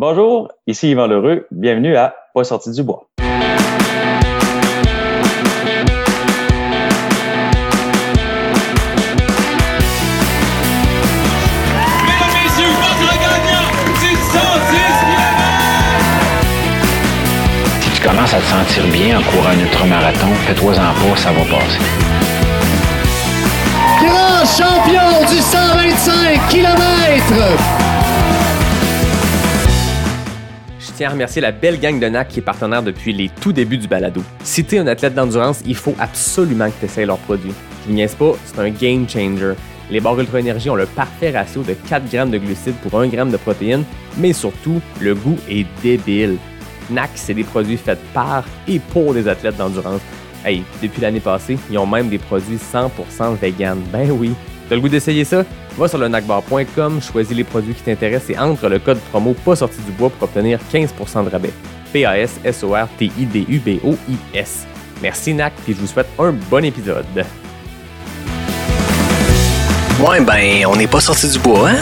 Bonjour, ici Yvan Lheureux. Bienvenue à Pas sorti du bois. Mesdames, messieurs, votre gagnant, c'est 110 Si tu commences à te sentir bien en courant un ultramarathon, fais-toi-en pas, ça va passer. grand champion du 125 km. Tiens à remercier la belle gang de NAC qui est partenaire depuis les tout débuts du balado. Si t'es un athlète d'endurance, il faut absolument que tu essayes leurs produits. Je vous niaise pas, c'est un game changer. Les barres Ultra Énergie ont le parfait ratio de 4 grammes de glucides pour 1 gramme de protéines, mais surtout, le goût est débile. NAC, c'est des produits faits par et pour des athlètes d'endurance. Hey, depuis l'année passée, ils ont même des produits 100% vegan. Ben oui. T'as le goût d'essayer ça? Va sur le nacbar.com, choisis les produits qui t'intéressent et entre le code promo pas sorti du bois pour obtenir 15% de rabais. P-A-S-S-O-R-T-I-D-U-B-O-I-S. Merci NAC, puis je vous souhaite un bon épisode. Ouais, ben, on n'est pas sorti du bois, hein?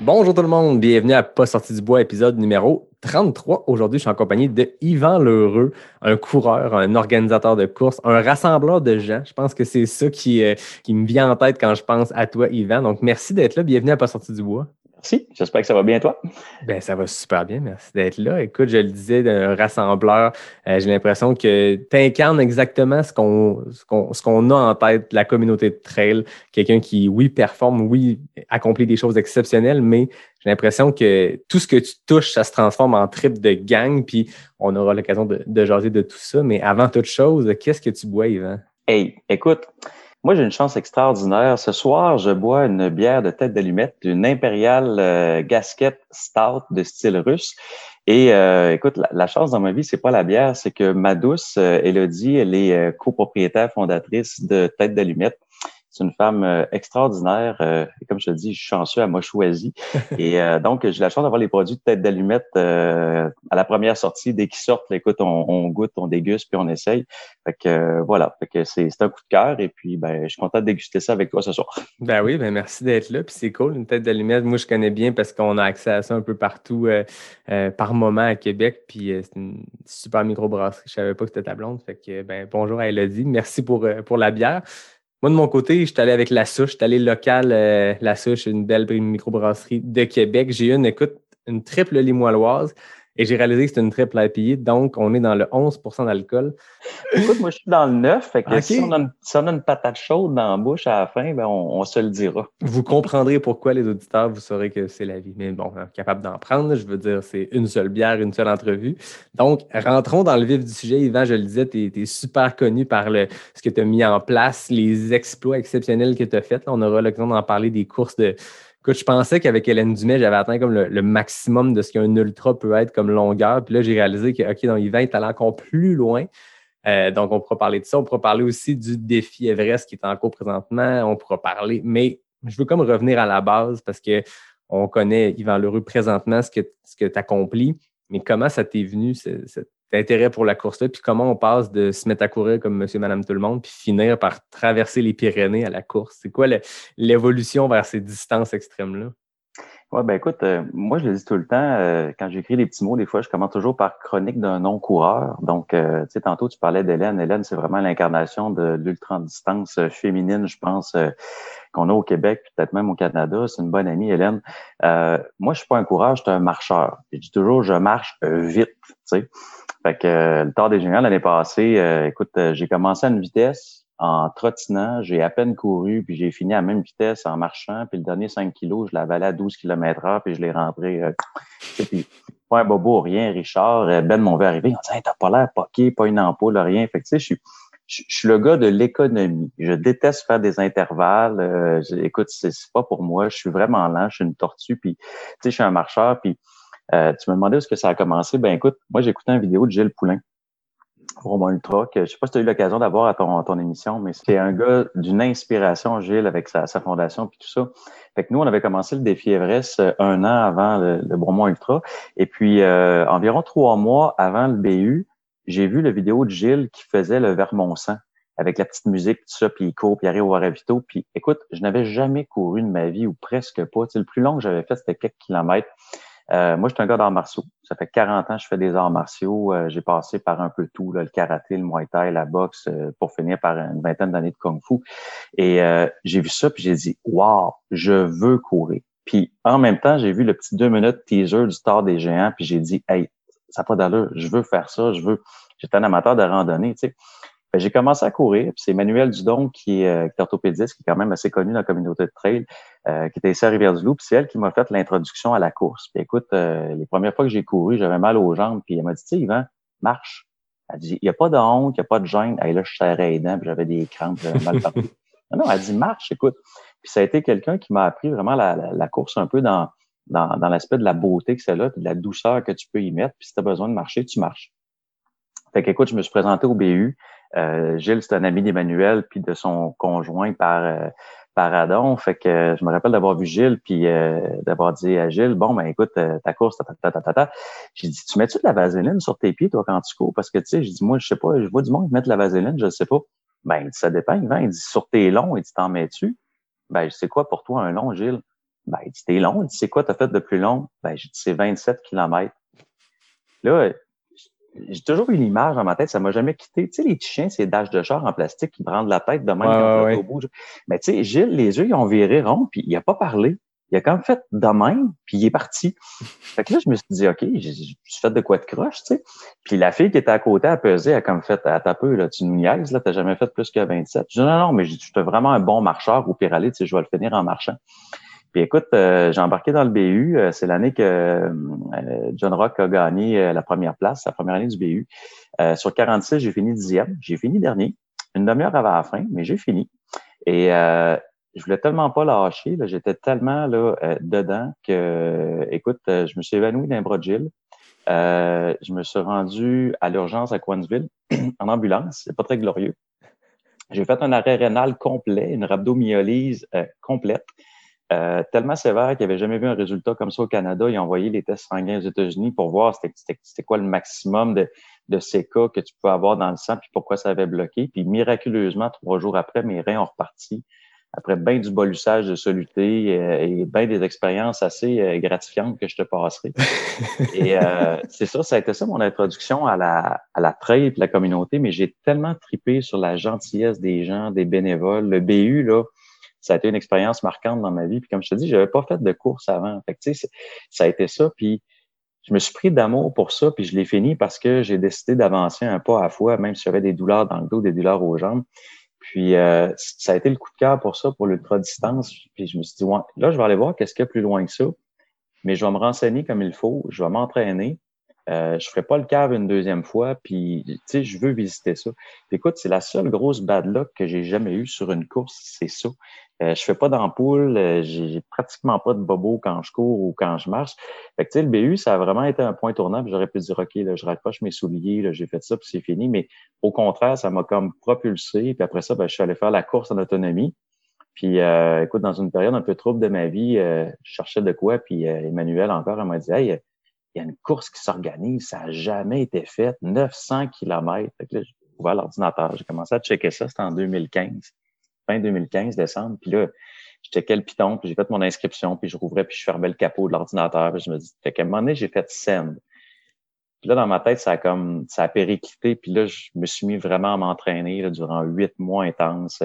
Bonjour tout le monde, bienvenue à Pas sorti du bois, épisode numéro 33. Aujourd'hui, je suis en compagnie de Yvan Lheureux, un coureur, un organisateur de courses, un rassembleur de gens. Je pense que c'est ça qui, euh, qui me vient en tête quand je pense à toi, Yvan. Donc, merci d'être là. Bienvenue à Pas sorti du bois. Merci, j'espère que ça va bien toi? Ben, ça va super bien. Merci d'être là. Écoute, je le disais, d'un rassembleur, euh, j'ai l'impression que tu incarnes exactement ce qu'on ce qu'on ce qu'on a en tête, la communauté de trail. Quelqu'un qui, oui, performe, oui, accomplit des choses exceptionnelles, mais j'ai l'impression que tout ce que tu touches, ça se transforme en trip de gang, puis on aura l'occasion de, de jaser de tout ça. Mais avant toute chose, qu'est-ce que tu bois, Yvan? Hey, écoute, moi j'ai une chance extraordinaire. Ce soir, je bois une bière de tête d'allumette, une impériale euh, gasquette stout de style russe. Et euh, écoute, la, chance dans ma vie, c'est pas la bière, c'est que ma douce, euh, Elodie, elle est euh, copropriétaire fondatrice de Tête d'allumette. C'est une femme euh, extraordinaire. Euh, et comme je te dis, je suis chanceux, elle m'a choisi. et euh, donc, j'ai la chance d'avoir les produits de tête d'allumette à la première sortie. Dès qu'ils sortent, écoute, on, on, goûte, on déguste, puis on essaye. Fait que voilà, fait que c'est un coup de cœur. Et puis, ben, je suis content de déguster ça avec toi ce soir. Ben oui, ben merci d'être là. Puis c'est cool, une tête d'allumette. Moi, je connais bien parce qu'on a accès à ça un peu partout par moment à Québec. Puis c'est une super microbrasserie. Je savais pas que c'était ta blonde. Fait que, ben, bonjour à Elodie. Merci pour, pour la bière. Moi, de mon côté, je suis allé avec La Souche. Je suis allé local, euh, La Souche, une belle microbrasserie de Québec. J'ai eu une, écoute, une triple limoilloise et j'ai réalisé que c'était une triple IPA. Donc, on est dans le 11% d'alcool. Écoute, moi, je suis dans le 9. Fait que okay. si, on a une, si, on a une, patate chaude dans la bouche à la fin, ben, on, on, se le dira. Vous comprendrez pourquoi, les auditeurs, vous saurez que c'est la vie. Mais bon, capable d'en prendre, je veux dire, c'est une seule bière, une seule entrevue. Donc, rentrons dans le vif du sujet. Yvan, je le disais, tu es, super connu par le, ce que tu as mis en place, les exploits exceptionnels que tu as faits. On aura l'occasion d'en parler des courses de Je pensais qu'avec Hélène Dumais, j'avais atteint comme le, maximum de ce qu'un ultra peut être comme longueur. Puis là, j'ai réalisé que, OK, dans Yvan, il est allé encore plus loin. Euh, donc, on pourra parler de ça. On pourra parler aussi du défi Everest qui est en cours présentement. On pourra parler, mais je veux comme revenir à la base parce que on connaît Yvan Leroux présentement, ce que, ce que tu accomplis. Mais comment ça t'est venu, cet intérêt pour la course-là? Puis comment on passe de se mettre à courir comme monsieur, madame, tout le monde, puis finir par traverser les Pyrénées à la course? C'est quoi l'évolution vers ces distances extrêmes-là? Ouais, ben écoute, euh, moi je le dis tout le temps, euh, quand j'écris des petits mots, des fois, je commence toujours par chronique d'un non-coureur. Donc, euh, tu sais, tantôt tu parlais d'Hélène. Hélène, c'est vraiment l'incarnation de l'ultra-distance féminine, je pense, qu'on a au Québec, peut-être même au Canada. C'est une bonne amie, Hélène. moi, je suis pas un coureur, je suis un marcheur. Je dis toujours, je marche vite, tu sais. Fait que le Tour des Génial l'année passée, écoute, j'ai commencé à une vitesse en trottinant, j'ai à peine couru, puis j'ai fini à la même vitesse en marchant, puis le dernier 5 kilos, je l'avalais à 12 km heure, puis je l'ai rentré. Euh, un bobo, rien. Richard, Ben m'ont vu arriver, on dit t'as pas l'air poqué, pas une ampoule, rien. Fait que tu sais, je suis, je, suis le gars de l'économie. Je déteste faire des intervalles. Euh, écoute, c'est pas pour moi. Je suis vraiment lent, je suis une tortue, puis tu sais, je suis un marcheur, puis euh, tu me demandais où est-ce que ça a commencé? Ben écoute, moi écouté une vidéo de Gilles Poulain Romain Ultra, que je sais pas si tu as eu l'occasion d'avoir à ton, émission, mais c'est un gars d'une inspiration, Gilles, avec sa, fondation puis tout ça. Fait que nous, on avait commencé le défi Everest euh, un an avant le, le Bromont Ultra. Et puis, euh, environ trois mois avant le BU, j'ai vu la vidéo de Gilles qui faisait le Vermont 100. avec la petite musique, tout ça, puis il court, puis il arrive au Ravito. Puis écoute, je n'avais jamais couru de ma vie, ou presque pas. Le plus long que j'avais fait, c'était quelques kilomètres. Euh, moi, je suis un gars d'arts martiaux. Ça fait 40 ans que je fais des arts martiaux. Euh, j'ai passé par un peu tout, le karaté, le muay thai, la boxe, euh, pour finir par une vingtaine d'années de kung fu. Et j'ai vu ça, puis j'ai dit, wow, je veux courir. Puis en même temps, j'ai vu le petit deux minutes teaser du Star des Géants, puis j'ai dit, hey, ça n'a pas d'allure, je veux faire ça, je veux. J'étais un amateur de randonnée, tu sais. Ben, j'ai commencé à courir, puis c'est Emmanuel Dudon qui est, euh, qui est orthopédiste, qui est quand même assez connu dans la communauté de trail, euh, qui était ici à Rivière-du-Loup, puis c'est elle qui m'a fait l'introduction à la course. Puis écoute, euh, les premières fois que j'ai couru, j'avais mal aux jambes, puis elle m'a dit, tu sais, Yvan, marche. Elle dit, il n'y a pas de honte, il n'y a pas de gêne. Et là, je serrais les dents, puis j'avais des crampes, j'avais mal partout. non, non, elle dit, marche, écoute. Puis ça a été quelqu'un qui m'a appris vraiment la, la, course un peu dans, dans, dans l'aspect de la beauté que c'est là, puis de la douceur que tu peux y mettre. Puis si tu as besoin de marcher, tu marches. Fait qu'écoute, je me suis présenté au BU. Euh, Gilles, c'est un ami d'Emmanuel puis de son conjoint par euh, par Adon. Fait que je me rappelle d'avoir vu Gilles puis euh, d'avoir dit à Gilles, bon ben écoute, ta course, ta ta ta ta. J'ai dit, tu mets-tu de la vaseline sur tes pieds toi quand tu cours Parce que tu sais, j'ai dit moi je sais pas, je vois du monde mettre de la vaseline, je sais pas. Ben il dit, ça dépend. Il dit sur tes longs, il dit t'en mets-tu Ben c'est quoi pour toi un long, Gilles Ben il dit t'es long. Il dit c'est quoi t'as fait de plus long Ben j'ai dit c'est 27 km. Là, j'ai toujours eu l'image dans ma tête, ça m'a jamais quitté. Tu sais, les petits chiens, c'est dash de char en plastique qui prennent la tête de même quand ouais. bouge. Mais tu sais, Gilles, les yeux, ils ont viré rond, puis il a pas parlé. Il a quand même fait de même, puis il est parti. Fait que là, je me suis dit, OK, j'ai fait de quoi de croche, tu sais. Puis la fille qui était à côté, à peser, a comme fait, à ta peu, là, tu nous niaises, là, t'as jamais fait plus que 27. Je dis, non, non, mais je suis vraiment un bon marcheur au pire aller, tu sais, je vais le finir en marchant. Puis écoute, euh, j'ai embarqué dans le BU. Euh, c'est l'année que euh, John Rock a gagné la première place, la première année du BU. sur 46, j'ai fini dixième. J'ai fini dernier. Une demi-heure avant la fin, mais j'ai fini. Et je voulais tellement pas lâcher. J'étais tellement là, dedans que, écoute, je me suis évanoui d'un bras je me suis rendu à l'urgence à Coinsville en ambulance. C'est pas très glorieux. J'ai fait un arrêt rénal complet, une rhabdomyolyse complète. Euh, tellement sévère qu'il avait jamais vu un résultat comme ça au Canada. Il a envoyé les tests sanguins aux États-Unis pour voir c'était quoi le maximum de, de ces cas que tu peux avoir dans le sang, puis pourquoi ça avait bloqué. Puis miraculeusement, trois jours après, mes reins ont reparti. Après bien du bolussage de soluté euh, et bien des expériences assez euh, gratifiantes que je te passerai. et c'est ça, ça a été ça mon introduction à la, à la trail et la communauté, mais j'ai tellement tripé sur la gentillesse des gens, des bénévoles. Le BU, là, ça a été une expérience marquante dans ma vie. Puis comme je te dis, j'avais pas fait de course avant. Fait que, ça a été ça. Puis je me suis pris d'amour pour ça, puis je l'ai fini parce que j'ai décidé d'avancer un pas à fois, même si j'avais des douleurs dans le dos, des douleurs aux jambes. Puis euh, ça a été le coup de cœur pour ça, pour l'ultra-distance. Puis je me suis dit, ouais, là, je vais aller voir qu'est-ce qu'il y a plus loin que ça. Mais je vais me renseigner comme il faut, je vais m'entraîner. Euh, je ferai pas le cave une deuxième fois, puis tu sais, je veux visiter ça. Écoute, c'est la seule grosse bad luck que j'ai jamais eue sur une course, c'est ça. Euh, je fais pas d'ampoule, euh, j'ai pratiquement pas de bobo quand je cours ou quand je marche. Fait que, le BU, ça a vraiment été un point tournant. J'aurais pu dire, OK, là, je raccroche mes souliers, j'ai fait ça, puis c'est fini. Mais au contraire, ça m'a comme propulsé. Puis après ça, ben, je suis allé faire la course en autonomie. Puis, euh, écoute, dans une période un peu trouble de ma vie, je cherchais de quoi. Puis Emmanuel encore, elle m'a dit, hey, il y a une course qui s'organise, ça n'a jamais été fait, 900 km. Fait que là, j'ai ouvert l'ordinateur, j'ai commencé à checker ça, c'était en 2015 fin 2015, décembre. Puis là, je checkais le piton, puis j'ai fait mon inscription, puis je rouvrais, puis je fermais le capot de l'ordinateur. Puis je me dis, fait qu'à un moment donné, j'ai fait send. Puis là, dans ma tête, ça a comme ça a périclité. Puis là, je me suis mis vraiment à m'entraîner durant huit mois intenses.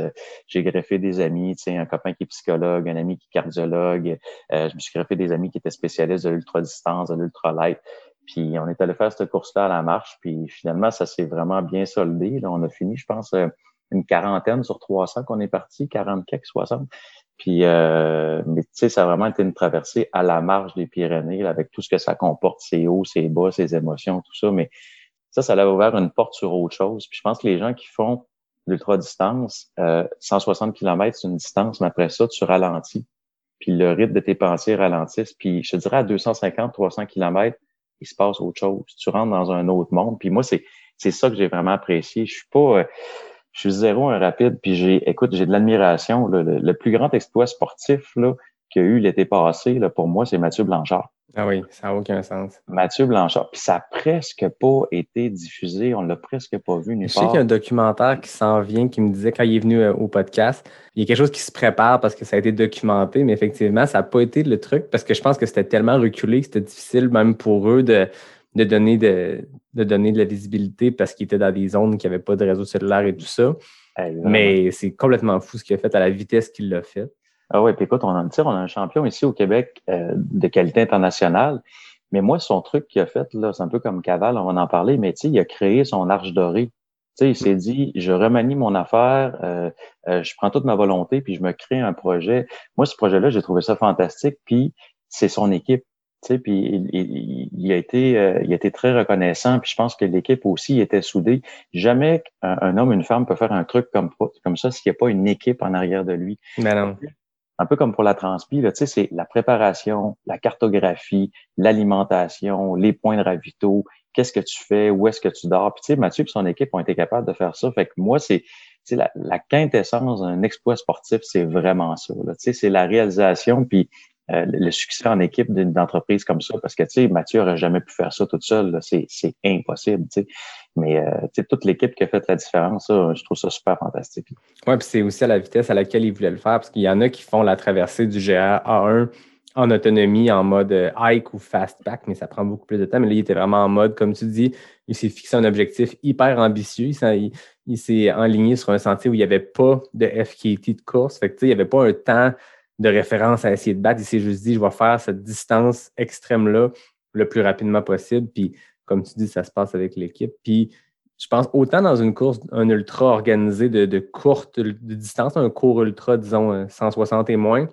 J'ai greffé des amis, tu sais, un copain qui est psychologue, un ami qui est cardiologue. Euh, je me suis greffé des amis qui étaient spécialistes de l'ultra-distance, de l'ultra-light. Puis on est allé faire cette course-là à la marche. Puis finalement, ça s'est vraiment bien soldé. Là, on a fini, je pense, euh, une quarantaine sur 300 qu'on est parti, 40 quelques, 60. Puis, euh, mais tu sais, ça a vraiment été une traversée à la marge des Pyrénées, avec tout ce que ça comporte, ses hauts, ses bas, ses émotions, tout ça. Mais ça, ça l'a ouvert une porte sur autre chose. Puis je pense que les gens qui font l'ultra-distance, euh, 160 km, c'est une distance, mais après ça, tu ralentis. Puis le rythme de tes pensées ralentissent. Puis je te dirais, à 250, 300 km, il se passe autre chose. Tu rentres dans un autre monde. Puis moi, c'est c'est ça que j'ai vraiment apprécié. Je suis pas... Euh, je suis zéro un rapide, puis j'ai, écoute, j'ai de l'admiration. Le, le, plus grand exploit sportif là, qu'il y a eu l'été passé, là, pour moi, c'est Mathieu Blanchard. Ah oui, ça n'a aucun sens. Mathieu Blanchard. Puis ça n'a presque pas été diffusé. On l'a presque pas vu nulle Je sais qu'il y a un documentaire qui s'en vient qui me disait quand il est venu euh, au podcast, il y a quelque chose qui se prépare parce que ça a été documenté, mais effectivement, ça n'a pas été le truc parce que je pense que c'était tellement reculé que c'était difficile même pour eux de, de, donner, de, de donner de la visibilité parce qu'ils étaient dans des zones qui n'avaient pas de réseau cellulaire et tout ça. Exactement. Mais c'est complètement fou ce qu'il a fait à la vitesse qu'il l'a fait. Ah oui, puis écoute, on en tire, on a un champion ici au Québec euh, de qualité internationale. Mais moi, son truc qu'il a fait, là, c'est un peu comme Caval, on va en parler, mais tu sais, il a créé son arche dorée. Tu sais, il s'est dit, je remanie mon affaire, euh, euh, je prends toute ma volonté, puis je me crée un projet. Moi, ce projet-là, j'ai trouvé ça fantastique, puis c'est son équipe. Tu sais, puis il, il, il a été, euh, il a été très reconnaissant, puis je pense que l'équipe aussi était soudée. Jamais un, un homme, une femme peut faire un truc comme, comme ça s'il n'y a pas une équipe en arrière de lui. Mais non. Un peu comme pour la transpi, là, tu sais, c'est la préparation, la cartographie, l'alimentation, les points de ravito, qu'est-ce que tu fais, où est-ce que tu dors. Puis tu sais, Mathieu et son équipe ont été capables de faire ça. Fait que moi, c'est la, la quintessence d'un exploit sportif, c'est vraiment ça. Là. Tu sais, c'est la réalisation, puis euh, le succès en équipe d'une entreprise comme ça, parce que tu sais, Mathieu aurait jamais pu faire ça toute seule, c'est impossible. Tu sais. Mais euh, tu sais, toute l'équipe qui a fait la différence, ça, je trouve ça super fantastique. Oui, puis c'est aussi à la vitesse à laquelle il voulait le faire, parce qu'il y en a qui font la traversée du GR A1 en autonomie, en mode euh, hike ou fastback, mais ça prend beaucoup plus de temps. Mais là, il était vraiment en mode, comme tu dis, il s'est fixé un objectif hyper ambitieux. Il, il s'est enligné sur un sentier où il n'y avait pas de FKT de course. Fait que, il n'y avait pas un temps de référence à essayer de battre. Il s'est juste dit, je vais faire cette distance extrême-là le plus rapidement possible. Puis, comme tu dis, ça se passe avec l'équipe. Puis, je pense autant dans une course, un ultra organisé de, de courte de distance, un court ultra, disons 160 et moins,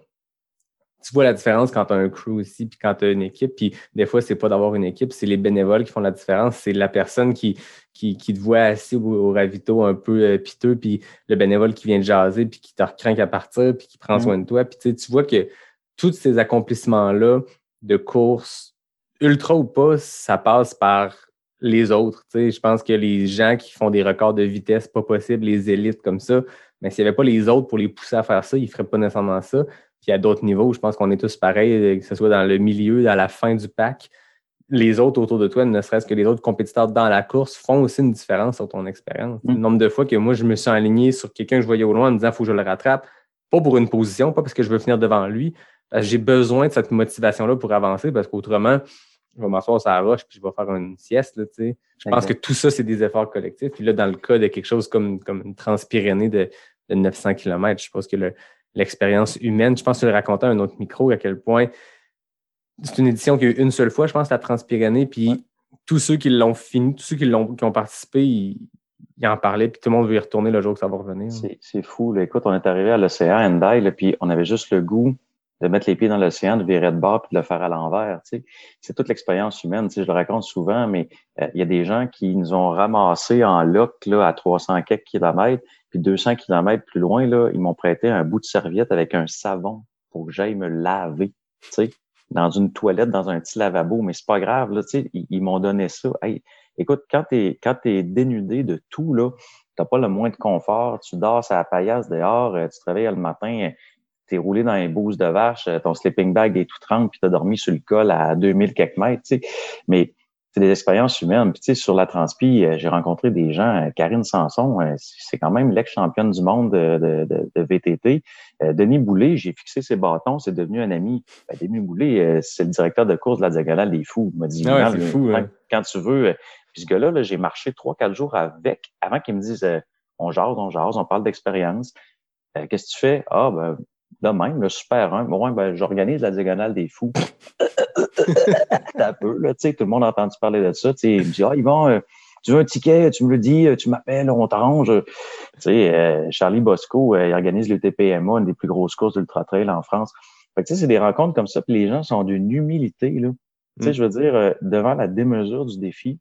tu vois la différence quand tu as un crew aussi, puis quand tu as une équipe. Puis des fois, c'est pas d'avoir une équipe, c'est les bénévoles qui font la différence. C'est la personne qui, qui, qui, te voit assis au, au ravito un peu euh, piteux, puis le bénévole qui vient de jaser, puis qui te recrinque à partir, puis qui prend soin de toi. Puis tu, vois que tous ces accomplissements-là de course, ultra ou pas, ça passe par les autres. Je pense que les gens qui font des records de vitesse pas possible, les élites comme ça, mais s'il n'y avait pas les autres pour les pousser à faire ça, ils ne feraient pas nécessairement ça. Puis à d'autres niveaux, je pense qu'on est tous pareils, que ce soit dans le milieu, à la fin du pack. Les autres autour de toi, ne serait-ce que les autres compétiteurs dans la course, font aussi une différence sur ton expérience. Mm. Le nombre de fois que moi, je me suis aligné sur quelqu'un que je voyais au loin en me disant, il faut que je le rattrape, pas pour une position, pas parce que je veux finir devant lui, parce que j'ai besoin de cette motivation-là pour avancer, parce qu'autrement, je vais m'asseoir sur la roche puis je vais faire une sieste. Là, je pense que tout ça, c'est des efforts collectifs. Puis là, dans le cas de quelque chose comme, comme une transpyrénée de, de 900 km, je pense que le, l'expérience humaine. Je pense que tu le racontais à un autre micro à quel point c'est une édition qui a eu une seule fois, je pense, la Transpyrénée, puis ouais. tous ceux qui l'ont fini, tous ceux qui, l'ont, qui ont participé, ils, ils, en parlaient, puis tout le monde veut y retourner le jour que ça va revenir. C'est, c'est fou. Là. Écoute, on est arrivé à l'océan Hendaye, puis on avait juste le goût de mettre les pieds dans l'océan, de virer de bord puis de le faire à l'envers. Tu sais. C'est toute l'expérience humaine. Tu sais, je le raconte souvent, mais il euh, y a des gens qui nous ont ramassés en loc là, à 300 quelques kilomètres, puis 200 kilomètres plus loin, là, ils m'ont prêté un bout de serviette avec un savon pour que j'aille me laver. Tu sais, dans une toilette, dans un petit lavabo, mais c'est pas grave. Là, tu sais, ils, m'ont donné ça. Hey, écoute, quand t'es quand t'es dénudé de tout là, t'as pas le moins de confort. Tu dors à la paillasse dehors, tu te réveilles le matin t'es roulé dans les bouses de vache, ton sleeping bag est tout trempe, puis t'as dormi sur le col à 2000 quelques mètres, tu sais. Mais c'est des expériences humaines. Puis, tu sais, sur la transpi, j'ai rencontré des gens, Karine Sanson, c'est quand même l'ex-championne du monde de, de, de, VTT. Denis Boulay, j'ai fixé ses bâtons, c'est devenu un ami. Ben, Denis Boulay, c'est le directeur de course de la Diagonale des Fous. Il m'a dit, ah ouais, fou, hein. quand tu veux. Puis ce gars-là, -là, j'ai marché trois, quatre jours avec, avant qu'il me dise, on jase, on jase, on parle d'expérience. Qu'est-ce que tu fais? Ah, ben, de même, le super 1. Ouais, ben, j'organise la diagonale des fous. un peu, là, tu sais, tout le monde a entendu parler de ça. Tu sais, il me dit, ah, Yvon, euh, tu veux un ticket, tu me le dis, tu m'appelles, on t'arrange. Tu sais, euh, Charlie Bosco, euh, il organise le TPMA, une des plus grosses courses d'ultra trail en France. Fait que, c'est des rencontres comme ça, puis les gens sont d'une humilité, là. Tu sais, mm. je veux dire, devant la démesure du défi,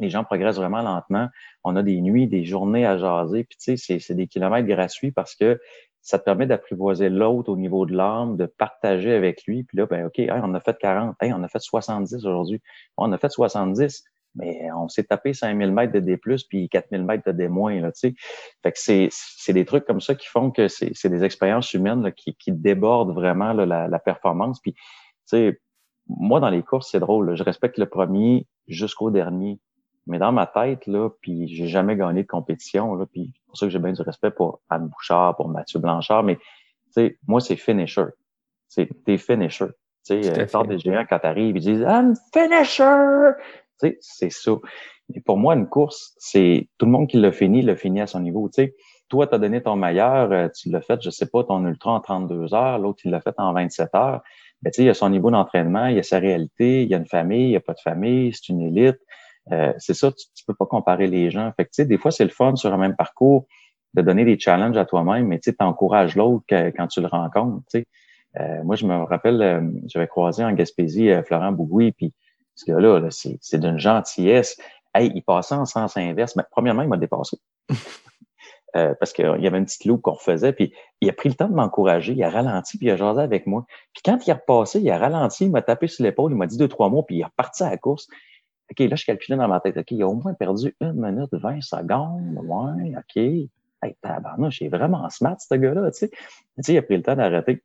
les gens progressent vraiment lentement. On a des nuits, des journées à jaser, puis tu sais, c'est des kilomètres gratuits parce que ça te permet d'apprivoiser l'autre au niveau de l'âme, de partager avec lui. Puis là, ben OK, hey, on a fait 40, hey, on a fait 70 aujourd'hui. On a fait 70, mais on s'est tapé 5000 mètres de D+, puis 4000 mètres de D-, là, tu sais. Fait que c'est, c'est des trucs comme ça qui font que c'est, c'est des expériences humaines là, qui, qui débordent vraiment là, la, la performance. Puis, tu sais, moi, dans les courses, c'est drôle. là. Je respecte le premier jusqu'au dernier. Mais dans ma tête, là, puis j'ai jamais gagné de compétition, là, puis c'est pour ça que j'ai bien du respect pour Anne Bouchard, pour Mathieu Blanchard, mais tu sais, moi, c'est finisher. C'est des finishers. Tu sais, euh, fait. part des géants quand t'arrives, ils disent I'm finisher! Tu sais, c'est ça. Mais pour moi, une course, c'est tout le monde qui l'a fini, l'a fini à son niveau. Tu sais, toi, tu as donné ton meilleur, euh, tu l'as fait, je sais pas, ton ultra en 32 heures, l'autre, il l'a fait en 27 heures. Ben, tu sais, il y a son niveau d'entraînement, il y a sa réalité, il y a une famille, il n'y a pas de famille, c'est une élite. Euh, c'est ça, tu, tu peux pas comparer les gens. Fait que, tu sais, des fois, c'est le fun sur un même parcours de donner des challenges à toi-même, mais tu sais, t'encourages l'autre quand tu le rencontres, tu sais. Euh, moi, je me rappelle, euh, j'avais croisé en Gaspésie euh, Florent Bougoui, puis ce gars-là, là, c'est c'est d'une gentillesse. Hey, il passait en sens inverse. Mais premièrement, il m'a dépassé. Euh, parce qu'il y avait une petite loupe qu'on refaisait, puis il a pris le temps de m'encourager, il a ralenti, puis il a jasé avec moi. Puis quand il est repassé, il a ralenti, il m'a tapé sur l'épaule, il m'a dit deux, trois mots, puis il est reparti à la course. OK, là, je calculais dans ma tête, OK, il a au moins perdu une minute, 20 secondes. Ouais, OK. Hey, tabarnouche, il est vraiment smart, ce gars-là, tu sais. Tu sais, il a pris le temps d'arrêter.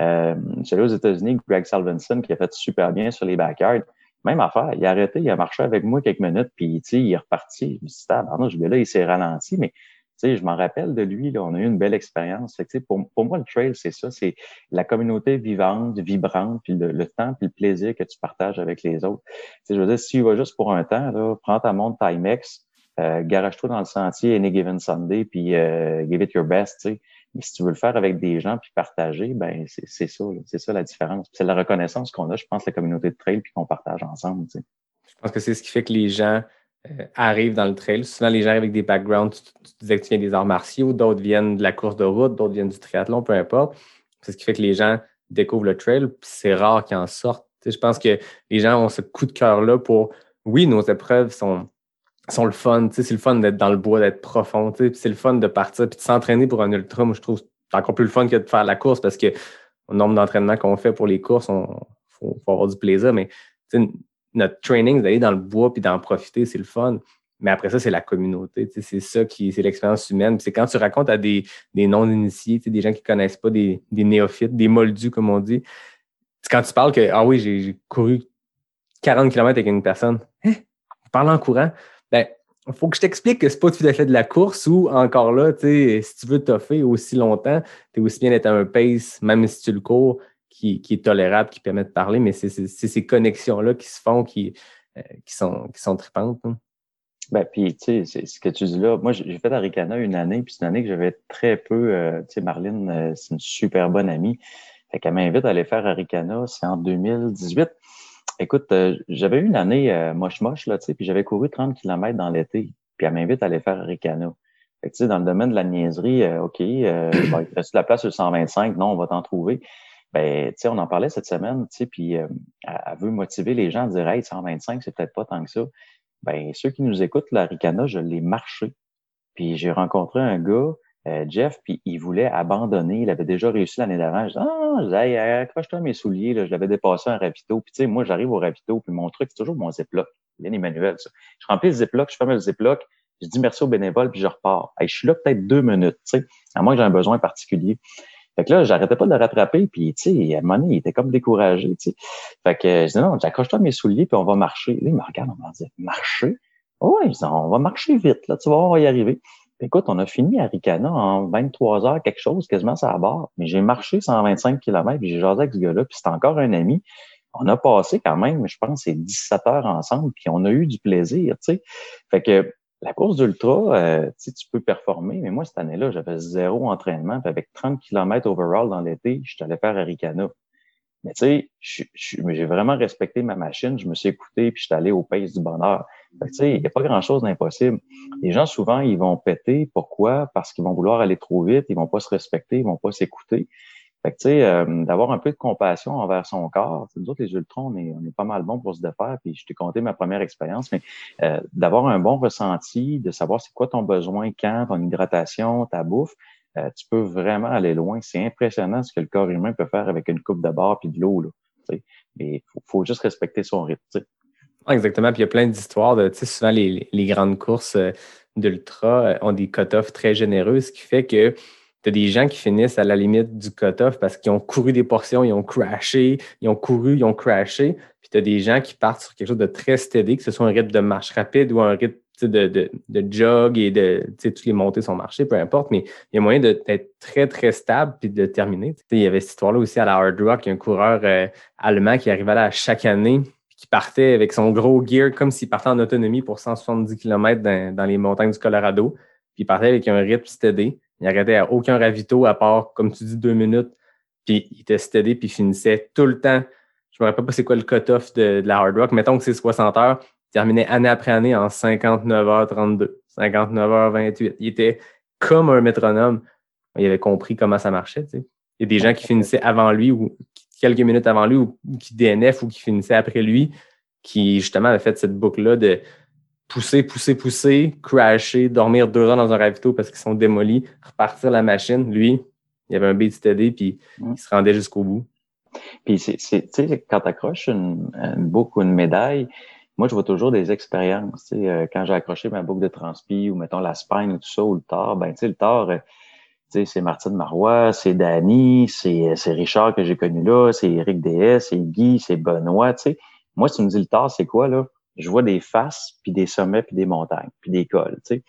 Euh, celui aux États-Unis, Greg Salvinson, qui a fait super bien sur les backyards. Même affaire, il a arrêté, il a marché avec moi quelques minutes, puis tu sais, il est reparti. Je me suis dit, tabarnouche, gars-là, il s'est ralenti, mais sais, je m'en rappelle de lui, là, on a eu une belle expérience. Fait que, pour, pour moi, le trail, c'est ça, c'est la communauté vivante, vibrante, puis le, le temps, puis le plaisir que tu partages avec les autres. Tu sais, je veux dire, si tu vas juste pour un temps, là, prends ta montre Timex, euh, garage-toi dans le sentier Any Given Sunday, puis euh, give it your best, tu sais. Mais si tu veux le faire avec des gens puis partager, ben c'est ça, c'est ça la différence. C'est la reconnaissance qu'on a, je pense, la communauté de trail puis qu'on partage ensemble. Tu sais. Je pense que c'est ce qui fait que les gens euh, arrivent dans le trail. Souvent, les gens arrivent avec des backgrounds. Tu, disais que tu viens des arts martiaux, d'autres viennent de la course de route, d'autres viennent du triathlon, peu importe. C'est ce qui fait que les gens découvrent le trail, puis c'est rare qu'ils en sortent. Je pense que les gens ont ce coup de cœur-là pour, oui, nos épreuves sont, sont le fun. Tu sais, c'est le fun d'être dans le bois, d'être profond. Tu sais, c'est le fun de partir puis de s'entraîner pour un ultra. Moi, je trouve c'est encore plus le fun que de faire la course parce que au nombre d'entraînements qu'on fait pour les courses, il faut, faut avoir du plaisir. Mais notre training, d'aller dans le bois puis d'en profiter, c'est le fun. Mais après ça, c'est la communauté. C'est ça qui, c'est l'expérience humaine. C'est quand tu racontes à des, des non-initiés, des gens qui ne connaissent pas, des, des néophytes, des moldus, comme on dit. Quand tu parles que, ah oui, j'ai couru 40 km avec une personne. Hein? Vous parlez en courant? Ben, il faut que je t'explique que c'est pas tout à fait de la course ou encore là, si tu veux toffer aussi longtemps, tu es aussi bien d'être à un pace, même si tu le cours, qui, est tolérable, qui permet de parler, mais c'est ces connexions-là qui se font, qui, euh, sont, qui sont tripantes. hein. Ben, puis, tu sais, ce que tu dis là. Moi, j'ai fait Aricana une année, puis c'est une année que j'avais très peu. euh, tu sais, Marlene, euh, c'est une super bonne amie. Fait qu'elle m'invite à aller faire Aricana, c'est en 2018. Écoute, j'avais eu une année moche-moche, là, tu sais, puis j'avais couru 30 km dans l'été, puis elle m'invite à aller faire Aricana. Fait que, tu sais, dans le domaine de la niaiserie, OK, il reste de la place sur le 125? Non, on va t'en trouver. Ben, on en parlait cette semaine, puis euh, elle, veut motiver les gens à dire, hey, 125, c'est peut-être pas tant que ça. Ben, ceux qui nous écoutent, la Ricana, je l'ai marché. Puis j'ai rencontré un gars, euh, Jeff, puis il voulait abandonner. Il avait déjà réussi l'année d'avant. Je dis, ah, je dis, hey, accroche-toi mes souliers. Là. Je l'avais dépassé un ravito. Puis tu sais, moi, j'arrive au ravito, puis mon truc, c'est toujours mon ziploc. Bien Emmanuel, ça. Je remplis le ziploc, je ferme le ziploc, je dis merci aux bénévoles, puis je repars. Hey, je suis là peut-être deux minutes, tu sais, à moins que j'ai un besoin particulier. Fait que là, j'arrêtais pas de le rattraper, puis tu sais, à il était comme découragé, tu sais. Fait que je dis non, j'accroche-toi mes souliers, puis on va marcher. Là, il me regarde, on va dire, marcher? Ouais, je dis, on va marcher vite, là, tu vois, on va y arriver. Puis écoute, on a fini à Ricana en 23 heures, quelque chose, quasiment ça à bord. Mais j'ai marché 125 km, puis j'ai jasé avec ce gars-là, puis c'est encore un ami. On a passé quand même, je pense, c'est 17 heures ensemble, puis on a eu du plaisir, tu sais. Fait que la course d'ultra, euh, tu peux performer, mais moi, cette année-là, j'avais zéro entraînement, puis avec 30 km overall dans l'été, je suis allé faire Aricana. Mais tu sais, j'ai vraiment respecté ma machine, je me suis écouté, puis je suis allé au pace du bonheur. Tu sais, il n'y a pas grand-chose d'impossible. Les gens, souvent, ils vont péter. Pourquoi? Parce qu'ils vont vouloir aller trop vite, ils vont pas se respecter, ils vont pas s'écouter. Fait que, tu sais, euh, d'avoir un peu de compassion envers son corps. Nous autres, les ultras, on est, on est pas mal bons pour se défaire. Puis je t'ai conté ma première expérience, mais euh, d'avoir un bon ressenti, de savoir c'est quoi ton besoin, quand, ton hydratation, ta bouffe, euh, tu peux vraiment aller loin. C'est impressionnant ce que le corps humain peut faire avec une coupe de barre puis de l'eau. Là, mais faut, faut juste respecter son rythme. exactement. Puis il y a plein d'histoires de, tu sais, souvent les, les grandes courses euh, d'ultra euh, ont des cut-offs très généreux, ce qui fait que tu as des gens qui finissent à la limite du cut-off parce qu'ils ont couru des portions, ils ont crashé, ils ont couru, ils ont crashé. Puis tu as des gens qui partent sur quelque chose de très steady, que ce soit un rythme de marche rapide ou un rythme de, de, de, jog et de toutes les montées sont marchées, peu importe, mais il y a moyen d'être très, très stable puis de terminer. il y avait cette histoire-là aussi à la Hard Rock, il y a un coureur euh, allemand qui arrivait là chaque année, qui partait avec son gros gear comme s'il partait en autonomie pour 170 km dans, dans les montagnes du Colorado, puis il partait avec un rythme steady. Il n'arrêtait à aucun ravito à part, comme tu dis, deux minutes. Puis il était steady, puis il finissait tout le temps. Je ne me rappelle pas c'est quoi le cut-off de, la hard rock. Mettons que c'est 60 heures. Il terminait année après année en 59h32, 59h28. Il était comme un métronome. Il avait compris comment ça marchait. Il y a des gens qui finissaient avant lui ou quelques minutes avant lui ou, qui DNF ou qui finissaient après lui, qui justement avaient fait cette boucle-là de pousser, pousser, pousser, crasher, dormir deux heures dans un ravito parce qu'ils sont démolis, repartir la machine. Lui, il y avait un steady, puis mm. il se rendait jusqu'au bout. Puis, c'est, tu sais, quand tu accroches une, boucle ou une médaille, moi, je vois toujours des expériences. Tu sais, euh, quand j'ai accroché ma boucle de transpi ou, mettons, la spine ou tout ça, ou le tort, ben, tu sais, le tort, euh, tu sais, c'est Martine Marois, c'est Danny, c'est, c'est Richard que j'ai connu là, c'est Eric DS, c'est Guy, c'est Benoît, tu sais. Moi, si tu me dis le tort, c'est quoi, là? Je vois des faces, puis des sommets, puis des montagnes, puis des cols, tu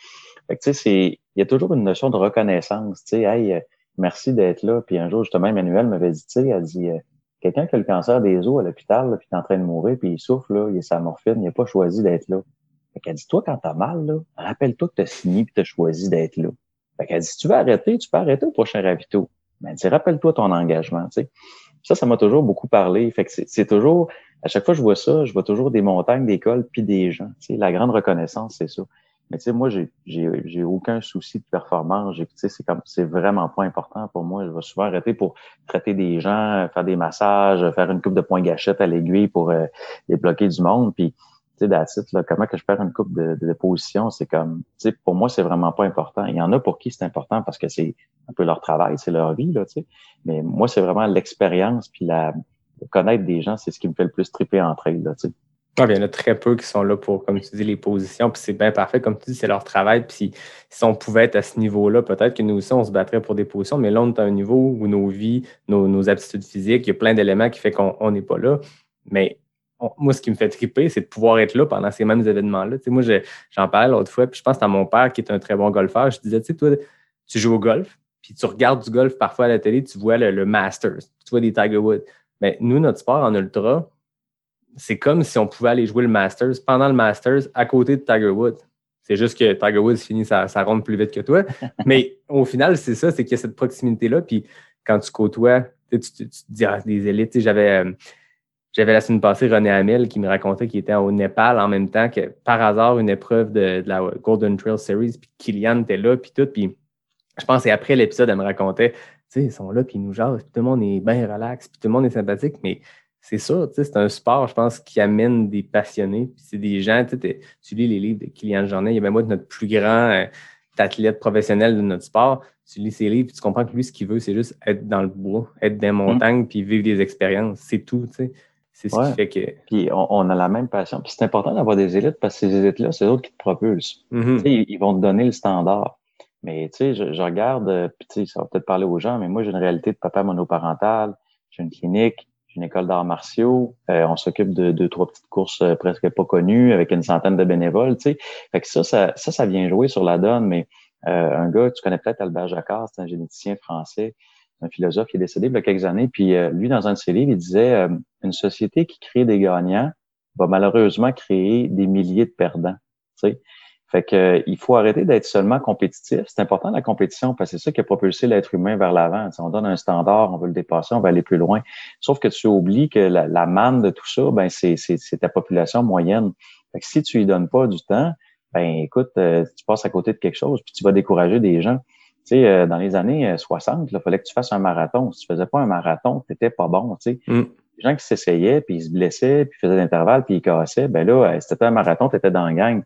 sais. C'est, il y a toujours une notion de reconnaissance, tu sais, hey, euh, merci d'être là. Puis un jour, justement, Emmanuel m'avait dit, tu sais, elle dit, euh, quelqu'un qui a le cancer des os à l'hôpital, puis est en train de mourir, puis il souffre, là, il a sa morphine, il n'a pas choisi d'être là. Fait qu'elle dit, toi, quand t'as mal, là, rappelle-toi que t'as signé puis t'as choisi d'être là. Fait qu'elle dit, si tu veux arrêter, tu peux arrêter au prochain ravito. Mais elle dit, rappelle-toi ton engagement, tu sais. Ça, ça m'a toujours beaucoup parlé. Fait que c'est toujours, à chaque fois que je vois ça, je vois toujours des montagnes, des cols, puis des gens. Tu sais, la grande reconnaissance, c'est ça. Mais tu sais, moi, j'ai, aucun souci de performance. Tu sais, c'est comme, c'est vraiment pas important pour moi. Je vais souvent arrêter pour traiter des gens, faire des massages, faire une coupe de points gâchettes à l'aiguille pour euh, débloquer du monde. Puis, tu sais, là, comment que je perds une coupe de, de, position, c'est comme, tu sais, pour moi, c'est vraiment pas important. Il y en a pour qui c'est important parce que c'est un peu leur travail, c'est leur vie, là, tu sais. Mais moi, c'est vraiment l'expérience puis la, connaître des gens, c'est ce qui me fait le plus triper tu sais. Ah, il y en a très peu qui sont là pour, comme tu dis, les positions, puis c'est bien parfait. Comme tu dis, c'est leur travail. Puis si, on pouvait être à ce niveau-là, peut-être que nous aussi, on se battrait pour des positions, mais là, on est à un niveau où nos vies, nos, aptitudes physiques, il y a plein d'éléments qui font qu'on n'est pas là. Mais moi, ce qui me fait triper, c'est de pouvoir être là pendant ces mêmes événements-là. Tu sais, moi, j'en parlais l'autre fois, puis je pense à mon père qui est un très bon golfeur. Je disais, tu sais, toi, tu joues au golf, puis tu regardes du golf parfois à la télé, tu vois le, le Masters, tu vois des Tiger Woods. Mais nous, notre sport en ultra, c'est comme si on pouvait aller jouer le Masters pendant le Masters à côté de Tiger Woods. C'est juste que Tiger Woods finit sa, ronde plus vite que toi. Mais au final, c'est ça, c'est qu'il y a cette proximité-là. Puis quand tu côtoies, tu, tu, te dis ah, des élites. J'avais, euh, j'avais la semaine passée René Hamel qui me racontait qu'il était au Népal en même temps que par hasard une épreuve de, la Golden Trail Series. Puis Kylian était là, puis tout. Puis je pense que après l'épisode, elle me racontait, ils sont là, puis ils nous jasent, puis tout le monde est bien relax, puis tout le monde est sympathique. Mais c'est ça, c'est un sport, je pense, qui amène des passionnés. Puis c'est des gens, tu lis les livres de Kylian Jornet, il y a même moi notre plus grand euh, athlète professionnel de notre sport. Tu lis ses livres, puis tu comprends que lui, ce qu'il veut, c'est juste être dans le bois, être dans les mmh. montagnes, puis vivre des expériences. C'est tout, tu sais. C'est ce qui fait que. Puis on, a la même passion. Puis c'est important d'avoir des élites parce que ces élites-là, c'est eux qui te propulsent. Mmh ils, ils vont te donner le standard. Mais tu sais, je, regarde, euh, puis tu sais, ça va peut-être parler aux gens, mais moi, j'ai une réalité de papa monoparental, j'ai une clinique, une école d'arts martiaux. Euh, on s'occupe de deux, trois petites courses euh, presque pas connues avec une centaine de bénévoles, tu sais. Fait que ça, ça, ça, vient jouer sur la donne, mais un gars, tu connais peut-être Albert Jacquard, c'est un généticien français, un philosophe qui est décédé il y a quelques années. Puis lui, dans un de ses livres, il disait une société qui crée des gagnants va malheureusement créer des milliers de perdants. Tu sais. Fait que euh, il faut arrêter d'être seulement compétitif. C'est important la compétition parce que c'est ça qui a propulsé l'être humain vers l'avant. on donne un standard, on veut le dépasser, on va aller plus loin. Sauf que tu oublies que la, manne de tout ça, ben c'est, ta population moyenne. Fait que si tu lui donnes pas du temps, ben écoute, euh, tu passes à côté de quelque chose, puis tu vas décourager des gens. Tu sais, euh, dans les années 60, il fallait que tu fasses un marathon. Si tu faisais pas un marathon, tu n'étais pas bon. Tu sais. Mm. Les gens qui s'essayaient, puis ils se blessaient, puis faisaient l'intervalle, puis ils cassaient, ben là, si c'était un marathon, tu étais dans le gang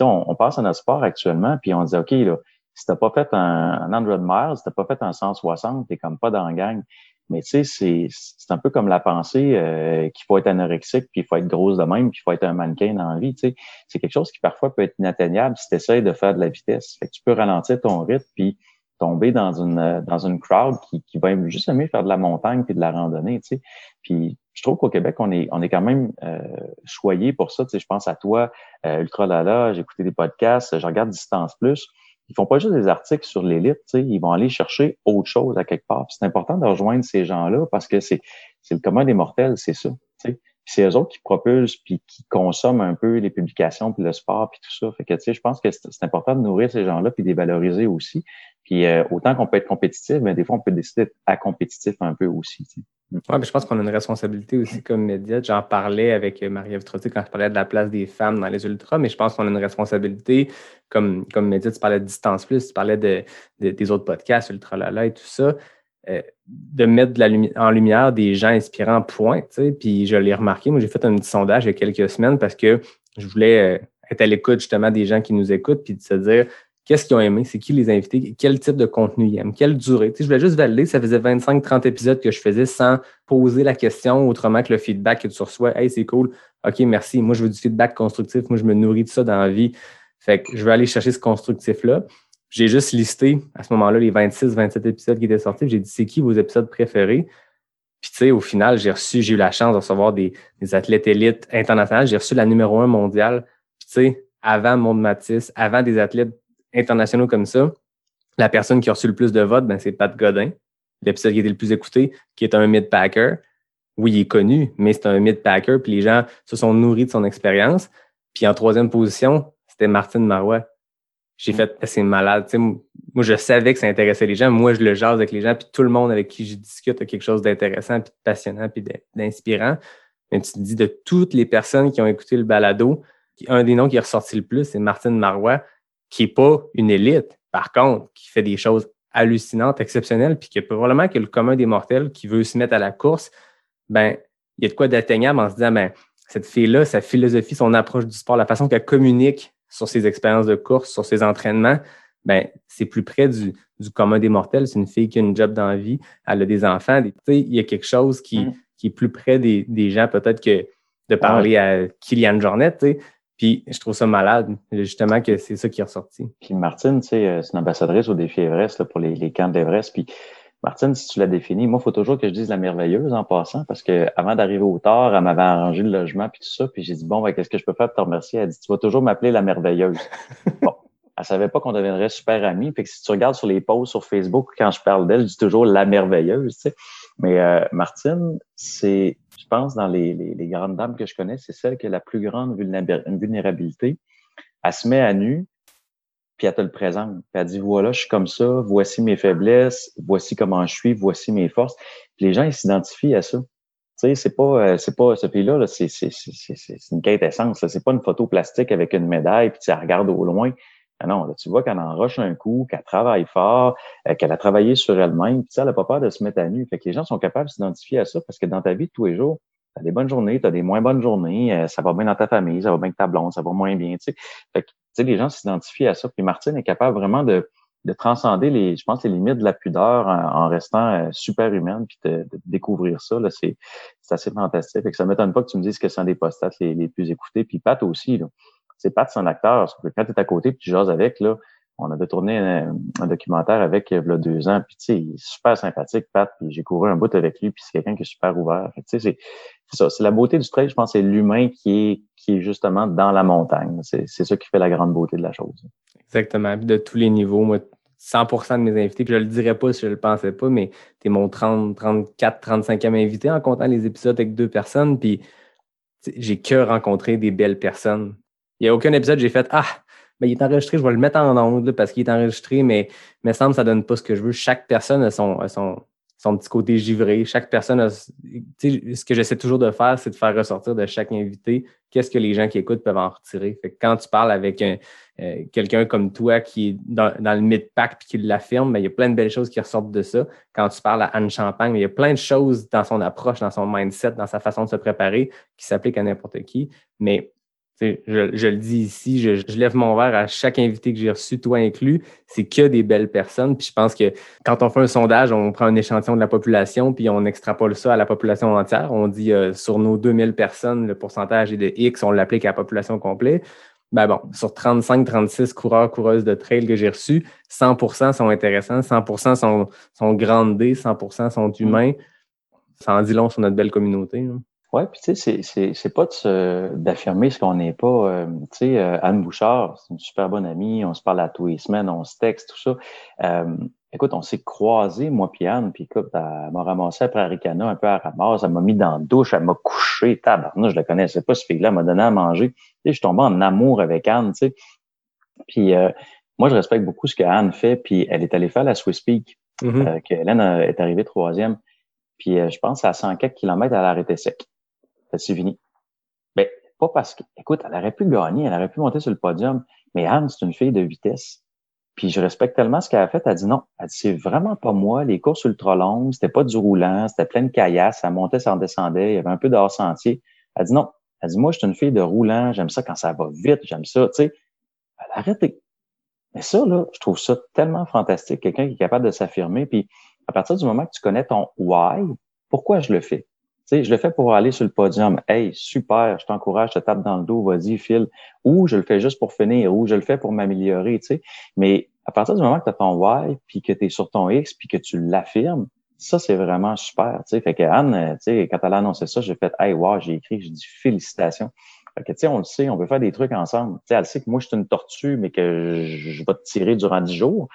on, on passe à notre sport actuellement, puis on dit, OK, là, si t'as pas fait un, 100 miles, si t'as pas fait un 160, t'es comme pas dans la gang. Mais tu sais, c'est, c'est un peu comme la pensée euh, qu'il faut être anorexique, puis il faut être grosse de même, puis il faut être un mannequin dans la vie. Tu sais. C'est quelque chose qui parfois peut être inatteignable si tu essaies de faire de la vitesse. Fait tu peux ralentir ton rythme, puis tomber dans une euh, dans une crowd qui, qui va juste aimer faire de la montagne puis de la randonnée, tu sais. Puis je trouve qu'au Québec, on est on est quand même euh, choyé pour ça. Tu sais, je pense à toi, euh, Ultra Lala, j'ai écouté des podcasts, je regarde Distance Plus. Ils font pas juste des articles sur l'élite, tu sais, ils vont aller chercher autre chose à quelque part. C'est important de rejoindre ces gens-là parce que c'est le commun des mortels, c'est ça. Tu sais c'est eux autres qui propulsent puis qui consomment un peu les publications puis le sport puis tout ça. Fait que tu sais, je pense que c'est important de nourrir ces gens-là puis de les valoriser aussi. Puis euh, autant qu'on peut être compétitif, mais des fois on peut décider d'être compétitif un peu aussi. Tu mm. Ouais, mais je pense qu'on a une responsabilité aussi comme média. J'en parlais avec Marie-Ève Trottier quand je parlais de la place des femmes dans les ultras, mais je pense qu'on a une responsabilité comme, comme. Tu parlais de Distance Plus, tu parlais de, des autres podcasts, Ultra Lala et tout ça. Euh, de mettre de la en lumière des gens inspirants, point. Puis je l'ai remarqué, moi j'ai fait un petit sondage il y a quelques semaines parce que je voulais euh, être à l'écoute justement des gens qui nous écoutent, puis de se dire qu'est-ce qu'ils ont aimé, c'est qui les invités, quel type de contenu ils aiment, quelle durée. je voulais juste valider, ça faisait 25-30 épisodes que je faisais sans poser la question autrement que le feedback que tu reçois. Hey, c'est cool, OK, merci. Moi, je veux du feedback constructif, moi, je me nourris de ça dans la vie. Fait que je vais aller chercher ce constructif-là j'ai juste listé à ce moment-là les 26, 27 épisodes qui étaient sortis. J'ai dit, c'est qui vos épisodes préférés? Puis, tu sais, au final, j'ai reçu, j'ai eu la chance de recevoir des, athlètes élites internationales. J'ai reçu la numéro un mondiale. Puis, tu sais, avant Monde Matisse, avant des athlètes internationaux comme ça, la personne qui a reçu le plus de votes, ben, c'est Pat Godin, l'épisode qui était le plus écouté, qui est un mid-packer. Oui, il est connu, mais c'est un mid-packer. Puis, les gens se sont nourris de son expérience. Puis, en troisième position, c'était Martine Marois j'ai fait, c'est malade. moi, je savais que ça intéressait les gens. Moi, je le jase avec les gens, puis tout le monde avec qui je discute a quelque chose d'intéressant, puis de passionnant, puis d'inspirant. Mais tu te dis de toutes les personnes qui ont écouté le balado, un des noms qui est ressorti le plus, c'est Martine Marois, qui n'est pas une élite, par contre, qui fait des choses hallucinantes, exceptionnelles, puis qui a probablement que le commun des mortels qui veut se mettre à la course, ben, il y a de quoi d'atteignable en se disant, ben, cette fille-là, sa philosophie, son approche du sport, la façon qu'elle communique sur ses expériences de course, sur ses entraînements, ben, c'est plus près du, du commun des mortels. C'est une fille qui a une job dans la vie, elle a des enfants. il y a quelque chose qui, mm. qui est plus près des, des gens, peut-être que de parler à Kylian Jornet. Puis je trouve ça malade, justement, que c'est ça qui est ressorti. Puis Martine, euh, c'est une ambassadrice au défi Everest là, pour les, les camps d'Everest. Puis Martine, si tu l'as défini, moi, il faut toujours que je dise la merveilleuse en passant, parce que avant d'arriver au tard, elle m'avait arrangé le logement puis tout ça, puis j'ai dit bon, ben, qu'est-ce que je peux faire pour te remercier? Elle dit tu vas toujours m'appeler la merveilleuse. bon, elle savait pas qu'on deviendrait super amis, puis que si tu regardes sur les posts sur Facebook quand je parle d'elle, je dis toujours la merveilleuse, tu sais. Mais euh, Martine, c'est, pense, dans les, les, grandes dames que je connais, c'est celle qui a la plus grande vulnérabilité. Elle se met à nu, puis elle te le présente. Puis elle dit voilà, je suis comme ça, voici mes faiblesses, voici comment je suis, voici mes forces. Les gens, ils s'identifient à ça. Tu sais, c'est pas, euh, c'est pas, ce pays-là, -là, c'est, c'est, c'est, une quintessence. C'est pas une photo plastique avec une médaille, puis tu regardes au loin. Ah non, là, tu vois qu'elle enroche un coup, qu'elle travaille fort, euh, qu'elle a travaillé sur elle-même, puis elle n'a pas peur de se mettre à nu. Fait que les gens sont capables de s'identifier à ça parce que dans ta vie de tous les jours, tu as des bonnes journées, tu as des moins bonnes journées, euh, ça va bien dans ta famille, ça va bien avec ta blonde, ça va moins bien. Tu sais. Fait que, tu sais, les gens s'identifient à ça. Puis Martine est capable vraiment de, de transcender les, je pense, les limites de la pudeur en, restant euh, super humaine, puis de, découvrir ça. Là, c'est, c'est assez fantastique. Fait que ça m'étonne pas que tu me dises que c'est un des postats les, les plus écoutés. Puis Pat aussi, là. C'est Pat, c'est un acteur. Quand tu es à côté, puis tu jases avec, là, on avait tourné un, documentaire avec il y a deux ans, puis tu sais, il est super sympathique, Pat, puis j'ai couru un bout avec lui, puis c'est quelqu'un qui est super ouvert. tu sais, c'est ça, c'est la beauté du trail, je pense, c'est l'humain qui est, justement dans la montagne. C'est, c'est ça qui fait la grande beauté de la chose. Exactement, puis de tous les niveaux, moi, 100% de mes invités, puis je le dirais pas si je le pensais pas, mais tu es mon 30, 34, 35e invité en comptant les épisodes avec deux personnes, puis j'ai que rencontré des belles personnes. Il n'y a aucun épisode j'ai fait Ah, ben, il est enregistré, je vais le mettre en onde parce qu'il est enregistré, mais il me semble que ça ne donne pas ce que je veux. Chaque personne a son, son, son petit côté givré. Chaque personne a. Ce que j'essaie toujours de faire, c'est de faire ressortir de chaque invité qu'est-ce que les gens qui écoutent peuvent en retirer. Fait quand tu parles avec euh, quelqu'un comme toi qui est dans, le mid-pack et qui l'affirme, ben, il y a plein de belles choses qui ressortent de ça. Quand tu parles à Anne Champagne, il y a plein de choses dans son approche, dans son mindset, dans sa façon de se préparer qui s'appliquent à n'importe qui. Mais je, le dis ici, je, lève mon verre à chaque invité que j'ai reçu, toi inclus, c'est que des belles personnes. Puis je pense que quand on fait un sondage, on prend un échantillon de la population, puis on extrapole ça à la population entière. On dit euh, sur nos 2000 personnes, le pourcentage est de X, on l'applique à la population complète. Ben bon, sur 35-36 coureurs, coureuses de trail que j'ai reçus, 100% sont intéressants, 100% sont, sont grandés, 100% sont Mm. humains. Ça en dit long sur notre belle communauté. hein. Ouais, puis tu sais, c'est- c'est c'est pas d'affirmer ce qu'on n'est pas. euh, tu sais, euh, Anne Bouchard, c'est une super bonne amie, on se parle à tous les semaines, on se texte, tout ça. Euh, écoute, on s'est croisés, moi puis Anne, puis écoute, elle m'a ramassé après Aricana, un peu à ramasse, elle m'a mis dans la douche, elle m'a couché, tabarnak, je la connaissais pas, ce fille-là elle m'a donné à manger. Tu sais, je suis tombé en amour avec Anne, tu sais. Puis euh, moi, je respecte beaucoup ce que Anne fait, puis elle est allée faire la Swiss Peak, euh, que Hélène euh, est arrivée troisième. Puis euh, je pense à 100 quelques kilomètres, elle a arrêté sec. C'est fini. Ben, pas parce que, écoute, elle aurait pu gagner, elle aurait pu monter sur le podium, mais Anne, c'est une fille de vitesse. Puis je respecte tellement ce qu'elle a fait. Elle dit non. Elle dit c'est vraiment pas moi. Les courses ultra longues, c'était pas du roulant, c'était plein de caillasses, ça montait, ça en descendait, il y avait un peu de hors-sentier. Elle dit non. Elle dit moi, je suis une fille de roulant, j'aime ça quand ça va vite, j'aime ça. Tu sais, elle a arrêté. Mais ça, là, je trouve ça tellement fantastique. Quelqu'un qui est capable de s'affirmer. Puis à partir du moment que tu connais ton why, pourquoi je le fais? Sais, je le fais pour aller sur le podium. Hey, super, je t'encourage, je te tape dans le dos, vas-y, file. Ou je le fais juste pour finir, ou je le fais pour m'améliorer, tu sais. Mais à partir du moment que tu as ton why, puis que tu es sur ton X, puis que tu l'affirmes, ça, c'est vraiment super, tu sais. Fait que Anne, euh, tu sais, quand elle a annoncé ça, j'ai fait, hey, wow, j'ai écrit, j'ai dit félicitations. Fait que, tu sais, on le sait, on peut faire des trucs ensemble. Tu sais, elle sait que moi, je suis une tortue, mais que je vais te tirer durant dix jours.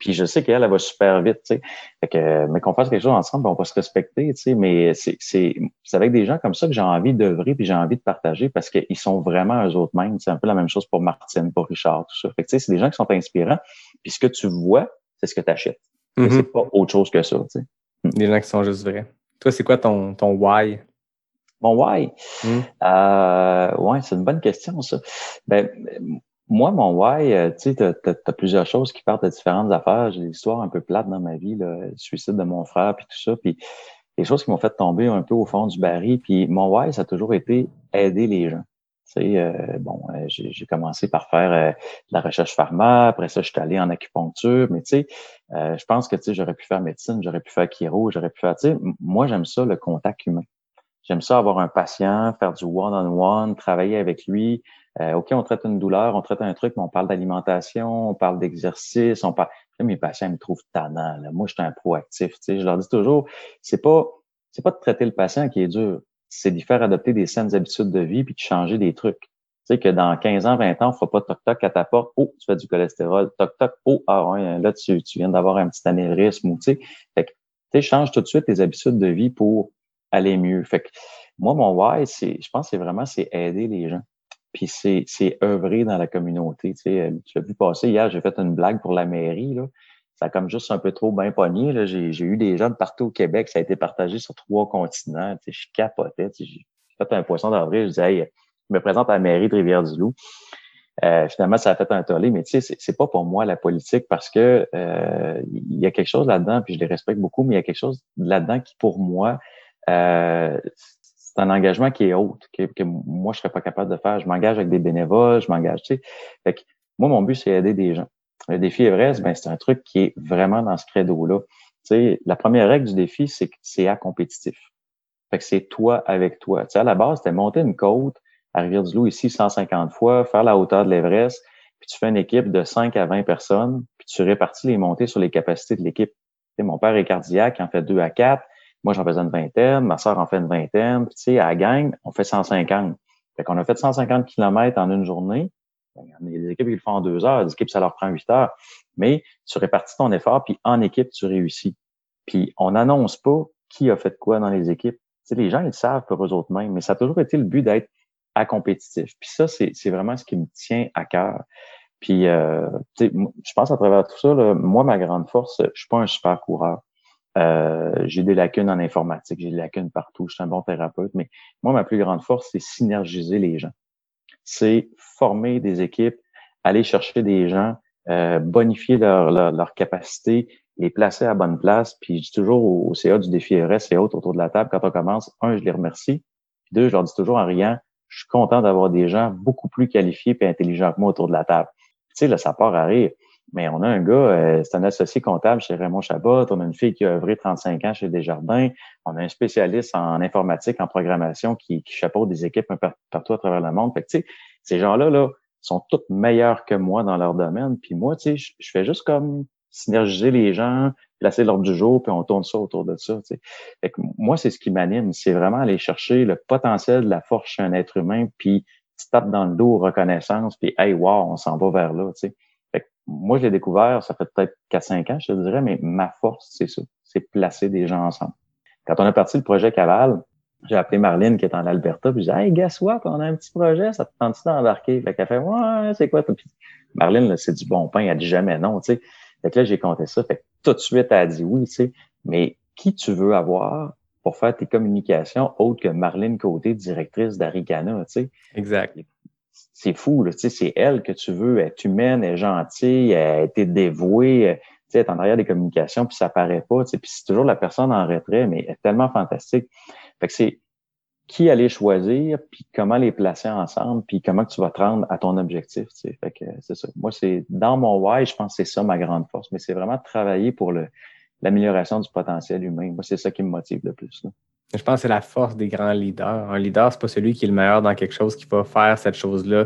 Puis je sais qu'elle, elle va super vite, tu sais. Fait que, mais qu'on fasse quelque chose ensemble, ben, on va se respecter, tu sais. Mais c'est, c'est, c'est avec des gens comme ça que j'ai envie d'œuvrer puis j'ai envie de partager parce qu'ils sont vraiment eux autres mêmes. C'est un peu la même chose pour Martine, pour Richard, tout ça. Fait que, tu sais, c'est des gens qui sont inspirants. Puis ce que tu vois, c'est ce que tu achètes. Mhm. C'est pas autre chose que ça, tu sais. Des gens qui sont juste vrais. Toi, c'est quoi ton, ton why? Mon why? Mm. Euh, ouais, c'est une bonne question, ça. Ben, moi, mon why, euh, tu sais, t'as, t'as plusieurs choses qui partent de différentes affaires. J'ai des histoires un peu plates dans ma vie, le suicide de mon frère, puis tout ça, puis des choses qui m'ont fait tomber un peu au fond du baril. Puis mon why, ça a toujours été aider les gens. Tu sais, euh, bon, euh, j'ai, commencé par faire euh, de la recherche pharma, après ça, je suis allé en acupuncture, mais tu sais, euh, je pense que tu sais, j'aurais pu faire médecine, j'aurais pu faire chiro, j'aurais pu faire, tu sais, moi, j'aime ça, le contact humain. J'aime ça avoir un patient, faire du one-on-one, travailler avec lui. Euh, OK, on traite une douleur, on traite un truc, mais on parle d'alimentation, on parle d'exercice, on parle. Là, mes patients me trouvent tannant. Là. Moi, je suis un proactif. Je leur dis toujours, c'est pas, c'est pas de traiter le patient qui est dur, c'est d'y faire adopter des saines habitudes de vie puis de changer des trucs. Tu sais que dans 15 ans, 20 ans, on fera pas toc-toc à ta porte. Oh, tu fais du cholestérol. Toc-toc. Oh, ah ouais, là, tu, tu viens d'avoir un petit anévrisme ou tu sais. Fait que, tu change tout de suite tes habitudes de vie pour aller mieux. Fait que moi, mon why, c'est, je pense, c'est vraiment, c'est aider les gens. Puis c'est, c'est œuvrer dans la communauté. Tu sais, euh, tu l'as vu passer hier, j'ai fait une blague pour la mairie, là. Ça a comme juste un peu trop bien pogné. Là. J'ai, j'ai eu des gens de partout au Québec. Ça a été partagé sur trois continents. Tu sais, je capotais. Tu sais, j'ai fait un poisson d'avril. Je disais, hey, je me présente à la mairie de Rivière-du-Loup. Euh, finalement, ça a fait un tollé, mais tu sais, c'est, c'est pas pour moi la politique parce que euh, il y a quelque chose là-dedans, puis je les respecte beaucoup, mais il y a quelque chose là-dedans qui, pour moi, euh, un engagement qui est haute, que, que moi, je serais pas capable de faire. Je m'engage avec des bénévoles, je m'engage, tu sais. Fait que moi, mon but, c'est aider des gens. Le défi Everest, ben, c'est un truc qui est vraiment dans ce credo-là. Tu sais, la première règle du défi, c'est que c'est à compétitif. Fait que c'est toi avec toi. Tu sais, à la base, c'était monter une côte à Rivière-du-Loup ici 150 fois, faire la hauteur de l'Everest, puis tu fais une équipe de 5 à 20 personnes, puis tu répartis les montées sur les capacités de l'équipe. Tu sais, mon père est cardiaque, il en fait 2 à 4. Moi, j'en faisais une vingtaine, ma soeur en fait une vingtaine. Puis, tu sais, à la gang, on fait 150. Fait qu'on a fait 150 kilomètres en une journée. Ben, Il équipes qui le font en deux heures, des équipes, ça leur prend huit heures. Mais tu répartis ton effort, puis en équipe, tu réussis. Puis on n'annonce pas qui a fait quoi dans les équipes. Tu sais, les gens, ils le savent pour eux autres mêmes, mais ça a toujours été le but d'être à compétitif. Puis ça, c'est vraiment ce qui me tient à cœur. Puis, euh, je pense à travers tout ça, là, moi, ma grande force, je suis pas un super coureur. Euh, j'ai des lacunes en informatique, j'ai des lacunes partout, je suis un bon thérapeute, mais moi, ma plus grande force, c'est synergiser les gens. C'est former des équipes, aller chercher des gens, euh, bonifier leur, leur, leur capacité, les placer à bonne place. Puis je dis toujours au, CA du défi Everest et autres autour de la table, quand on commence, un, je les remercie. Deux, je leur dis toujours en riant, je suis content d'avoir des gens beaucoup plus qualifiés et intelligents que moi autour de la table. Tu sais, là, ça part à rire. Mais on a un gars, euh, c'est un associé comptable chez Raymond Chabot. On a une fille qui a œuvré 35 ans chez Desjardins. On a un spécialiste en informatique, en programmation qui, qui chapeaute des équipes un partout à travers le monde. Fait que, tu sais, ces gens-là, là, sont toutes meilleures que moi dans leur domaine. Puis moi, tu sais, je, fais juste comme synergiser les gens, placer l'ordre du jour, puis on tourne ça autour de ça. Tu sais. Fait que moi, c'est ce qui m'anime, c'est vraiment aller chercher le potentiel de la force chez un être humain, puis tu tapes dans le dos reconnaissance, puis hey, wow, on s'en va vers là. Tu sais. Moi, je l'ai découvert, ça fait peut-être 4-5 ans, je te dirais, mais ma force, c'est ça, c'est placer des gens ensemble. Quand on a parti le projet Caval, j'ai appelé Marlene qui est en Alberta, puis j'ai dit Hey, guess what? On a un petit projet, ça te tente-tu d'embarquer? Fait qu'elle fait Ouais, c'est quoi? Puis Marlene, c'est du bon pain, elle dit jamais non, tu sais. Fait que là, j'ai compté ça. Fait que tout de suite, elle a dit oui, tu sais. Mais qui tu veux avoir pour faire tes communications autres que Marlene Côté, directrice d'Aricana, tu sais? Exact. C'est fou, là, c'est elle que tu veux, est humaine, elle est gentille, elle été dévouée, sais, elle en arrière des communications, puis ça paraît pas, puis c'est toujours la personne en retrait, mais elle est tellement fantastique. Fait que c'est qui aller choisir, puis comment les placer ensemble, puis comment tu vas te rendre à ton objectif. Tu sais. Fait que c'est ça. Moi, c'est dans mon why, je pense que c'est ça ma grande force. Mais c'est vraiment travailler pour le l'amélioration du potentiel humain. Moi, c'est ça qui me motive le plus. Je pense que c'est la force des grands leaders. Un leader, c'est pas celui qui est le meilleur dans quelque chose, qui va faire cette chose-là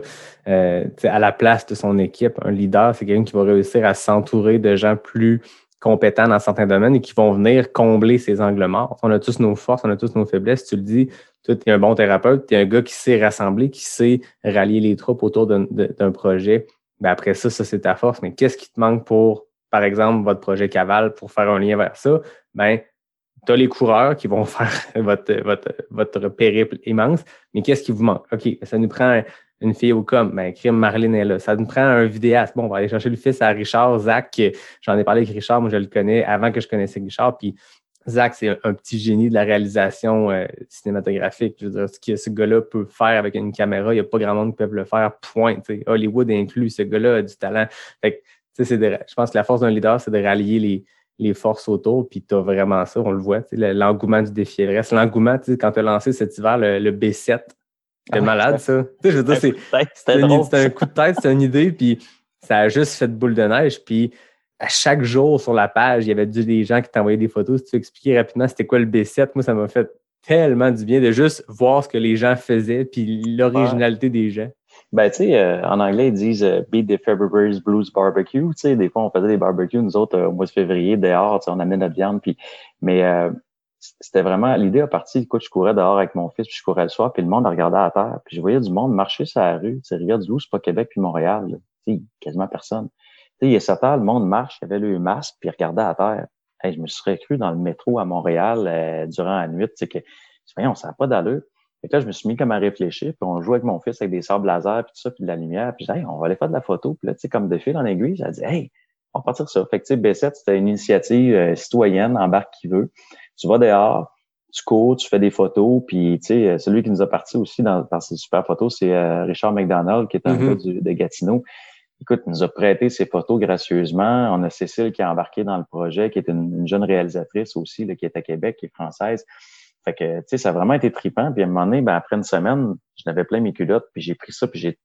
euh, à la place de son équipe. Un leader, c'est quelqu'un qui va réussir à s'entourer de gens plus compétents dans certains domaines et qui vont venir combler ces angles morts. On a tous nos forces, on a tous nos faiblesses. Tu le dis, tu es un bon thérapeute, tu es un gars qui sait rassembler, qui sait rallier les troupes autour d'un projet. Ben après ça, ça, c'est ta force. Mais qu'est-ce qui te manque pour, par exemple, votre projet Caval, pour faire un lien vers ça? Ben, tu as les coureurs qui vont faire votre, votre, votre périple immense, mais qu'est-ce qui vous manque? OK, ça nous prend une fille au com, ben, crime Marlène est là. Ça nous prend un vidéaste. Bon, on va aller chercher le fils à Richard, Zach. J'en ai parlé avec Richard, moi je le connais avant que je connaissais Richard. Puis Zach, c'est un, petit génie de la réalisation euh, cinématographique. Je veux dire, ce que ce gars-là peut faire avec une caméra, il n'y a pas grand monde qui peut le faire, point. Hollywood inclus, ce gars-là a du talent. Fait c'est je pense que la force d'un leader, c'est de rallier les, les forces autour, puis tu as vraiment ça, on le voit, l'engouement du défi Everest. L'engouement, quand tu as lancé cet hiver le B7, c'est malade, ça. Je veux dire, c'est un coup de tête, c'est une idée, puis ça a juste fait boule de neige. Puis à chaque jour sur la page, il y avait des gens qui t'envoyaient des photos. Si tu expliquais rapidement c'était quoi le B7, moi, ça m'a fait tellement du bien de juste voir ce que les gens faisaient, puis l'originalité des gens. Ben, tu sais, euh, en anglais, ils disent euh, Beat the February's Blues Barbecue. Tu sais, des fois, on faisait des barbecues, nous autres, euh, au mois de février, dehors, tu sais, on amenait notre viande. Puis, mais c'était vraiment l'idée a parti. Écoute, je courais dehors avec mon fils, puis je courais le soir, puis le monde regardait à terre, puis je voyais du monde marcher sur la rue. C'est Rivière-du-Loup, c'est pas Québec puis Montréal. Tu sais, quasiment personne. Tu sais, il a 7 heures, le monde marche, il avait le masque, puis il regardait à terre. Hey, je me serais cru dans le métro à Montréal euh, durant la nuit, tu sais que voyons, ça n'a pas d'allure. Et là, je me suis mis comme à réfléchir, puis on jouait avec mon fils avec des sables laser, puis tout ça, puis de la lumière, puis hey, on va aller faire de la photo. Puis là, tu sais, comme de fil en aiguille, j'ai dit, hey, on va partir ça. Fait que, tu sais, B7, c'était une initiative euh, citoyenne, embarque qui veut. Tu vas dehors, tu cours, tu fais des photos, puis tu sais, celui qui nous a parti aussi dans, ces super photos, c'est euh, Richard McDonald, qui est un gars de Gatineau. Écoute, il nous a prêté ses photos gracieusement. On a Cécile qui a embarqué dans le projet, qui est une, jeune réalisatrice aussi, là, qui est à Québec, qui est française. Fait que, tu sais, ça a vraiment été trippant. Puis à un moment donné, ben, après une semaine, je n'avais plein mes culottes, puis j'ai pris ça, puis j'ai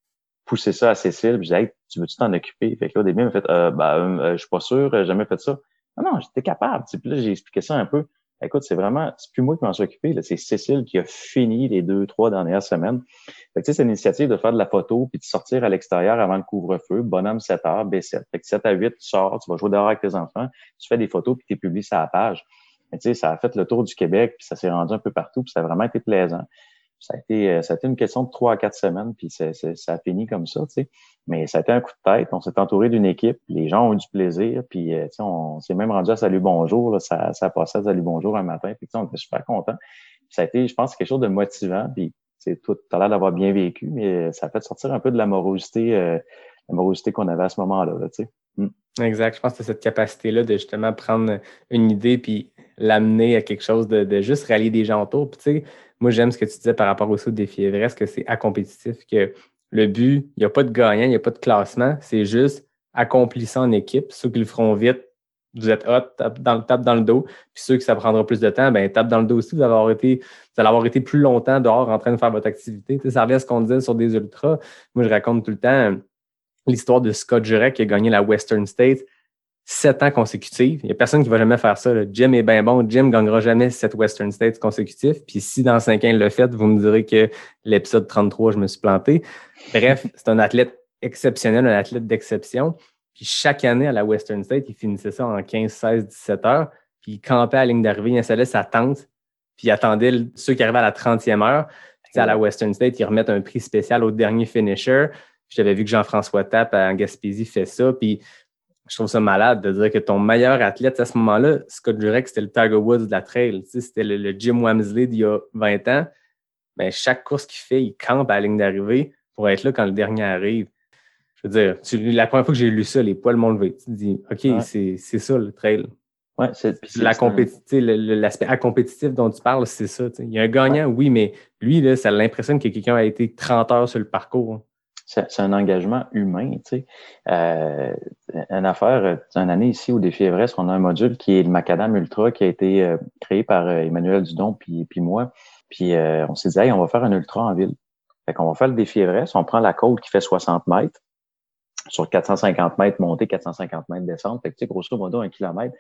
poussé ça à Cécile, puis j'ai dit, hey, tu veux-tu t'en occuper? Fait que là, au début, elle m'a fait, euh, ben, euh, je suis pas sûr, j'ai jamais fait ça. Non, non, j'étais capable. Là, j'ai expliqué ça un peu. Écoute, c'est vraiment, c'est plus moi qui m'en suis occupé, c'est Cécile qui a fini les deux, trois dernières semaines. Fait que, c'est une initiative de faire de la photo puis de sortir à l'extérieur avant le couvre-feu, bonhomme 7 heures, B7. Fait que 7 à 8, tu sors, tu vas jouer dehors avec tes enfants, tu fais des photos puis tu publies ça à la page. Mais tu sais, ça a fait le tour du Québec puis ça s'est rendu un peu partout puis ça a vraiment été plaisant ça a été, euh, ça a été une question de trois à quatre semaines, puis ça a fini comme ça, tu sais. Mais ça a été un coup de tête. On s'est entouré d'une équipe. Les gens ont eu du plaisir, puis euh, tu sais, on s'est même rendu à Salut Bonjour. Là, ça, ça passé à Salut Bonjour un matin, puis on était super contents. Ça a été, je pense, quelque chose de motivant. Puis c'est tout, as l'air d'avoir bien vécu, mais ça a fait sortir un peu de l'amorosité, euh, l'amorosité qu'on avait à ce moment-là, là, tu sais. Mm. Exact. Je pense que cette capacité-là de justement prendre une idée puis l'amener à quelque chose de, juste rallier des gens autour. Puis tu moi, j'aime ce que tu disais par rapport aussi au défi Everest, que c'est compétitif, que le but, il n'y a pas de gagnant, il n'y a pas de classement, c'est juste accomplir ça en équipe. Ceux qui le feront vite, vous êtes hot, tape dans, le dos. Puis ceux qui ça prendra plus de temps, ben tape dans le dos aussi. Vous allez avoir été, plus longtemps dehors en train de faire votre activité. ça revient à ce qu'on disait sur des ultras. Moi, je raconte tout le temps l'histoire de Scott Jurek qui a gagné la Western State sept ans consécutifs. Il n'y a personne qui va jamais faire ça. Jim est bien bon. Jim ne gagnera jamais sept Western States consécutifs. Puis si dans cinq ans il le fait, vous me direz que l'épisode 33, je me suis planté. Bref, c'est un athlète exceptionnel, un athlète d'exception. Puis chaque année à la Western State, il finissait ça en 15, 16, 17 heures. Puis il campait à la ligne d'arrivée, il installait sa tente, puis il attendait ceux qui arrivaient à la 30e heure. Puis à la Western State, ils remettent un prix spécial au dernier finisher. J'avais vu que Jean-François Tapp en Gaspésie fait ça. Puis je trouve ça malade de dire que ton meilleur athlète à ce moment-là, Scott Jurek, c'était le Tiger Woods de la trail. c'était le, Jim Wamsley d'il y a 20 ans. Mais chaque course qu'il fait, il campe à la ligne d'arrivée pour être là quand le dernier arrive. Je veux dire, la première fois que j'ai lu ça, les poils m'ont levé. Tu te dis, OK, c'est ça le trail. Ouais, la l'aspect compétitif dont tu parles, c'est ça. Il y a un gagnant, oui, mais lui, là, ça l'impressionne que quelqu'un a été 30 heures sur le parcours c'est un engagement humain. Tu sais. Euh, une affaire, une année ici au Défi Everest, on a un module qui est le Macadam Ultra qui a été euh, créé par euh, Emmanuel Dudon puis, puis moi. Puis euh, on s'est dit, hey, on va faire un ultra en ville. Fait qu'on va faire le Défi Everest, on prend la côte qui fait 60 mètres sur 450 mètres montée, 450 mètres descente. Fait que tu sais, grosso modo, un kilomètre.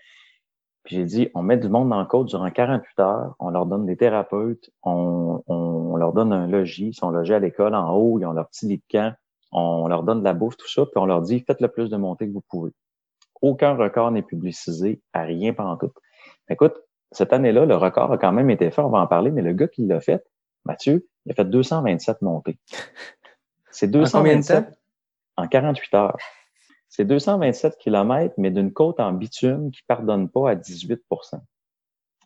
Puis j'ai dit, on met du monde dans le côte durant 48 heures, on leur donne des thérapeutes, on, on leur donne un logis, ils sont logés à l'école en haut, ils ont leur petit lit de camp, on leur donne de la bouffe, tout ça, puis on leur dit, faites le plus de montées que vous pouvez. Aucun record n'est publicisé, à rien pendant tout. Écoute, cette année-là, le record a quand même été fait, on va en parler, mais le gars qui l'a fait, Mathieu, il a fait 227 montées. C'est 227 en, en 48 heures. C'est 227 km, mais d'une côte en bitume qui pardonne pas à 18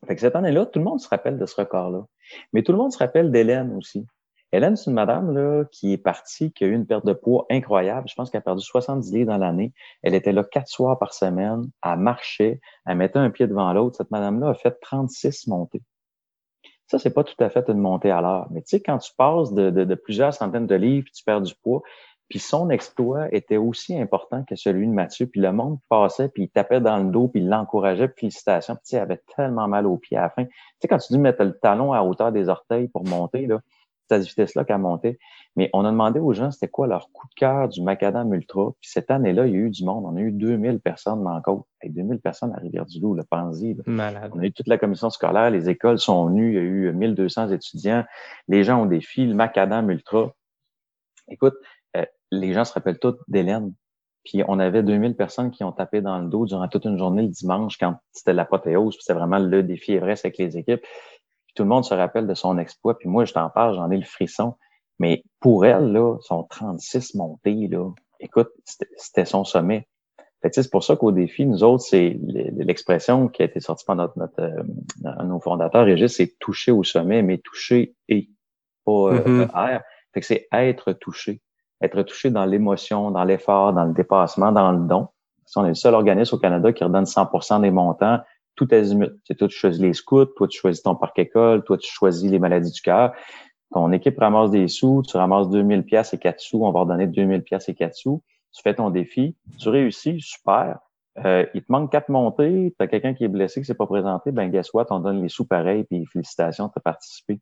Fait que cette année-là, tout le monde se rappelle de ce record-là. Mais tout le monde se rappelle d'Hélène aussi. Hélène, c'est une madame là, qui est partie, qui a eu une perte de poids incroyable. Je pense qu'elle a perdu 70 livres dans l'année. Elle était là quatre soirs par semaine, elle marchait, elle mettait un pied devant l'autre. Cette madame-là a fait 36 montées. Ça, c'est pas tout à fait une montée à l'heure. Mais tu sais, quand tu passes de, de, plusieurs centaines de livres, puis tu perds du poids, puis son exploit était aussi important que celui de Mathieu. Puis le monde passait, puis il tapait dans le dos, puis il l'encourageait. Félicitations. Puis tu sais, il avait tellement mal aux pieds à la fin. Tu sais, quand tu dis mettre le talon à hauteur des orteils pour monter, là, c'est à cette vitesse-là qu'elle montait. Mais on a demandé aux gens c'était quoi leur coup de cœur du Macadam Ultra. Puis cette année-là, il y a eu du monde. On a eu 2000 personnes dans le côte. Et 2000 personnes à Rivière-du-Loup, le Panzi. Malade. On a eu toute la commission scolaire, les écoles sont venues, il y a eu 1200 étudiants. Les gens ont des filles, le Macadam Ultra. Écoute, les gens se rappellent tous d'Hélène. Puis on avait 2000 personnes qui ont tapé dans le dos durant toute une journée le dimanche quand c'était l'apothéose. C'était vraiment le défi Everest avec les équipes tout le monde se rappelle de son exploit. Puis moi, je t'en parle, j'en ai le frisson. Mais pour elle, là, son 36 montées, là, écoute, c'était son sommet. c'est pour ça qu'au défi, nous autres, c'est l'expression qui a été sortie par notre, notre euh, nos fondateurs, Régis, c'est toucher au sommet, mais toucher et pas euh, mm-hmm. Fait que c'est être touché. Être touché dans l'émotion, dans l'effort, dans le dépassement, dans le don. On est le seul organisme au Canada qui redonne 100% des montants tout azimut. C'est toi, tu choisis les scouts, toi, tu choisis ton parc école, toi, tu choisis les maladies du cœur. Ton équipe ramasse des sous, tu ramasses 2000 pièces et 4 sous, on va redonner 2000 pièces et 4 sous. Tu fais ton défi, tu réussis, super. Euh, il te manque quatre montées, tu as quelqu'un qui est blessé, qui s'est pas présenté, ben guess what, on donne les sous pareils, puis félicitations, tu as participé.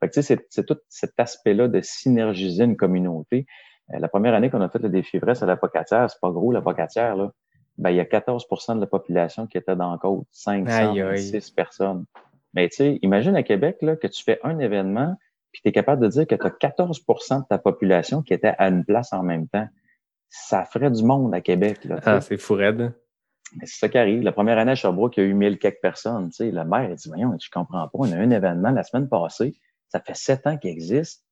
Fait que, c'est, c'est tout cet aspect-là de synergiser une communauté. Euh, la première année qu'on a fait le défi vrai, c'est la Pocatière, c'est pas gros la Pocatière, là ben, il y a 14% de la population qui était dans le côte, 506 personnes. Mais tu sais, imagine à Québec là, que tu fais un événement, puis tu es capable de dire que tu as 14% de ta population qui était à une place en même temps. Ça ferait du monde à Québec. Là, ah, c'est fou raide. Mais c'est ça qui arrive. La première année à Sherbrooke, il y a eu 1000 quelques personnes. Tu sais, le maire a dit, voyons, je comprends pas, on a eu un événement la semaine passée. Ça fait sept ans qu'il existe.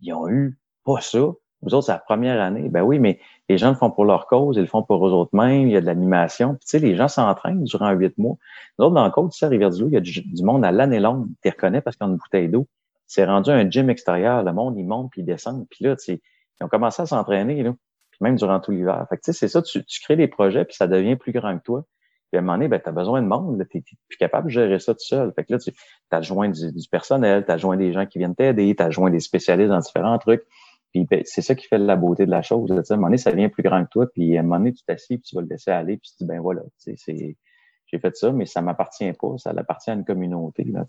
Ils ont eu pas ça. Vous autres, c'est la première année. Ben oui, mais les gens le font pour leur cause, ils le font pour eux autres mêmes, il y a de l'animation. Puis, tu sais, les gens s'entraînent durant huit mois. Nous autres, dans le côte, tu sais, à Rivière-du-Loup, il y a du, monde à l'année longue. Tu les reconnais parce qu'ils ont une bouteille d'eau. C'est rendu un gym extérieur. Le monde, il monte puis il descend. Puis là, tu sais, ils ont commencé à s'entraîner, là. Puis même durant tout l'hiver. Fait que, tu sais, c'est ça, tu, crées des projets puis ça devient plus grand que toi. Puis à un moment donné, ben, tu as besoin de monde, tu plus capable de gérer ça tout seul. Fait que là, tu as joint du, du personnel, tu as joint des gens qui viennent t'aider, tu as joint des spécialistes dans différents trucs. Puis ben, c'est ça qui fait la beauté de la chose. À un moment donné, ça devient plus grand que toi, puis à un moment donné, tu t'assieds, puis tu vas le laisser aller, puis tu dis, ben voilà, c'est, j'ai fait ça, mais ça m'appartient pas, ça appartient à une communauté. Là,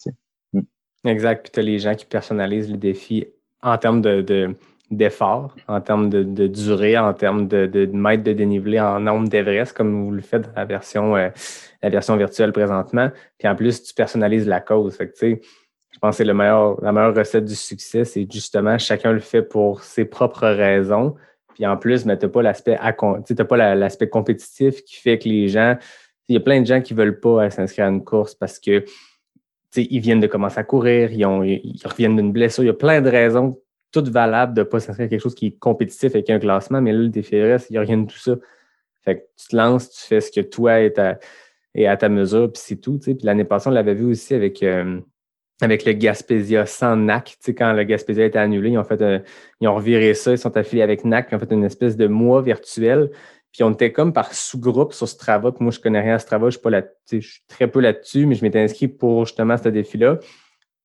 mm. Exact. Puis tu as les gens qui personnalisent le défi en termes de, d'effort, en termes de, durée, en termes de, de, mètres de dénivelé, en nombre d'Everest, comme vous le faites dans la version, euh, la version virtuelle présentement. Puis en plus, tu personnalises la cause. Fait que, je pense que le meilleur, la meilleure recette du succès, c'est justement chacun le fait pour ses propres raisons. Puis en plus, mais tu n'as pas l'aspect pas l'aspect compétitif qui fait que les gens. Il y a plein de gens qui ne veulent pas s'inscrire à une course parce que ils viennent de commencer à courir, ils, ont, ils reviennent d'une blessure. Il y a plein de raisons, toutes valables, de ne pas s'inscrire à quelque chose qui est compétitif avec un classement, mais là, le défi Everest, il n'y a rien de tout ça. Fait que tu te lances, tu fais ce que toi est à, à ta mesure, puis c'est tout. Puis l'année passée, on l'avait vu aussi avec, euh, avec le Gaspésia sans NAC. quand le Gaspésia a été annulé, ils ont, fait ils ont reviré ça, ils sont affiliés avec NAC, ils ont fait une espèce de mois virtuel. Puis on était comme par sous-groupe sur Strava. Puis moi, je connais rien à Strava, je suis pas là, je suis très peu là-dessus, mais je m'étais inscrit pour justement ce défi-là.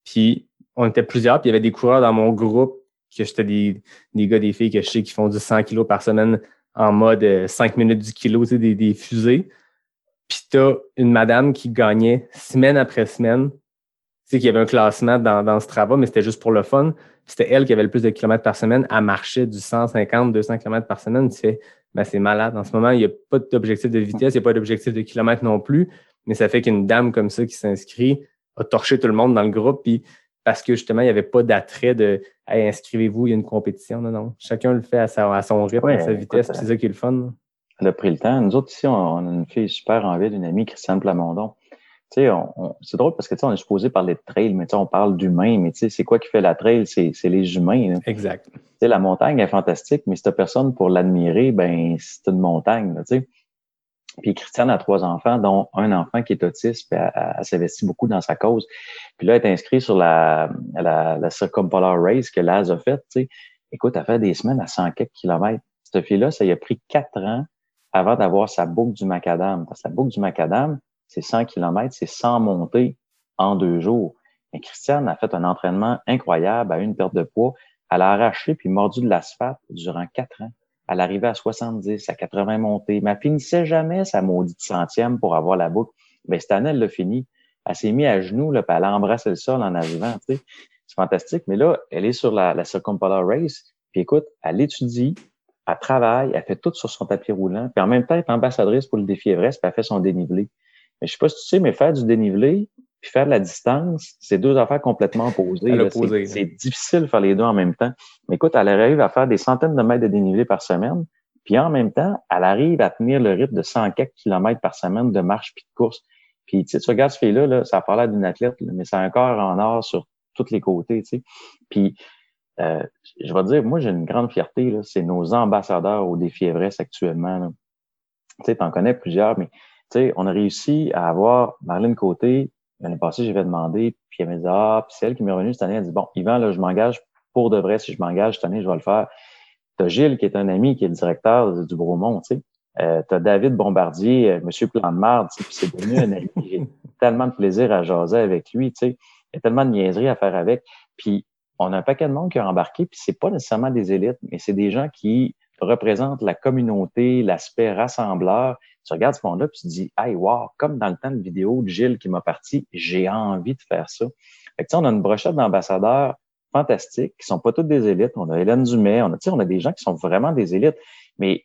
Puis on était plusieurs, puis il y avait des coureurs dans mon groupe que j'étais des, des gars, des filles que je sais qui font du 100 kilos par semaine en mode 5 euh, minutes du kilo, tu sais, des, des fusées. Puis tu as une madame qui gagnait semaine après semaine. Tu sais qu'il y avait un classement dans, dans Strava, mais c'était juste pour le fun. C'était elle qui avait le plus de kilomètres par semaine. Elle marchait du 150, 200 kilomètres par semaine. Tu fais, ben, c'est malade. En ce moment, il n'y a pas d'objectif de vitesse, il n'y a pas d'objectif de kilomètres non plus. Mais ça fait qu'une dame comme ça qui s'inscrit a torché tout le monde dans le groupe. Puis parce que justement, il n'y avait pas d'attrait de inscrivez-vous, il y a une compétition. Non, non. Chacun le fait à, son rythme, à sa vitesse, c'est ça qui est le fun. Elle a pris le temps. Nous autres, ici, on, a une fille super en ville, une amie, Christiane Plamondon. Tu sais, c'est drôle parce que tu sais, on est supposé parler de trail, mais tu sais, on parle d'humain, mais tu sais, c'est quoi qui fait la trail? C'est, les humains. Exact. Tu sais, la montagne est fantastique, mais si t'as personne pour l'admirer, ben c'est une montagne, tu sais. Puis Christiane a trois enfants, dont un enfant qui est autiste, puis elle, s'investit beaucoup dans sa cause. Puis là, elle est inscrite sur la, la, la Circumpolar Race que Laz a faite, tu sais. Écoute, elle fait des semaines à 100 quelques kilomètres. Cette fille-là, ça y a pris quatre ans avant d'avoir sa boucle du macadam. Parce que la boucle du macadam, c'est 100 km, c'est 100 montées en deux jours. Et Christiane a fait un entraînement incroyable à une perte de poids. Elle a arraché puis mordu de l'asphalte durant quatre ans. Elle arrivait à 70, à 80 montées, mais elle finissait jamais sa maudite centième pour avoir la boucle. Mais cette année, elle l'a fini. Elle s'est mise à genoux, là, puis elle a embrassé le sol en arrivant. C'est fantastique. Mais là, elle est sur la, la Circumpolar Race. Puis écoute, elle étudie, elle travaille, elle fait tout sur son tapis roulant, puis en même temps, elle est ambassadrice pour le défi Everest, puis elle fait son dénivelé. Mais je sais pas si tu sais, mais faire du dénivelé, puis faire de la distance, c'est deux affaires complètement opposées. C'est difficile de faire les deux en même temps. Mais écoute, elle arrive à faire des centaines de mètres de dénivelé par semaine, puis en même temps, elle arrive à tenir le rythme de 100 quelques kilomètres par semaine de marche puis de course. Puis tu, sais, tu regardes ce fille-là, là, ça a parlé d'une athlète, mais c'est un corps en or sur tous les côtés. Tu sais. Puis euh, je vais dire, moi, j'ai une grande fierté, c'est nos ambassadeurs au défi Everest actuellement. Tu sais, t'en connais plusieurs, mais sais, on a réussi à avoir Marlène Côté. L'année passée, j'avais demandé, puis elle m'a dit, ah, puis c'est elle qui m'est revenue cette année, elle dit, bon, Yvan, là, je m'engage pour de vrai, si je m'engage cette année, je vais le faire. T'as Gilles, qui est un ami, qui est le directeur du Bromont, tu sais. Euh, t'as David Bombardier, euh, Monsieur Plan de Marde, puis c'est devenu un ami. J'ai tellement de plaisir à jaser avec lui, tu sais. Il y a tellement de niaiseries à faire avec. Puis on a un paquet de monde qui a embarqué, puis c'est pas nécessairement des élites, mais c'est des gens qui représentent la communauté, l'aspect rassembleur. Tu regardes ce monde-là, puis tu te dis, hey, wow, comme dans le temps de vidéo de Gilles qui m'a parti, j'ai envie de faire ça. Fait que, on a une brochette d'ambassadeurs fantastiques qui sont pas toutes des élites. On a Hélène Dumais, on a, on a des gens qui sont vraiment des élites, mais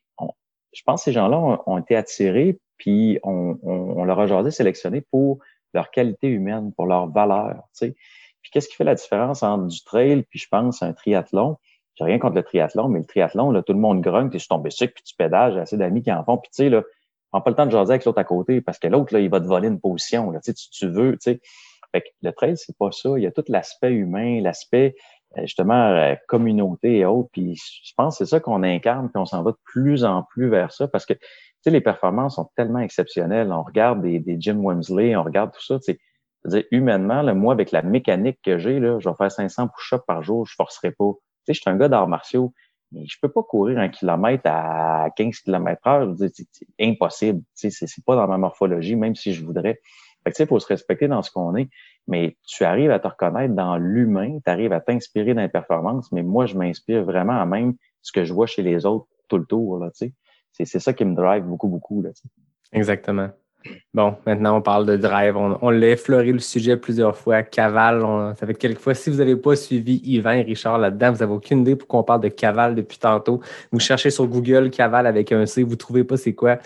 je pense que ces gens-là ont, été attirés, puis on, on, leur a jasé sélectionné pour leur qualité humaine, pour leur valeur. Tu sais. Puis qu'est-ce qui fait la différence entre du trail puis je pense un triathlon? J'ai rien contre le triathlon, mais le triathlon, là, tout le monde grogne, tu es sur ton bicycle, puis tu pédages, j'ai assez d'amis qui en font. Puis tu sais, là, prends pas le temps de jaser avec l'autre à côté parce que l'autre, là, il va te voler une position. Là, tu, sais, tu veux, tu sais. Fait que le trail, c'est pas ça. Il y a tout l'aspect humain, l'aspect euh, justement euh, communauté et autres. Puis je pense que c'est ça qu'on incarne, puis on s'en va de plus en plus vers ça parce que tu sais, les performances sont tellement exceptionnelles. On regarde des, des Jim Wemsley, on regarde tout ça. Tu sais, dire, humainement, là, moi, avec la mécanique que j'ai, là, je vais faire 500 push-ups par jour, je forcerai pas. Tu sais, je suis un gars d'arts martiaux, je peux pas courir un kilomètre à 15 km heure. C'est impossible. Sais, c'est pas dans ma morphologie, même si je voudrais. Fait que, faut se respecter dans ce qu'on est. Mais tu arrives à te reconnaître dans l'humain, tu arrives à t'inspirer dans les performances, mais moi, je m'inspire vraiment à même ce que je vois chez les autres tout le tour, là, tu sais. C'est ça qui me drive beaucoup, beaucoup, là. Exactement. Bon, maintenant on parle de drive. On, l'a effleuré le sujet plusieurs fois. Caval, ça fait quelques fois. Si vous n'avez pas suivi Yvan et Richard là-dedans, vous n'avez aucune idée pourquoi on parle de Caval depuis tantôt. Vous cherchez sur Google Caval avec un C, vous ne trouvez pas c'est quoi.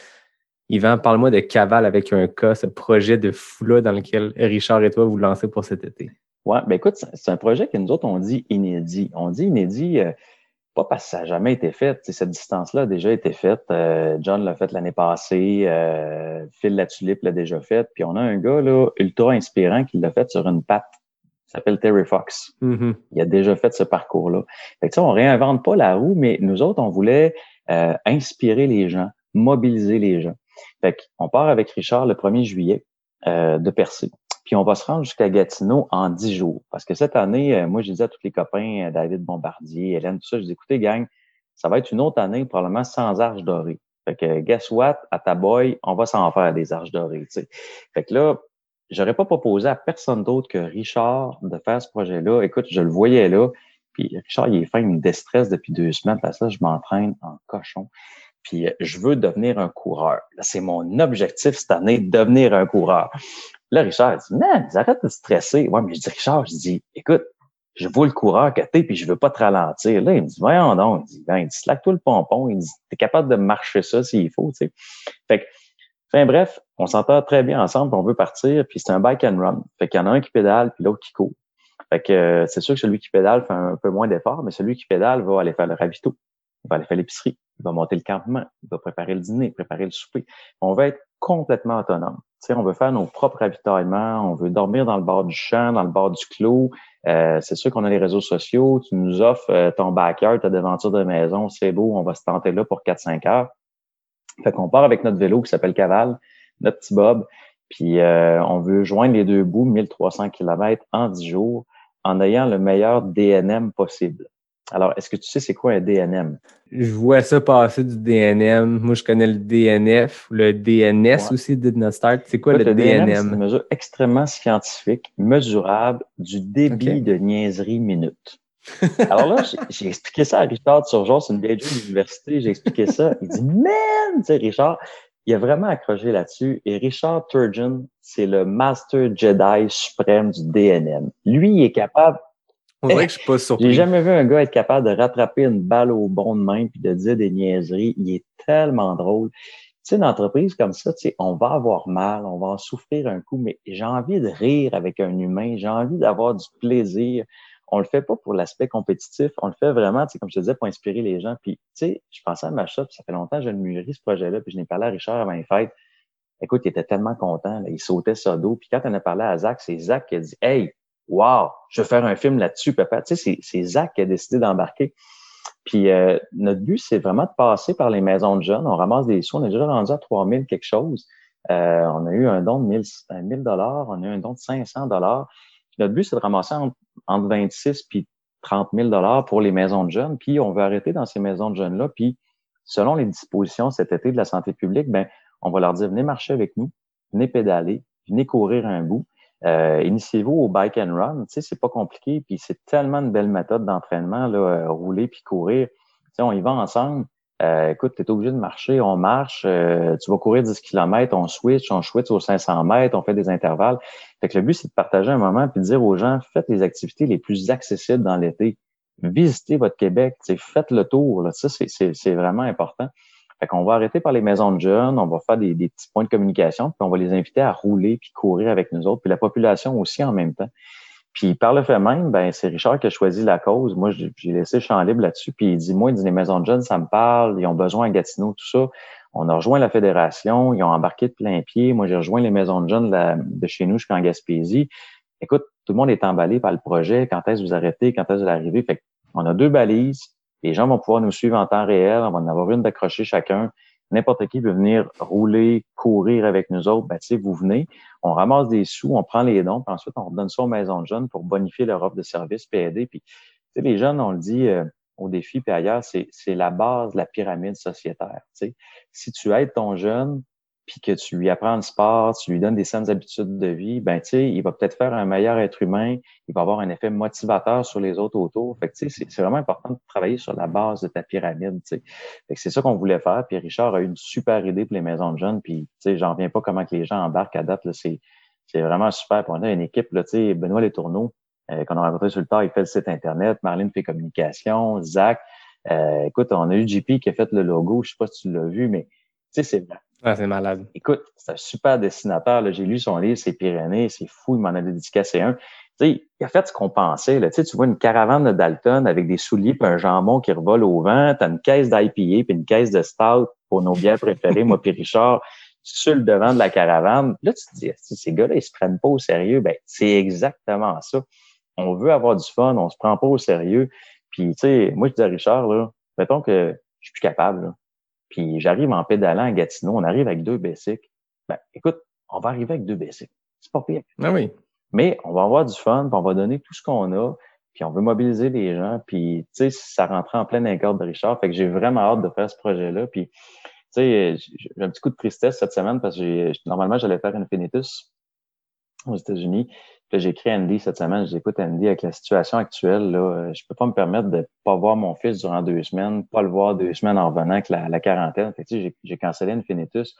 Yvan, parle-moi de Caval avec un K, ce projet de fou-là dans lequel Richard et toi vous lancez pour cet été. Oui, ben écoute, c'est un projet que nous autres, on dit inédit. On dit inédit. Euh, pas parce que ça n'a jamais été fait. Cette distance-là a déjà été faite. Euh, John l'a fait l'année passée. Euh, Phil La Tulipe l'a déjà fait. Puis on a un gars là, ultra inspirant qui l'a fait sur une patte. Il s'appelle Terry Fox. Mhm. Il a déjà fait ce parcours-là. Fait que, on réinvente pas la roue, mais nous autres, on voulait euh, inspirer les gens, mobiliser les gens. Fait qu'on part avec Richard le 1er juillet euh, de Percé. Puis on va se rendre jusqu'à Gatineau en dix jours. Parce que cette année, euh, moi, je disais à tous les copains, euh, David Bombardier, Hélène, tout ça, je dis, écoutez, gang, ça va être une autre année, probablement sans arche dorée. Fait que, guess what, à ta boy, on va s'en faire des arches dorées, tu sais. Fait que là, j'aurais pas proposé à personne d'autre que Richard de faire ce projet-là. Écoute, je le voyais là. Puis Richard, il est fin, il me déstresse depuis deux semaines. Parce que là, je m'entraîne en cochon. Puis euh, je veux devenir un coureur. C'est mon objectif cette année, devenir un coureur. Là, Richard dit, man, arrête de stresser. Ouais, mais je dis, Richard, je dis, écoute, je vois le coureur que t'es, puis je veux pas te ralentir. Là, il me dit, voyons donc. Il dit, ben, slack-toi le pompon. Il dit, t'es capable de marcher ça s'il faut, tu sais. Fait que, Enfin bref, on s'entend très bien ensemble, puis on veut partir, puis c'est un bike and run. Fait qu'il y en a un qui pédale, puis l'autre qui court. Fait que euh, c'est sûr que celui qui pédale fait un peu moins d'efforts, mais celui qui pédale va aller faire le ravito, il va aller faire l'épicerie, il va monter le campement, il va préparer le dîner, préparer le souper. On va être complètement autonome. Tu sais, on veut faire nos propres ravitaillements, on veut dormir dans le bord du champ, dans le bord du clos. Euh, c'est sûr qu'on a les réseaux sociaux, tu nous offres euh, ton backyard, ta devanture de maison, c'est beau, on va se tenter là pour 4-5 heures. Fait qu'on part avec notre vélo qui s'appelle Caval, notre petit Bob, puis euh, on veut joindre les deux bouts, 1300 km en 10 jours, en ayant le meilleur DNM possible. Alors, est-ce que tu sais c'est quoi un DNM? Je vois ça passer du DNM. Moi, je connais le DNF, le DNS Ouais. aussi, Did Not Start. C'est quoi le, c'est une DNM? mesure extrêmement scientifique, mesurable du débit de niaiserie minute. Alors là, j'ai- expliqué ça à Richard Turgeon, c'est une vieille de l'université, j'ai expliqué ça. Il dit, man, tu sais, Richard, il a vraiment accroché là-dessus. Et Richard Turgeon, c'est le Master Jedi suprême du DNM. Lui, il est capable, On dirait que je suis pas j'ai surpris. jamais vu un gars être capable de rattraper une balle au bon de main puis de dire des niaiseries. Il est tellement drôle. Tu sais, une entreprise comme ça, tu sais, on va avoir mal, on va en souffrir un coup, mais j'ai envie de rire avec un humain, j'ai envie d'avoir du plaisir. On le fait pas pour l'aspect compétitif, on le fait vraiment, tu sais, comme je te disais, pour inspirer les gens. Puis, tu sais, je pensais à ma shop, ça fait longtemps que je le mûris, ce projet-là, puis je n'ai parlé à Richard avant les fêtes. Écoute, il était tellement content, là, il sautait sur dos. Puis quand on a parlé à Zach, c'est Zach qui a dit Hey, wow, je vais faire un film là-dessus, papa. Tu sais, c'est- Zach qui a décidé d'embarquer. Puis euh, notre but, c'est vraiment de passer par les maisons de jeunes. On ramasse des sous. On est déjà rendu à 3000 quelque chose. Euh, on a eu un don de 1000 euh, 1000 dollars. On a eu un don de 500 dollars. Notre but, c'est de ramasser entre, entre 26 puis 30 000 dollars pour les maisons de jeunes. Puis on veut arrêter dans ces maisons de jeunes-là. Puis selon les dispositions cet été de la santé publique, ben on va leur dire venez marcher avec nous, venez pédaler, venez courir un bout. Euh, Initiez-vous au bike and run. Tu sais, c'est pas compliqué. Puis c'est tellement une belle méthode d'entraînement, là, euh, rouler puis courir. Tu sais, on y va ensemble. Euh, écoute, tu es obligé de marcher, on marche, euh, tu vas courir 10 km, on switch, on switch aux 500 mètres, on fait des intervalles. Fait que le but, c'est de partager un moment puis de dire aux gens, faites les activités les plus accessibles dans l'été. Visitez votre Québec, faites le tour. Là. Ça, c'est vraiment important. Fait qu'on va arrêter par les maisons de jeunes, on va faire des, des petits points de communication, puis on va les inviter à rouler puis courir avec nous autres, puis la population aussi en même temps. Puis par le fait même, ben c'est Richard qui a choisi la cause. Moi, j'ai laissé le champ libre là-dessus. Puis il dit, moi, il dit, les maisons de jeunes, ça me parle. Ils ont besoin à Gatineau, tout ça. On a rejoint la fédération. Ils ont embarqué de plein pied. Moi, j'ai rejoint les maisons de jeunes de chez nous jusqu'en Gaspésie. Écoute, tout le monde est emballé par le projet. Quand est-ce que vous arrêtez? Quand est-ce que vous arrivez? Fait on a deux balises. Les gens vont pouvoir nous suivre en temps réel. On va en avoir une d'accrocher chacun. N'importe qui veut venir rouler, courir avec nous autres. Ben, vous venez on ramasse des sous, on prend les dons, puis ensuite on redonne ça aux maisons de jeunes pour bonifier leur offre de service puis aider. Puis, les jeunes, on le dit euh, au défi puis ailleurs, c'est, la base de la pyramide sociétaire. Si tu aides ton jeune, puis que tu lui apprends le sport, tu lui donnes des saines habitudes de vie, ben tu sais, il va peut-être faire un meilleur être humain, il va avoir un effet motivateur sur les autres autour. Fait que tu sais, c'est, vraiment important de travailler sur la base de ta pyramide. Tu sais. C'est ça qu'on voulait faire. Puis Richard a eu une super idée pour les maisons de jeunes. Puis tu sais, j'en reviens pas comment que les gens embarquent à date. C'est, c'est vraiment super. On a une équipe, là, tu sais, Benoît Les Tourneaux, euh, qu'on a rencontré sur le tard, il fait le site Internet, Marlène fait communication, Zach. Euh, écoute, on a eu JP qui a fait le logo, je sais pas si tu l'as vu, mais tu sais, c'est Ah, c'est malade. Écoute, c'est un super dessinateur. là. J'ai lu son livre, c'est Pyrénées, c'est fou, il m'en a dédicacé un. sais, il a fait ce qu'on pensait. Là. Tu, vois une caravane de Dalton avec des souliers puis un jambon qui revole au vent. Tu as une caisse d'IPA puis une caisse de stout pour nos biens préférés, moi puis Richard, sur le devant de la caravane. Là, tu te dis, ces gars-là, ils se prennent pas au sérieux? Ben, c'est exactement ça. On veut avoir du fun, on se prend pas au sérieux. Puis, tu sais, moi, je dis à Richard, là, mettons que je suis plus capable, là. Puis j'arrive en pédalant à Gatineau, on arrive avec deux basics. Ben, écoute, on va arriver avec deux basics. C'est pas pire. Ah oui. Mais on va avoir du fun, puis on va donner tout ce qu'on a, puis on veut mobiliser les gens, puis tu sais, ça rentrait en pleine incorde de Richard. Fait que j'ai vraiment hâte de faire ce projet-là. Puis, tu sais, j'ai un petit coup de tristesse cette semaine parce que normalement, j'allais faire Infinitus aux États-Unis. J'ai écrit Andy cette semaine. J'écoute Andy avec la situation actuelle. Là, je peux pas me permettre de pas voir mon fils durant deux semaines, pas le voir deux semaines en revenant avec la, quarantaine. Fait que, j'ai cancellé Infinitus.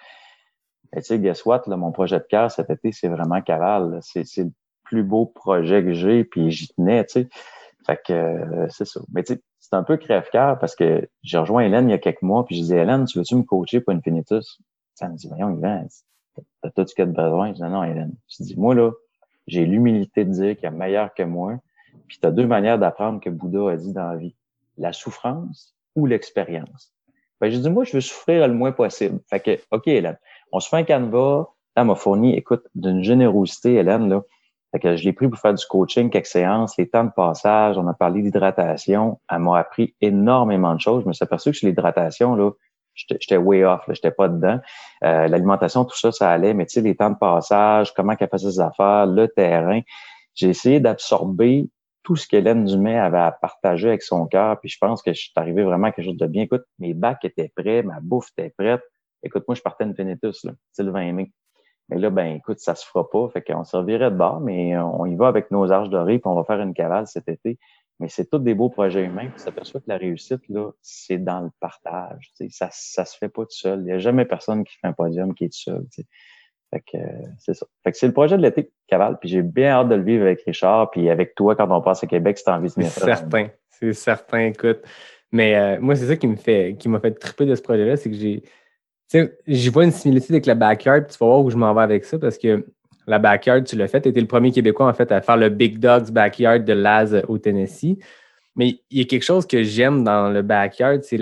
Et tu sais, guess what, là, mon projet de cœur cet été, c'est vraiment Caval. C'est le plus beau projet que j'ai, puis j'y tenais, tu sais. Fait que euh, c'est ça. Mais tu sais, c'est un peu crève-cœur parce que j'ai rejoint Hélène il y a quelques mois, puis je disais, Hélène, tu veux-tu me coacher pour Infinitus? Ça me dit, voyons, Yvan, t'as tout ce qu'il y a de besoin. Je dis, non, Hélène. Je dis, moi, là, j'ai l'humilité de dire qu'il y a meilleur que moi. Puis tu as deux manières d'apprendre que Bouddha a dit dans la vie. La souffrance ou l'expérience. Ben, je dis, moi, je veux souffrir le moins possible. Fait que, OK, Hélène, on se fait un canevas. Elle m'a fourni, écoute, d'une générosité, Hélène, là. Fait que je l'ai pris pour faire du coaching, quelques séances, les temps de passage, on a parlé d'hydratation. Elle m'a appris énormément de choses. Je me suis aperçu que sur l'hydratation, là, j'étais way off, j'étais pas dedans. Euh, l'alimentation, tout ça, ça allait, mais tu sais, les temps de passage, comment qu'elle faisait ses affaires, le terrain. J'ai essayé d'absorber tout ce qu'Hélène Dumais avait à partager avec son cœur, puis je pense que je suis arrivé vraiment à quelque chose de bien. Écoute, mes bacs étaient prêts, ma bouffe était prête. Écoute, moi, je partais une Fénétus, là, le 20 mai. Mais là, ben, écoute, ça se fera pas. Fait qu'on servirait de bord, mais on y va avec nos arches dorées, puis on va faire une cavale cet été. Mais c'est tous des beaux projets humains. Puis s'aperçoit que la réussite, là, c'est dans le partage. Ça, ça se fait pas tout seul. Il n'y a jamais personne qui fait un podium qui est tout seul. Fait que c'est ça. Fait que c'est le projet de l'été, Cavale. Puis j'ai bien hâte de le vivre avec Richard, puis avec toi quand on passe à Québec, c'est envie de C'est certain. C'est certain, écoute. Mais euh, moi, c'est ça qui me fait qui m'a fait triper de ce projet-là, c'est que j'ai tu sais, j'y vois une similitude avec la backyard, tu vas voir où je m'en vais avec ça parce que la backyard, tu l'as fait. Tu étais le premier Québécois, en fait, à faire le Big Dogs Backyard de Laz au Tennessee. Mais il y a quelque chose que j'aime dans le backyard, c'est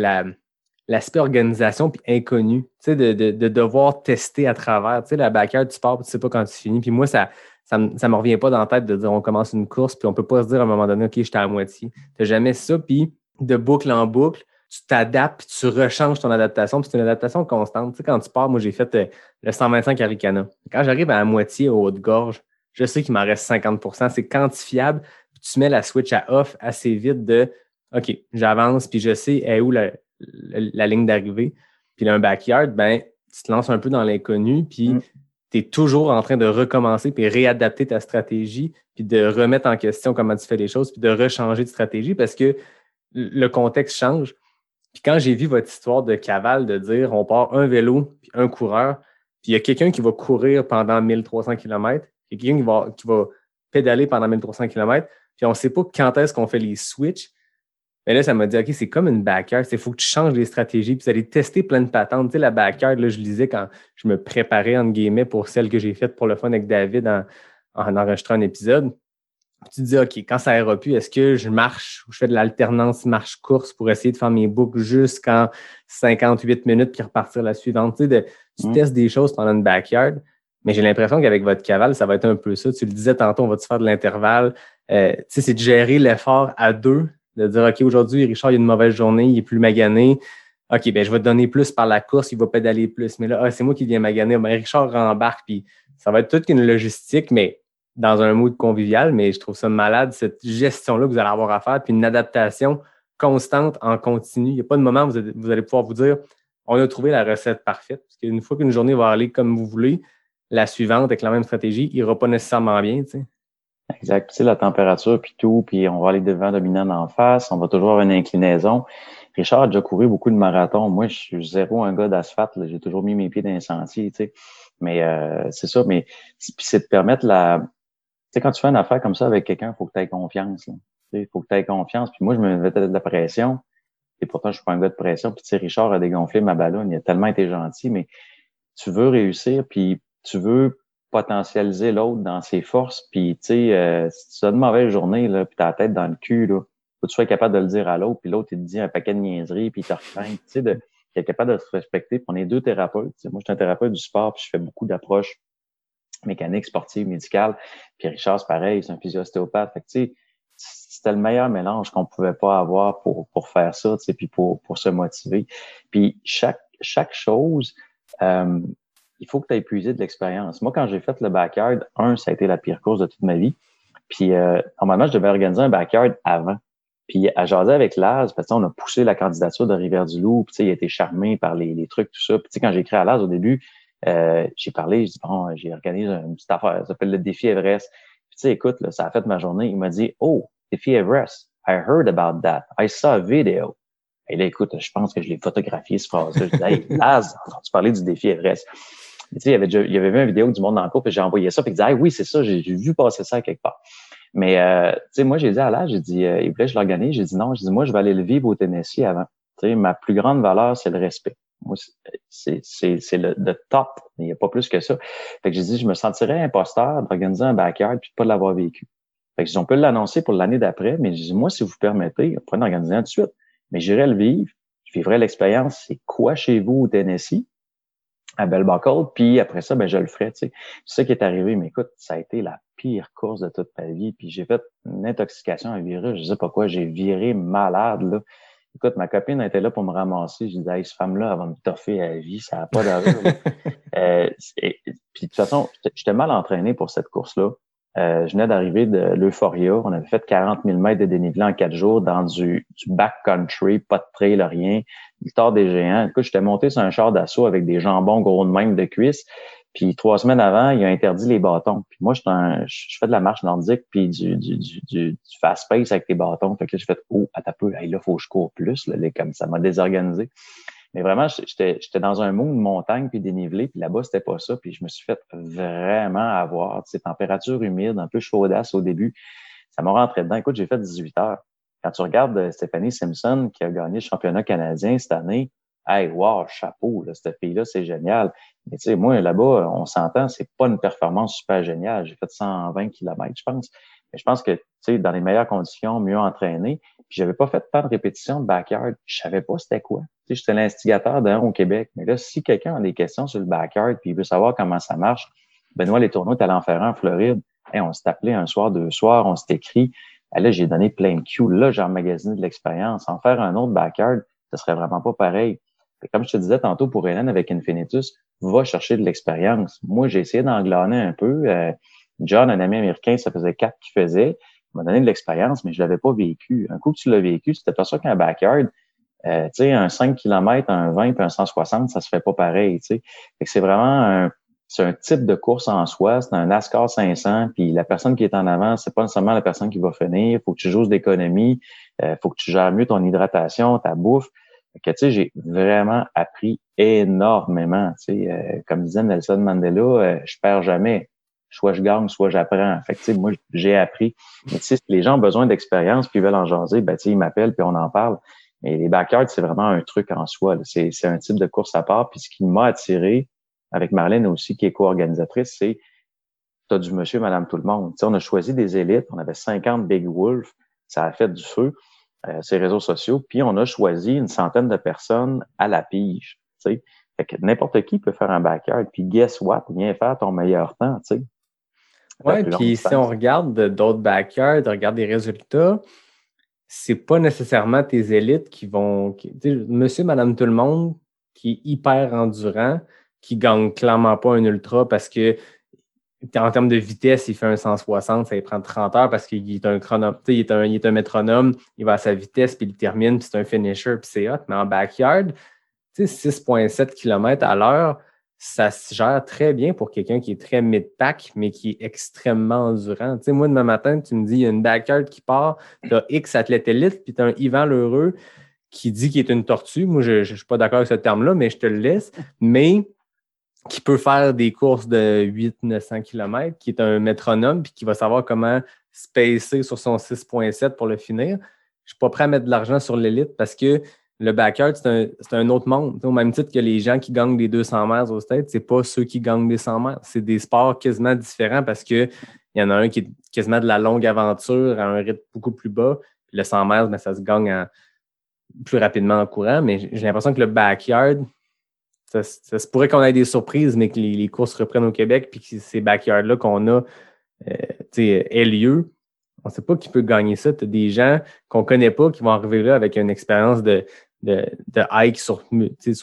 l'aspect organisation puis inconnu. Tu sais, de, de, devoir tester à travers. Tu sais, la backyard, tu pars, tu sais pas quand tu finis. Puis moi, ça ça ne me revient pas dans la tête de dire on commence une course, puis on peut pas se dire à un moment donné, OK, j'étais à moitié. Tu jamais ça. Puis de boucle en boucle, tu t'adaptes, tu rechanges ton adaptation, puis c'est une adaptation constante. Tu sais, quand tu pars, moi, j'ai fait euh, le 125 Aricana. Quand j'arrive à la moitié au haut de gorge, je sais qu'il m'en reste 50% c'est quantifiable, puis tu mets la switch à off assez vite de OK, j'avance, puis je sais est où la, ligne d'arrivée. Puis là, un backyard, ben, tu te lances un peu dans l'inconnu, puis mm. tu es toujours en train de recommencer, puis réadapter ta stratégie, puis de remettre en question comment tu fais les choses, puis de rechanger de stratégie parce que le contexte change. Puis quand j'ai vu votre histoire de cavale, de dire on part un vélo puis un coureur, puis il y a quelqu'un qui va courir pendant 1300 km, quelqu'un qui va, qui va pédaler pendant 1300 km, puis on ne sait pas quand est-ce qu'on fait les switches. Mais là, ça m'a dit, OK, c'est comme une backyard. Il faut que tu changes les stratégies, puis allez tester plein de patentes. Tu sais, la backyard, là, je lisais quand je me préparais, entre guillemets, pour celle que j'ai faite pour le fun avec David en, en enregistrant un épisode tu te dis, OK, quand ça ira plus, est-ce que je marche ou je fais de l'alternance marche-course pour essayer de faire mes boucles jusqu'en 58 minutes puis repartir la suivante? Tu, sais, tu mm. testes des choses pendant une backyard, mais j'ai l'impression qu'avec votre cavale, ça va être un peu ça. Tu le disais tantôt, on va-tu faire de l'intervalle? Euh, tu sais, c'est de gérer l'effort à deux, de dire, OK, aujourd'hui, Richard, il a une mauvaise journée, il est plus magané. OK, ben je vais te donner plus par la course, il va pédaler plus. Mais là, ah, c'est moi qui viens maganer. Ben, Richard rembarque, puis ça va être toute une logistique, mais dans un mood convivial, mais je trouve ça malade, cette gestion-là que vous allez avoir à faire, puis une adaptation constante en continu. Il n'y a pas de moment où vous allez, pouvoir vous dire on a trouvé la recette parfaite. Parce qu'une fois qu'une journée va aller comme vous voulez, la suivante avec la même stratégie n'ira pas nécessairement bien. Tu sais. Exact. Tu sais, la température, puis tout, puis on va aller devant dominant en face, on va toujours avoir une inclinaison. Richard a déjà couru beaucoup de marathons. Moi, je suis zéro un gars d'asphalte. J'ai toujours mis mes pieds dans les sentiers, tu sais. Mais euh, c'est ça. Mais c'est de permettre la, sais, quand tu fais une affaire comme ça avec quelqu'un, il faut que tu aies confiance. Il faut que tu aies confiance. Puis moi, je me mettais de la pression. Et pourtant, je suis pas un gars de pression. Puis tu sais, Richard a dégonflé ma ballonne. Il a tellement été gentil, mais tu veux réussir, puis tu veux potentialiser l'autre dans ses forces. Puis, tu sais, euh, si tu as une mauvaise journée, là, puis t'as la tête dans le cul, là, faut que tu sois capable de le dire à l'autre, puis l'autre, il te dit un paquet de niaiseries, puis il te recraint. Tu sais, de, être capable de se respecter. Puis on est deux thérapeutes. moi, je suis un thérapeute du sport, puis je fais beaucoup d'approches mécaniques, sportives, médicales. Puis Richard, c'est pareil, c'est un physio-ostéopathe. Fait que, c'était le meilleur mélange qu'on pouvait pas avoir pour, pour faire ça, puis pour, pour se motiver. Puis chaque, chaque chose, euh, il faut que tu aies épuisé de l'expérience. Moi, quand j'ai fait le backyard, un, ça a été la pire course de toute ma vie. Puis euh, normalement, je devais organiser un backyard avant. Puis à jaser avec Laz, parce on a poussé la candidature de Rivière-du-Loup, puis il a été charmé par les, les trucs, tout ça. Puis quand j'ai écrit à Laz au début, euh, j'ai parlé, j'ai dit bon, j'ai organisé une petite affaire, ça s'appelle le défi Everest. Puis tu sais, écoute, là, ça a fait ma journée. Il m'a dit Oh, défi Everest, I heard about that. I saw a video. Et là, écoute, je pense que je l'ai photographié, ce phrase-là. Je dis Hey, Laz, tu parlais du défi Everest? tu sais, il y avait, il y avait vu une vidéo du monde le cours, puis j'ai envoyé ça, puis il disait, hey, oui, c'est ça, j'ai vu passer ça quelque part. Mais, euh, tu sais, moi, j'ai dit à l'âge, j'ai dit, euh, il voulait je l'organise. J'ai dit non, j'ai dit, moi, je vais aller le vivre au Tennessee avant. Tu sais, ma plus grande valeur, c'est le respect. C'est, le, le, top. Il n'y a pas plus que ça. Fait que j'ai dit, je me sentirais imposteur d'organiser un backyard puis de pas l'avoir vécu. Fait que on peut l'annoncer pour l'année d'après, mais j'ai dit, moi, si vous permettez, on pourrait l'organiser un tout de suite. Mais j'irai le vivre. Je vivrai l'expérience. C'est quoi chez vous au Tennessee? à Bell Buckle, puis après ça, ben, je le ferai. C'est ça qui est arrivé, mais écoute, ça a été la pire course de toute ma vie. Puis j'ai fait une intoxication à virus, je sais pas quoi, j'ai viré malade. Là. Écoute, ma copine était là pour me ramasser. Je disais, hey, cette femme-là, elle va me toffer à la vie, ça n'a pas d'allure. euh, puis de toute façon, j'étais mal entraîné pour cette course-là. Euh, je venais d'arriver de l'Euphoria. On avait fait 40 000 mètres de dénivelé en quatre jours dans du, du backcountry, pas de trail, rien. Victor des géants. Écoute, j'étais monté sur un char d'assaut avec des jambons gros de même de cuisse. Puis trois semaines avant, il a interdit les bâtons. Puis moi, je, je fais de la marche nordique puis du, du, du, du fast pace avec tes bâtons. Fait que là, j'ai fait Oh, à ta peu, hey, là, faut que je cours plus. Là, comme ça m'a désorganisé. Mais vraiment, j'étais dans un monde de montagne puis dénivelé, puis là-bas, c'était pas ça. Puis je me suis fait vraiment avoir ces températures humides, un peu chaudasse au début. Ça m'a rentré dedans. Écoute, j'ai fait 18 heures. Quand tu regardes euh, Stephanie Simpson qui a gagné le championnat canadien cette année, hey, wow, chapeau, là, cette fille-là, c'est génial. Mais tu sais, moi, là-bas, on s'entend, c'est pas une performance super géniale. J'ai fait 120 km, je pense. Mais je pense que, tu sais, dans les meilleures conditions, mieux entraîné. Puis j'avais pas fait tant de répétitions de backyard. Je savais pas c'était quoi. Tu sais, j'étais l'instigateur d'un au Québec. Mais là, si quelqu'un a des questions sur le backyard puis il veut savoir comment ça marche, Benoît Les Tourneaux est allé en faire un en Floride. et on s'est appelé un soir, deux soirs, on s'est écrit. là, j'ai donné plein de cues. Là, j'ai emmagasiné de l'expérience. En faire un autre backyard, ce serait vraiment pas pareil. Comme je te disais tantôt pour Hélène avec Infinitus, va chercher de l'expérience. Moi, j'ai essayé d'englaner un peu. Euh, John, un ami américain, ça faisait quatre qu'il faisait. Il m'a donné de l'expérience, mais je l'avais pas vécu. Un coup que tu l'as vécu, pas ça qu'un backyard. Euh, tu sais, un 5 km, un 20 puis un 160, ça se fait pas pareil, tu sais. c'est vraiment un, c'est un type de course en soi, c'est un NASCAR 500, puis la personne qui est en avant, c'est pas nécessairement la personne qui va finir. Faut que tu joues d'économie, euh, faut que tu gères mieux ton hydratation, ta bouffe. Que tu sais, j'ai vraiment appris énormément. Tu sais, euh, comme disait Nelson Mandela, euh, je perds jamais soit je gagne, soit j'apprends. Fait que, moi, j'ai appris. Mais si les gens ont besoin d'expérience puis ils veulent en jaser, ben, ils m'appellent puis on en parle. Mais les backyards, c'est vraiment un truc en soi. C'est un type de course à part. Puis ce qui m'a attiré, avec Marlène aussi, qui est co-organisatrice, c'est tu du monsieur, madame, tout le monde. on a choisi des élites. On avait 50 Big Wolf. Ça a fait du feu, euh, ces réseaux sociaux. Puis on a choisi une centaine de personnes à la pige. Fait que n'importe qui peut faire un backyard. Puis guess what? Viens faire ton meilleur temps. sais. Oui, puis si on regarde d'autres backyards, regarde des résultats, c'est pas nécessairement tes élites qui vont. monsieur, madame, tout le monde qui est hyper endurant, qui gagne clairement pas un ultra parce que en termes de vitesse, il fait un 160, ça lui prend 30 heures parce qu'il est un chronome, il est un, il est un métronome, il va à sa vitesse, puis il termine, puis c'est un finisher, puis c'est hot. Mais en backyard, 6,7 km à l'heure, ça se gère très bien pour quelqu'un qui est très mid-pack, mais qui est extrêmement endurant. Tu moi, demain matin, tu me dis, il y a une backyard qui part, tu as X athlète élite, puis tu as un Yvan Lheureux qui dit qu'il est une tortue. Moi, je ne suis pas d'accord avec ce terme-là, mais je te le laisse. Mais qui peut faire des courses de 800-900 km, qui est un métronome, puis qui va savoir comment spacer sur son 6.7 pour le finir. Je ne suis pas prêt à mettre de l'argent sur l'élite parce que le backyard, c'est un, autre monde. Au même titre que les gens qui gagnent les 200 mètres au States, c'est pas ceux qui gagnent les 100 mètres. C'est des sports quasiment différents parce qu'il y en a un qui est quasiment de la longue aventure à un rythme beaucoup plus bas. Le 100 mètres, ben, ça se gagne plus rapidement en courant. Mais j'ai l'impression que le backyard, ça, se pourrait qu'on ait des surprises, mais que les, courses reprennent au Québec puis que ces backyards-là qu'on a euh, aient lieu. On ne sait pas qui peut gagner ça. Tu as des gens qu'on ne connaît pas qui vont arriver là avec une expérience de, de, hike sur,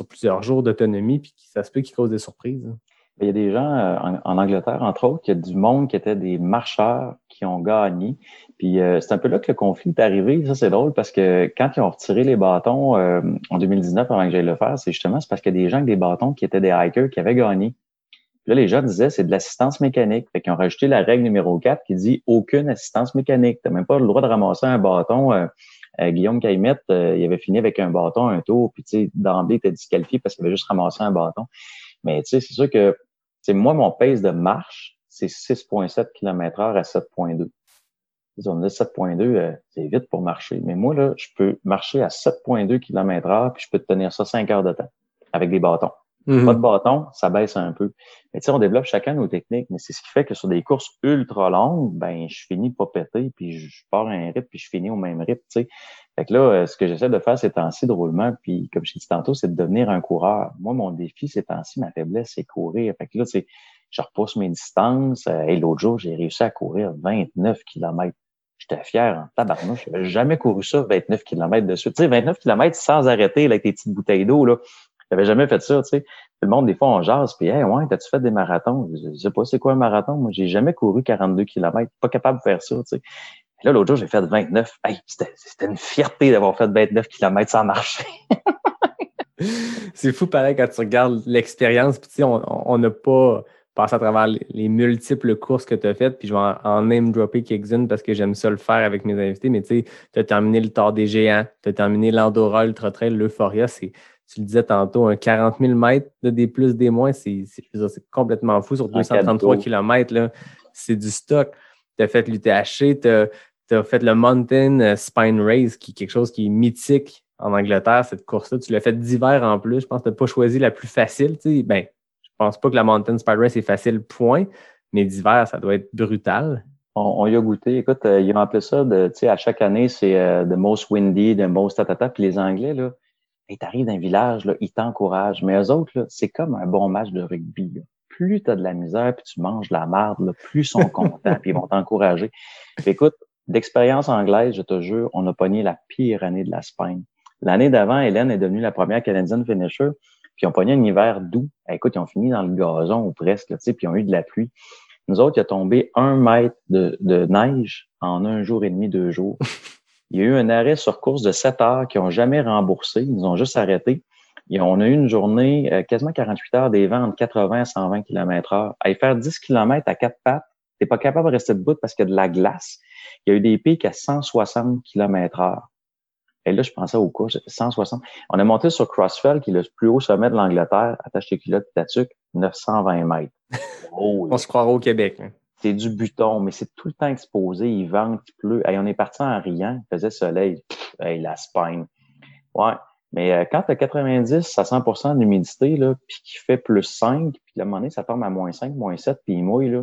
plusieurs jours d'autonomie, puis ça se peut qu'ils causent des surprises. hein. Il y a des gens euh, en, en Angleterre, entre autres, il y a du monde qui étaient des marcheurs qui ont gagné. Puis euh, c'est un peu là que le conflit est arrivé. Ça, c'est drôle parce que quand ils ont retiré les bâtons euh, en 2019 avant que j'aille le faire, c'est justement parce qu'il y a des gens avec des bâtons qui étaient des hikers qui avaient gagné. Puis là, les gens disaient c'est de l'assistance mécanique. Fait qu'ils ont rajouté la règle numéro 4 qui dit aucune assistance mécanique. Tu n'as même pas le droit de ramasser un bâton. Euh, euh, Guillaume Caïmette, euh, il avait fini avec un bâton, un tour, puis tu sais, d'emblée, il était disqualifié parce qu'il avait juste ramassé un bâton. Mais tu sais, c'est sûr que moi, mon pace de marche, c'est 6,7 km heure à 7,2. Tu sais, On dit 7,2, euh, c'est vite pour marcher. Mais moi, là, je peux marcher à 7,2 km heure, puis je peux te tenir ça 5 heures de temps avec des bâtons. Mhm. Pas de bâton, ça baisse un peu. Mais tu sais, on développe chacun nos techniques, mais c'est ce qui fait que sur des courses ultra longues, ben, je finis pas pété, puis je pars à un rythme, puis je finis au même rythme, tu sais. Fait que là, euh, ce que j'essaie de faire ces temps-ci drôlement, puis comme je t'ai dit tantôt, c'est de devenir un coureur. Moi, mon défi ces temps-ci, ma faiblesse, c'est courir. Fait que là, c'est, je repousse mes distances. Euh, et l'autre jour, j'ai réussi à courir 29 km. J'étais fier en tabarnouche. J'avais jamais couru ça, 29 km de suite. Tu sais, 29 km sans arrêter, là, avec tes petites bouteilles d'eau, là. J'avais jamais fait ça, tu sais. Le monde, des fois, on jase, puis, hey, ouais, t'as-tu fait des marathons? Je sais pas c'est quoi un marathon? Moi, j'ai jamais couru 42 km. Pas capable de faire ça, tu sais. Là, l'autre jour, j'ai fait 29. Hey, c'était, une fierté d'avoir fait 29 km sans marcher. C'est fou, pareil, quand tu regardes l'expérience. Puis, tu sais, on n'a pas passé à travers les, les multiples courses que tu as faites. Puis, je vais en, en name dropper quelques-unes parce que j'aime ça le faire avec mes invités. Mais, tu sais, tu as terminé le Tour des Géants, tu as terminé l'Andorra Ultra Trail, l'Euphoria. C'est, tu le disais tantôt, un 40 000 mètres de des plus, des moins. C'est, complètement fou sur 233 cadeau. km. Là, c'est du stock. Tu as fait l'UTHC, tu as fait le Mountain euh, Spine Race, qui est quelque chose qui est mythique en Angleterre, cette course-là. Tu l'as fait d'hiver en plus. Je pense que tu n'as pas choisi la plus facile. Tu sais. Ben, je pense pas que la Mountain Spine Race est facile, point. Mais d'hiver, ça doit être brutal. On, on y a goûté. Écoute, euh, ils ont appelé ça, de, à chaque année, c'est euh, the most windy, the most tatata. Puis les Anglais, là, hey, t'arrives d'un village, là, ils t'encouragent. Mais eux autres, là, c'est comme un bon match de rugby. Là. Plus t'as de la misère, puis tu manges de la marde, là, plus ils sont contents, puis ils vont t'encourager. Écoute, d'expérience anglaise, je te jure, on a pogné la pire année de la Spain. L'année d'avant, Hélène est devenue la première Canadienne finisher, puis ils ont pogné un hiver doux. Eh, Écoute, ils ont fini dans le gazon ou presque, là, tu sais, puis ils ont eu de la pluie. Nous autres, il a tombé un mètre de, de neige en un jour et demi, deux jours. Il y a eu un arrêt sur course de 7 heures qui n'ont jamais remboursé. Ils ont juste arrêté. Et on a eu une journée, euh, quasiment 48 heures, des vents entre 80 et 120 km heure. À faire 10 km à quatre pattes, t'es pas capable de rester debout parce qu'il y a de la glace. Il y a eu des pics à 160 km heure. Et là, je pensais au cours, 160. On a monté sur Crossfell, qui est le plus haut sommet de l'Angleterre. Attache tes culottes, ta tuque, 920 mètres. On se croirait au Québec. hein. C'est du buton, mais c'est tout le temps exposé, il vente, il pleut. Hey, on est parti en riant, il faisait soleil. Hey, la spine. Ouais. Mais euh, quand tu as 90 à 100% d'humidité, puis qu'il fait plus 5, puis à un moment donné, ça tombe à moins 5, moins 7, puis il mouille, là.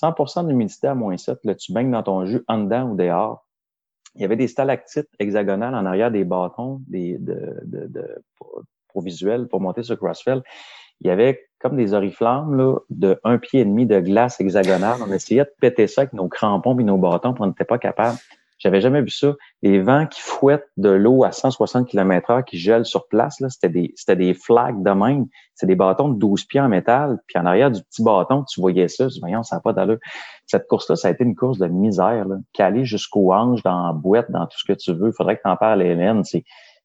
100% d'humidité à moins 7, là, tu baignes dans ton jus en dedans ou dehors. Il y avait des stalactites hexagonales en arrière des bâtons des, de, de, de, pour, pour visuel, pour monter sur Crossfell. Il y avait comme des oriflammes là, de un pied et demi de glace hexagonale. On essayait de péter ça avec nos crampons et nos bâtons, puis on n'était pas capable. J'avais jamais vu ça. Les vents qui fouettent de l'eau à 160 km heure qui gèlent sur place, là, c'était des, c'était des flaques de même. C'est des bâtons de 12 pieds en métal. Puis en arrière du petit bâton, tu voyais ça. Dis, voyons, ça n'a pas d'allure. Cette course-là, ça a été une course de misère, là, calée jusqu'aux hanches, dans la boîte, dans tout ce que tu veux. Faudrait que tu en parles Hélène. C'est,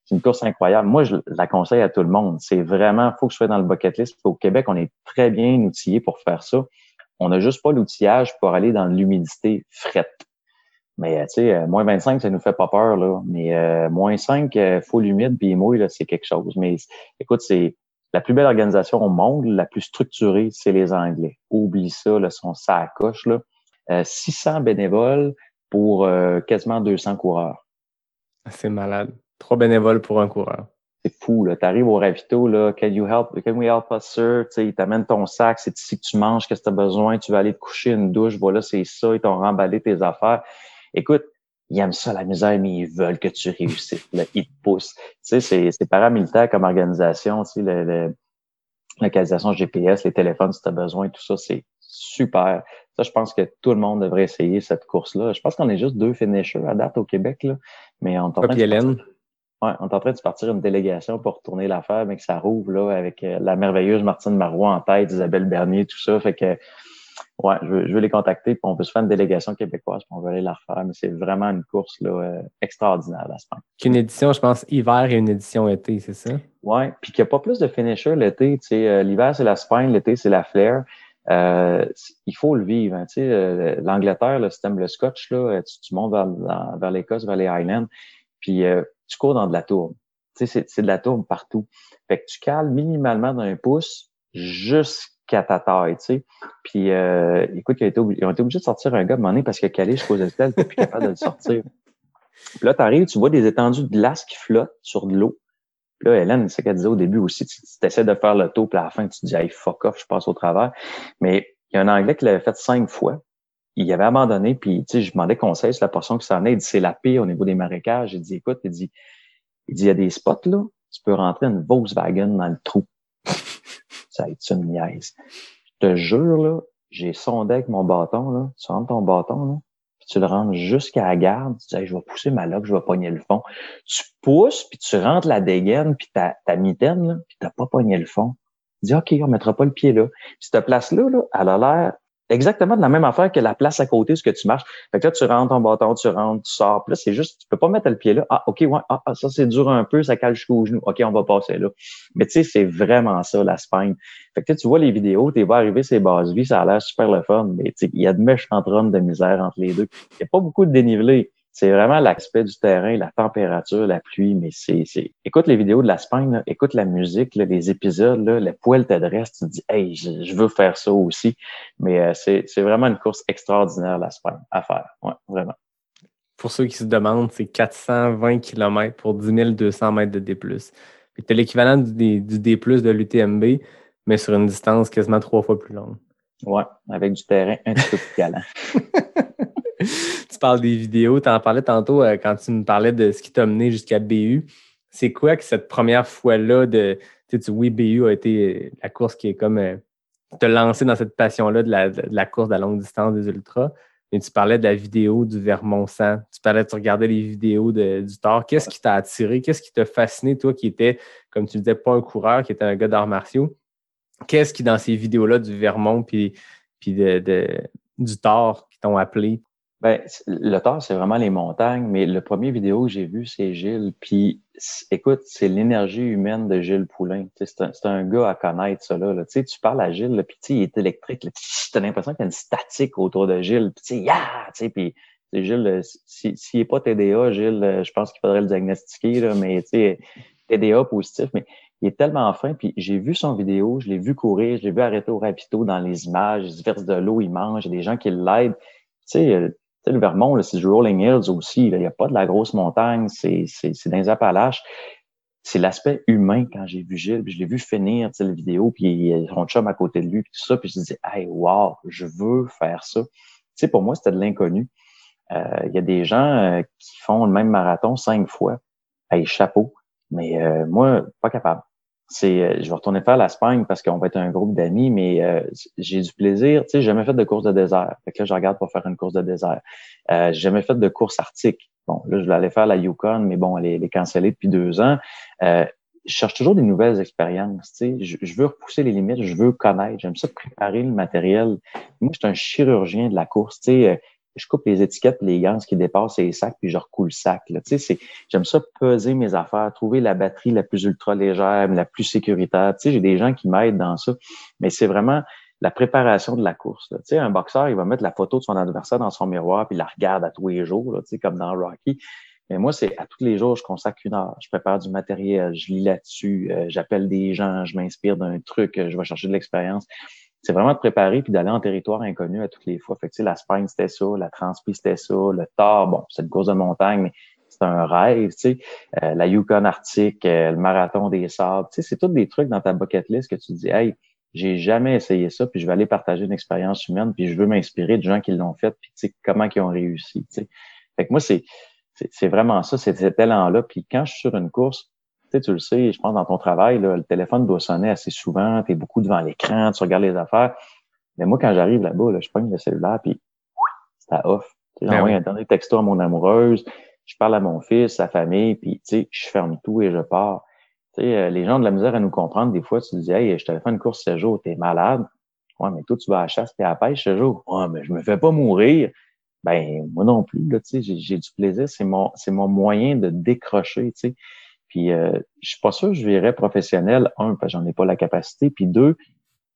c'est une course incroyable. Moi, je la conseille à tout le monde. C'est vraiment, faut que je sois dans le bucket list. Au Québec, on est très bien outillé pour faire ça. On n'a juste pas l'outillage pour aller dans l'humidité frette. Mais tu sais, euh, moins 25, ça nous fait pas peur, là. Mais euh, moins 5, euh, full humide puis mouille, c'est quelque chose. Mais écoute, c'est la plus belle organisation au monde, la plus structurée, c'est les Anglais. Oublie ça, son ça à coche, là. Euh, 600 bénévoles pour euh, quasiment 200 coureurs. C'est malade. Trois bénévoles pour un coureur. C'est fou, là. T'arrives au ravito, là. Can you help? Can we help us, sir? Tu sais, ils t'amènent ton sac, c'est ici que tu manges, qu'est-ce que tu as besoin, tu vas aller te coucher une douche, voilà, c'est ça, ils t'ont remballé tes affaires. Écoute, ils aiment ça, la misère, mais ils veulent que tu réussisses. Là, ils te poussent. Tu sais, c'est, c'est paramilitaire comme organisation, tu sais, le, le- localisation GPS, les téléphones si tu as besoin, tout ça, c'est super. Ça, je pense que tout le monde devrait essayer cette course-là. Je pense qu'on est juste deux finishers à date au Québec, là. Mais on est en Toi Ouais, on est en train de partir une délégation pour tourner l'affaire, mais que ça rouvre là avec euh, la merveilleuse Martine Marois en tête, Isabelle Bernier, tout ça. Fait que ouais, je veux, je veux les contacter, puis on peut se faire une délégation québécoise, puis on va aller la refaire. Mais c'est vraiment une course là, euh, extraordinaire, la Spain. Qu'une édition, je pense, hiver et une édition été, c'est ça? Ouais, puis qu'il n'y a pas plus de finishers l'été. Tu sais, euh, l'hiver c'est la Spain, l'été c'est la Flair. Euh, il faut le vivre. hein. Tu sais, euh, l'Angleterre, si t'aimes le Scotch, là, tu, tu montes vers l'Écosse, vers les Highlands, puis euh, tu cours dans de la tourbe. Tu sais, c'est, de la tourbe partout. Fait que tu cales minimalement d'un pouce jusqu'à ta taille, tu sais. Puis, euh, écoute, ils ont, été obligés de sortir un gars à un moment donné parce a calé jusqu'aux aisselles, puis plus capable de le sortir. Puis là, tu arrives, tu vois des étendues de glace qui flottent sur de l'eau. Là, Hélène, c'est ce qu'elle disait au début aussi, tu essaies de faire le tour, puis à la fin, tu te dis, hey, fuck off, je passe au travers. Mais il y a un Anglais qui l'avait fait cinq fois. Il avait abandonné, puis tu sais, je demandais conseil sur la portion qui s'en est. Il dit, c'est la pire au niveau des marécages. J'ai dit, écoute, il dit, il dit, il y a des spots, là, tu peux rentrer une Volkswagen dans le trou. Ça va être une niaise. Je te jure, là, j'ai sondé avec mon bâton, là. Tu rentres ton bâton, là, puis tu le rentres jusqu'à la garde. Tu dis, je vais pousser ma loque, je vais pogner le fond. Tu pousses, puis tu rentres la dégaine, puis ta, ta mitaine, là, puis t'as pas pogné le fond. Tu dis, OK, on mettra pas le pied là. Puis cette place-là, là, elle a l'air exactement de la même affaire que la place à côté, ce que tu marches. Fait que là, tu rentres ton bâton, tu rentres, tu sors. Puis là, c'est juste, tu peux pas mettre le pied là. Ah, OK, ouais, ah, ah, ça, c'est dur un peu, ça cale jusqu'au genou. OK, on va passer là. Mais tu sais, c'est vraiment ça, la spine. Fait que tu vois les vidéos, tu vas arriver ces bases vie, ça a l'air super le fun, mais il y a de méchantes runs de misère entre les deux. Il n'y a pas beaucoup de dénivelé. C'est vraiment l'aspect du terrain, la température, la pluie, mais c'est, c'est, écoute les vidéos de la là, écoute la musique, là, les épisodes, là, le poil t'adresse, tu te dis, hey, je, je veux faire ça aussi. Mais euh, c'est, c'est vraiment une course extraordinaire, la Spain, à faire. Ouais, vraiment. Pour ceux qui se demandent, c'est 420 km pour 10 200 mètres de D+. As l'équivalent du D, du D+, de l'UTMB, mais sur une distance quasiment trois fois plus longue. Ouais, avec du terrain un petit peu plus galant. tu parles des vidéos, tu en parlais tantôt euh, quand tu me parlais de ce qui t'a mené jusqu'à BU. C'est quoi que cette première fois-là de. Tu sais, oui, BU a été la course qui est comme. Euh, te lancer dans cette passion-là de la, course de la longue distance des ultras? Mais tu parlais de la vidéo du Vermont 100. Tu parlais, tu regardais les vidéos de- du Thor. Qu'est-ce qui t'a attiré? Qu'est-ce qui t'a fasciné, toi, qui étais, comme tu disais, pas un coureur, qui était un gars d'arts martiaux? Qu'est-ce qui, dans ces vidéos-là du Vermont puis, puis de- du Thor qui t'ont appelé? Ben, tort, c'est vraiment les montagnes, mais le premier vidéo que j'ai vu, c'est Gilles. Puis, écoute, c'est l'énergie humaine de Gilles Poulain. C'est un, un gars à connaître, ça, là. là. Tu parles à Gilles, là, puis il est électrique. Tu as l'impression qu'il y a une statique autour de Gilles. Puis, tu sais, yeah! Puis Gilles, euh, si- s'il n'est pas TDA, Gilles, euh, je pense qu'il faudrait le diagnostiquer, là, mais TDA positif, mais il est tellement fin. Puis j'ai vu son vidéo, je l'ai vu courir, je l'ai vu arrêter au rapito dans les images, il se verse de l'eau, il mange, il y a des gens qui l'aident. Tu sais, euh, sais, le Vermont, là, c'est du Rolling Hills aussi. Il n'y a pas de la grosse montagne, c'est c'est- c'est dans les Appalaches. C'est l'aspect humain quand j'ai vu Gilles, puis je l'ai vu finir la vidéo, puis il y a son chum à côté de lui, puis tout ça, puis je me dis, hey, wow, je veux faire ça. Tu sais, pour moi, c'était de l'inconnu. Euh, Il y a des gens euh, qui font le même marathon cinq fois. Hey, chapeau. Mais euh, moi, pas capable. C'est, euh, je vais retourner faire l'Espagne parce qu'on va être un groupe d'amis, mais euh, j'ai du plaisir. Tu sais, j'ai jamais fait de course de désert. Fait que là, je regarde pour faire une course de désert. Euh, j'ai jamais fait de course arctique. Bon, là, je voulais aller faire la Yukon, mais bon, elle est, cancellée depuis deux ans. Euh, je cherche toujours des nouvelles expériences. Tu sais, je, je veux repousser les limites, je veux connaître. J'aime ça préparer le matériel. Moi, je suis un chirurgien de la course. Tu sais, euh, je coupe les étiquettes, les gants qui dépassent les sacs, puis je recoule le sac. Là. Tu sais, j'aime ça peser mes affaires, trouver la batterie la plus ultra légère, la plus sécuritaire. Tu sais, j'ai des gens qui m'aident dans ça, mais c'est vraiment la préparation de la course. Là. Tu sais, un boxeur, il va mettre la photo de son adversaire dans son miroir, puis il la regarde à tous les jours, là, tu sais, comme dans Rocky. Mais moi, c'est à tous les jours, je consacre une heure. Je prépare du matériel, je lis là-dessus, euh, j'appelle des gens, je m'inspire d'un truc, euh, je vais chercher de l'expérience. C'est vraiment de préparer puis d'aller en territoire inconnu à toutes les fois. Fait que, la Spagne, c'était ça, la Transpi, c'était ça, le Thor, bon, c'est une course de montagne, mais c'est un rêve, tu sais. Euh, la Yukon Arctique, euh, le marathon des sables, tu sais, c'est tous des trucs dans ta bucket list que tu te dis, hey, j'ai jamais essayé ça, puis je vais aller partager une expérience humaine, puis je veux m'inspirer de gens qui l'ont fait, puis tu sais, comment ils ont réussi, tu sais. Fait que moi, c'est, c'est vraiment ça, c'est cet élan-là. Puis quand je suis sur une course, sais, tu le sais, je pense dans ton travail, là, le téléphone doit sonner assez souvent, tu es beaucoup devant l'écran, tu regardes les affaires. Mais moi, quand j'arrive là-bas, là, je prends le cellulaire, puis c'est à off. Ben J'envoie un dernier texto à mon amoureuse, je parle à mon fils, sa famille, puis tu sais, je ferme tout et je pars. Tu sais, euh, les gens de la misère à nous comprendre, des fois, tu dis Hey, je te fait une course ce jour, t'es malade. Ouais, mais toi, tu vas à la chasse et à la pêche ce jour. Ouais, mais je me fais pas mourir. Ben, moi non plus, là, tu sais, j'ai du plaisir. C'est mon, c'est mon moyen de décrocher, tu sais. Puis euh, je suis pas sûr que je verrais professionnel, un, parce que j'en ai pas la capacité, puis deux,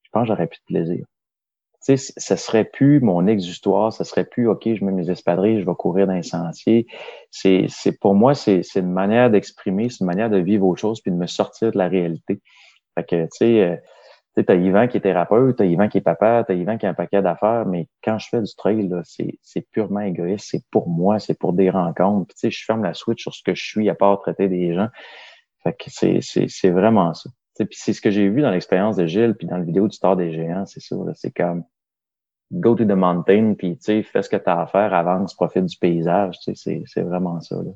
je pense que j'aurais plus de plaisir tu sais, ce serait plus mon exutoire, ce serait plus OK, je mets mes espadrilles, je vais courir dans les sentiers. C'est, c'est pour moi, c'est, c'est une manière d'exprimer, c'est une manière de vivre autre chose puis de me sortir de la réalité. Fait que, tu sais, euh, tu as Yvan qui est thérapeute, t'as Yvan qui est papa, t'as Yvan qui a un paquet d'affaires, mais quand je fais du trail, c'est, purement égoïste, c'est pour moi, c'est pour des rencontres. tu sais, je ferme la switch sur ce que je suis à part traiter des gens. Fait que c'est, vraiment ça. Puis c'est ce que j'ai vu dans l'expérience de Gilles, puis dans la vidéo du Star des Géants, c'est ça. C'est comme go to the mountain, puis tu sais, fais ce que tu as à faire, avance, profite du paysage. Tu sais, c'est vraiment ça. Là.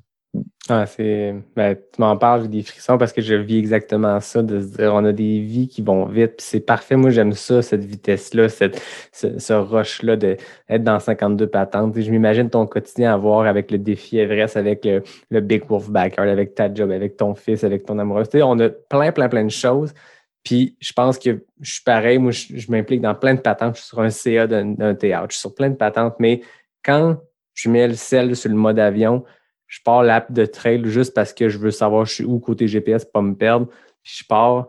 Ah, c'est. Ben, tu m'en parles, j'ai des frissons parce que je vis exactement ça, de se dire on a des vies qui vont vite, c'est parfait. Moi, j'aime ça, cette vitesse-là, cette, ce, rush-là d'être dans 52 patentes. je m'imagine ton quotidien à voir avec le défi Everest, avec le, le Big Wolf Backyard, avec ta job, avec ton fils, avec ton amoureuse. On a plein, plein, plein de choses. Puis je pense que je suis pareil, moi je, m'implique dans plein de patentes, je suis sur un CA d'un théâtre, je suis sur plein de patentes, mais quand je mets le sel sur le mode avion, je pars l'app de trail juste parce que je veux savoir je suis où côté GPS pour pas me perdre, puis je pars.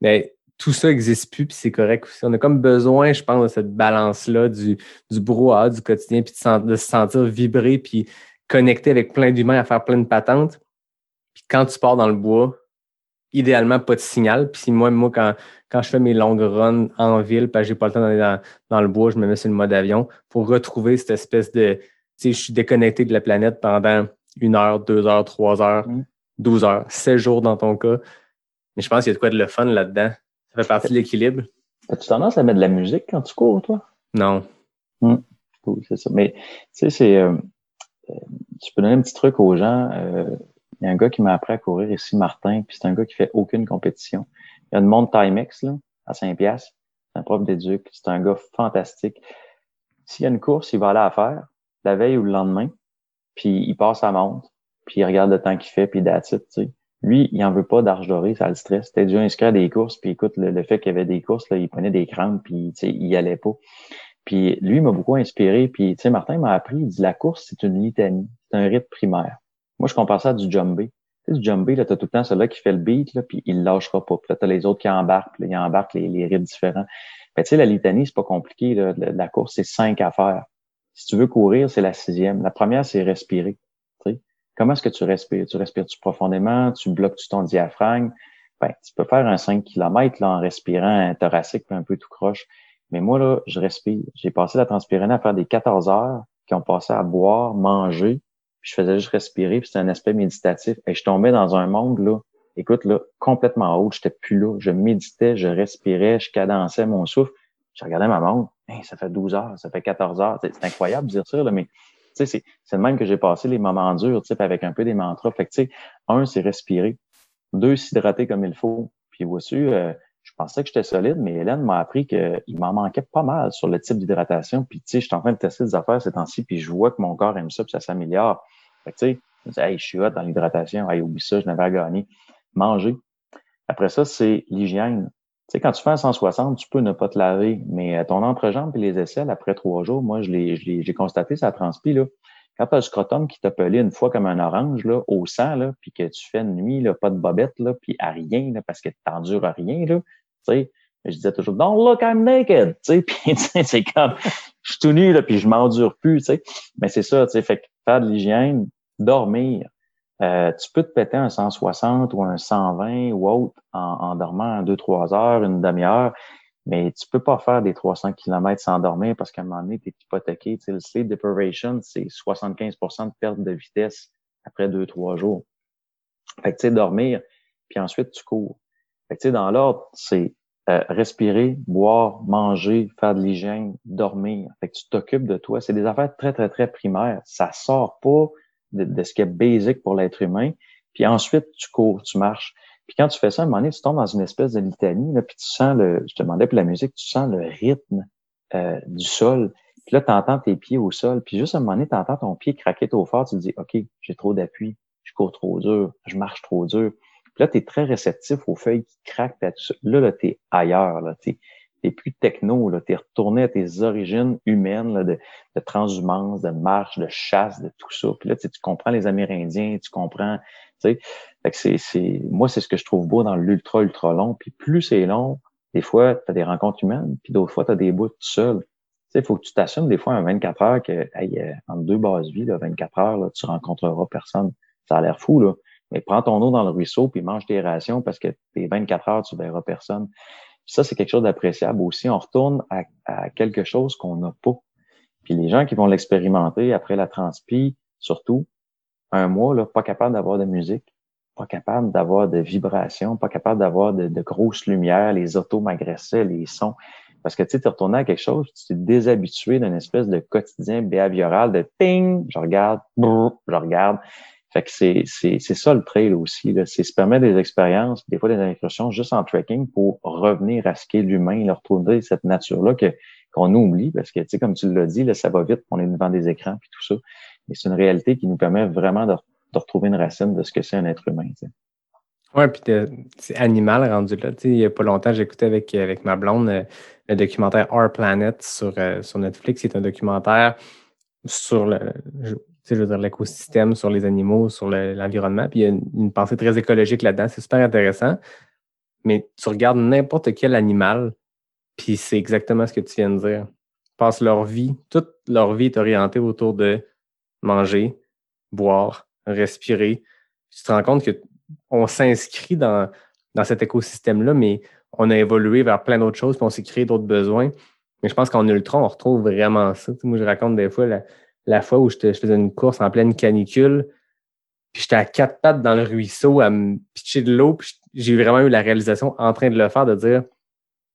Mais tout ça n'existe plus, puis c'est correct aussi. On a comme besoin, je pense, de cette balance-là du, du brouhaha du quotidien, puis de, se sentir vibrer, puis connecté avec plein d'humains à faire plein de patentes. Puis quand tu pars dans le bois, idéalement pas de signal. Puis moi, moi quand, quand je fais mes longues runs en ville, parce que j'ai pas le temps d'aller dans, dans, le bois, je me mets sur le mode avion pour retrouver cette espèce de. Tu sais, je suis déconnecté de la planète pendant une heure, deux heures, trois heures, mm. douze heures, sept jours dans ton cas. Mais je pense qu'il y a de quoi de le fun là-dedans. Ça fait partie de l'équilibre. As-tu tendance à mettre de la musique quand tu cours, toi? Non. Mm. c'est ça. Mais tu sais, c'est. Euh, euh, tu peux donner un petit truc aux gens. Euh, il y a un gars qui m'a appris à courir ici, Martin, puis c'est un gars qui fait aucune compétition. Il y a une montre Timex, là, à Saint-Pierre. C'est un prof d'éduc. C'est un gars fantastique. S'il y a une course, il va aller à faire la veille ou le lendemain, puis il passe sa montre, puis il regarde le temps qu'il fait, puis that's it, tu sais. Lui, il en veut pas d'arche dorée, ça le stress. T'es déjà inscrit à des courses, puis écoute, le, fait qu'il y avait des courses, là, il prenait des crampes, puis tu sais, il y allait pas. Puis lui, m'a beaucoup inspiré. Puis, tu sais, Martin m'a appris, il dit, la course, c'est une litanie. C'est un rythme primaire. Moi, je compare ça à du jumbé. Tu sais, du jumbé, là, t'as tout le temps celui-là qui fait le beat, là, puis il lâchera pas. Puis là, t'as les autres qui embarquent, là, ils embarquent les, les rythmes différents. Ben, tu sais, la litanie, c'est pas compliqué, là. La, course, c'est cinq affaires. Si tu veux courir, c'est la sixième. La première, c'est respirer. Comment est-ce que tu respires? Tu respires-tu profondément? Tu bloques-tu ton diaphragme? Ben, tu peux faire un 5 km en respirant un thoracique un peu tout croche. Mais moi, là, je respire. J'ai passé la transpiration à faire des 14 heures qui ont passé à boire, manger, je faisais juste respirer, puis c'était un aspect méditatif. Et je tombais dans un monde, là, écoute, là, complètement haut, j'étais plus là. Je méditais, je respirais, je cadençais mon souffle. Je regardais ma montre. ça fait 12 heures, ça fait 14 heures. C'est incroyable de dire ça, là, mais c'est le même que j'ai passé les moments durs, avec un peu des mantras. Fait que, un, c'est respirer. Deux, s'hydrater comme il faut. Puis voici, euh, je pensais que j'étais solide, mais Hélène m'a appris qu'il m'en manquait pas mal sur le type d'hydratation. Puis, tu sais, je suis en train de tester des affaires ces temps-ci, puis je vois que mon corps aime ça, puis ça s'améliore. Fait que, tu sais, hey, je suis hot dans l'hydratation. Hey, oublie ça, je n'avais à gagner. Manger. Après ça, c'est l'hygiène. Sais, quand tu fais un 160, tu peux ne pas te laver, mais euh, ton entrejambe et les aisselles, après trois jours, moi, je l'ai, j'ai constaté, ça transpire, là. Quand tu as scrotum qui t'a pelé une fois comme un orange, là, au sang, là, puis que tu fais une nuit, là, pas de bobette, là, puis à rien, là, parce que tu t'endures à rien, là, tu sais, je disais toujours, don't look, I'm naked, tu sais, puis c'est comme, je suis tout nu, là, puis je m'endure plus, tu sais. Mais c'est ça, tu sais, fait que faire de l'hygiène, dormir. Euh, tu peux te péter un 160 ou un 120 ou autre en, dormant deux, trois heures, une demi-heure, mais tu peux pas faire des 300 km sans dormir parce qu'à un moment donné, tu es hypothéqué. Tu sais, le sleep deprivation, c'est 75% de perte de vitesse après deux, trois jours. Fait que, tu sais, dormir, puis ensuite, tu cours. Fait que, tu sais, dans l'ordre, c'est euh, respirer, boire, manger, faire de l'hygiène, dormir. Fait que tu t'occupes de toi. C'est des affaires très, très, très primaires. Ça sort pas de, ce qui est basique pour l'être humain. Puis ensuite, tu cours, tu marches. Puis quand tu fais ça, à un moment donné, tu tombes dans une espèce de litanie, là, puis tu sens le, je te demandais pour la musique, tu sens le rythme euh, du sol. Puis là, tu entends tes pieds au sol. Puis juste à un moment donné, tu entends ton pied craquer trop fort. Tu te dis, OK, j'ai trop d'appui, je cours trop dur, je marche trop dur. Puis là, tu es très réceptif aux feuilles qui craquent. Là, là, tu es ailleurs. Là, tu es plus techno. Tu es retourné à tes origines humaines là, de, de, transhumance, de marche, de chasse, de tout ça. Puis là, tu comprends les Amérindiens, tu comprends fait que c'est, moi, c'est ce que je trouve beau dans l'ultra, ultra long. Puis plus c'est long, des fois, tu des rencontres humaines, puis d'autres fois, tu des bouts tout seul. Il faut que tu t'assumes des fois un 24 heures que hey, euh, entre deux bases vie, là, 24 heures, là, tu rencontreras personne. Ça a l'air fou, là. Mais prends ton eau dans le ruisseau, puis mange tes rations parce que tes 24 heures, tu verras personne. Ça, c'est quelque chose d'appréciable aussi. On retourne à, quelque chose qu'on n'a pas. Puis les gens qui vont l'expérimenter après la transpi, surtout, un mois, là, pas capable d'avoir de musique, pas capable d'avoir de vibrations, pas capable d'avoir de, grosses lumières, les autos m'agressaient, les sons. Parce que tu sais, tu retourné à quelque chose, tu t'es déshabitué d'une espèce de quotidien behavioral de ping, je regarde, je regarde. Fait que c'est, c'est, c'est ça le trail aussi. Là. C'est se permettre des expériences, des fois des incursions juste en trekking pour revenir à ce qu'est l'humain, leur retrouver cette nature-là qu'on oublie parce que, tu sais, comme tu l'as dit, là, ça va vite, on est devant des écrans puis tout ça. Mais c'est une réalité qui nous permet vraiment de, retrouver une racine de ce que c'est un être humain. Oui, puis c'est animal rendu là. il n'y a pas longtemps, j'écoutais avec, avec ma blonde euh, le documentaire Our Planet sur, euh, sur Netflix. C'est un documentaire sur le, l'écosystème, sur les animaux, sur l'environnement. puis il y a une, pensée très écologique là-dedans. C'est super intéressant. Mais tu regardes n'importe quel animal, puis c'est exactement ce que tu viens de dire. Passent leur vie, toute leur vie est orientée autour de manger, boire, respirer. Tu te rends compte qu'on s'inscrit dans, dans cet écosystème-là, mais on a évolué vers plein d'autres choses, puis on s'est créé d'autres besoins. Mais je pense qu'en ultra, on retrouve vraiment ça. moi, je raconte des fois la, fois où je, faisais une course en pleine canicule, puis j'étais à quatre pattes dans le ruisseau à me pitcher de l'eau, puis j'ai vraiment eu la réalisation en train de le faire, de dire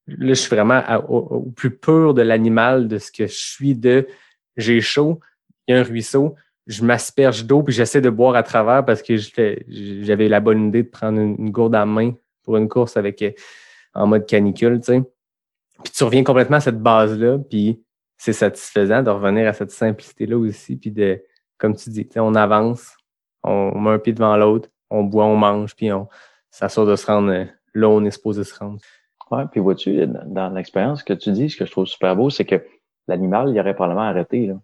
là, je suis vraiment au, plus pur de l'animal, de ce que je suis de j'ai chaud, il y a un ruisseau, je m'asperge d'eau puis j'essaie de boire à travers parce que j'avais la bonne idée de prendre une, gourde à main pour une course avec en mode canicule, tu sais. Puis tu reviens complètement à cette base-là, puis c'est satisfaisant de revenir à cette simplicité-là aussi, puis de, comme tu dis, on avance, on met un pied devant l'autre, on boit, on mange, puis on s'assure de se rendre euh, là où on est supposé se rendre. Oui, puis vois-tu, dans l'expérience que tu dis, ce que je trouve super beau, c'est que l'animal, il aurait probablement arrêté. Là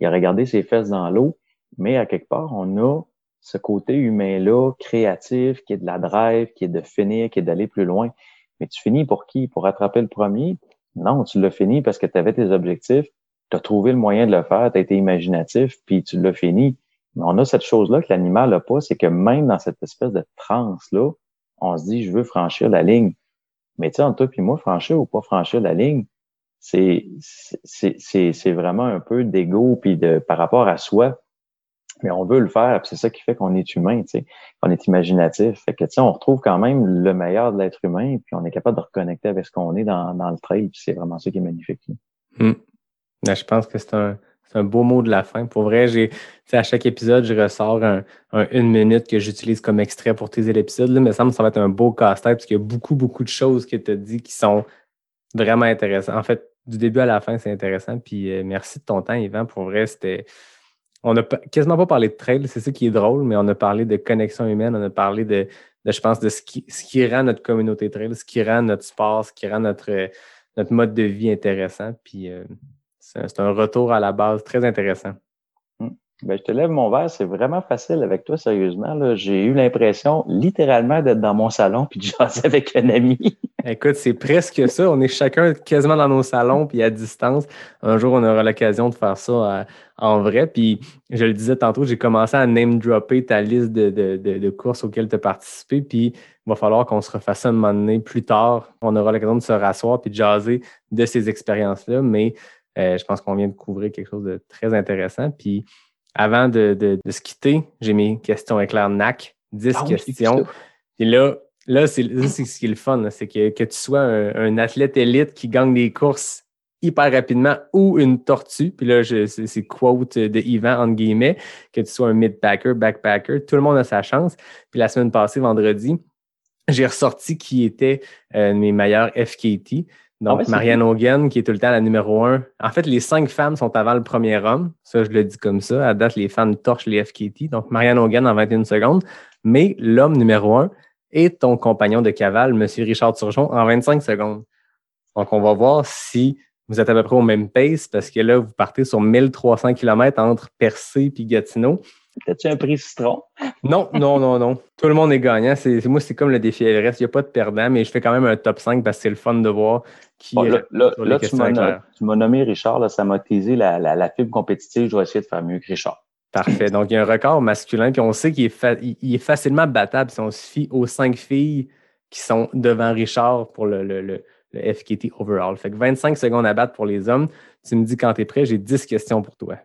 il a regardé ses fesses dans l'eau, mais à quelque part, on a ce côté humain-là, créatif, qui est de la drive, qui est de finir, qui est d'aller plus loin. Mais tu finis pour qui? Pour attraper le premier? Non, tu l'as fini parce que tu avais tes objectifs, tu as trouvé le moyen de le faire, tu as été imaginatif, puis tu l'as fini. Mais on a cette chose-là que l'animal n'a pas, c'est que même dans cette espèce de transe-là, on se dit, je veux franchir la ligne. Mais tu sais, entre toi et moi, franchir ou pas franchir la ligne, c'est c'est vraiment un peu d'ego puis de par rapport à soi mais on veut le faire c'est ça qui fait qu'on est humain tu sais on est imaginatif fait que on retrouve quand même le meilleur de l'être humain puis on est capable de reconnecter avec ce qu'on est dans, dans le trail puis c'est vraiment ça qui est magnifique hmm. ben, je pense que c'est un un beau mot de la fin. Pour vrai, j'ai, à chaque épisode, je ressors un, une minute que j'utilise comme extrait pour teaser l'épisode. Mais ça me semble ça va être un beau casse-tête parce qu'il y a beaucoup, beaucoup de choses que tu as dit qui sont vraiment intéressantes. En fait, du début à la fin, c'est intéressant. Puis euh, merci de ton temps, Yvan. Pour vrai, c'était. On n'a quasiment pas parlé de trail, c'est ça qui est drôle, mais on a parlé de connexion humaine, on a parlé de, je pense, de ce qui, ce qui rend notre communauté trail, ce qui rend notre sport, ce qui rend notre, notre mode de vie intéressant. Puis euh, c'est un retour à la base très intéressant. Ben, je te lève mon verre, c'est vraiment facile avec toi, sérieusement. J'ai eu l'impression littéralement d'être dans mon salon puis de jaser avec un ami. Écoute, c'est presque ça. On est chacun quasiment dans nos salons puis à distance. Un jour, on aura l'occasion de faire ça euh, en vrai. Puis, je le disais tantôt, j'ai commencé à name-dropper ta liste de, de, courses auxquelles tu as participé. Puis, il va falloir qu'on se refasse un moment donné plus tard. On aura l'occasion de se rasseoir puis de jaser de ces expériences-là. Mais euh, je pense qu'on vient de couvrir quelque chose de très intéressant. Puis, avant de, de- de se quitter, j'ai mes questions éclairs NAC, 10 Ah oui, questions. Et là, là c'est ce qui est le fun, c'est que, que tu sois un, un athlète élite qui gagne des courses hyper rapidement ou une tortue, puis là, c'est quote de Yvan, entre guillemets, que tu sois un mid-packer, backpacker, tout le monde a sa chance. Puis la semaine passée, vendredi, j'ai ressorti qui était euh, mes meilleurs FKT. Donc, Ah ouais, Marianne Hogan, qui est tout le temps la numéro un. En fait, les cinq femmes sont avant le premier homme. Ça, je le dis comme ça. À date, les femmes torchent les FKT. Donc, Marianne Hogan en 21 secondes. Mais l'homme numéro un est ton compagnon de cavale, M. Richard Turgeon, en 25 secondes. Donc, on va voir si vous êtes à peu près au même pace parce que là, vous partez sur 1300 km entre Percé et Gatineau. T'as-tu un prix citron? Non, non, non, non. Tout le monde est gagnant. C'est, moi, c'est comme le défi Everest. Il n'y a pas de perdant, mais je fais quand même un top 5 parce que c'est le fun de voir qui Bon, là, là, tu m'as éclairs. tu m'as nommé Richard, là, ça m'a teasé la, la, la fibre compétitive. Je vais essayer de faire mieux que Richard. Parfait. Donc, il y a un record masculin, puis on sait qu'il est, fa- il- il est facilement battable si on se fie aux cinq filles qui sont devant Richard pour le, le, le, le FKT overall. Fait que 25 secondes à battre pour les hommes. Tu me dis quand tu es prêt, j'ai 10 questions pour toi.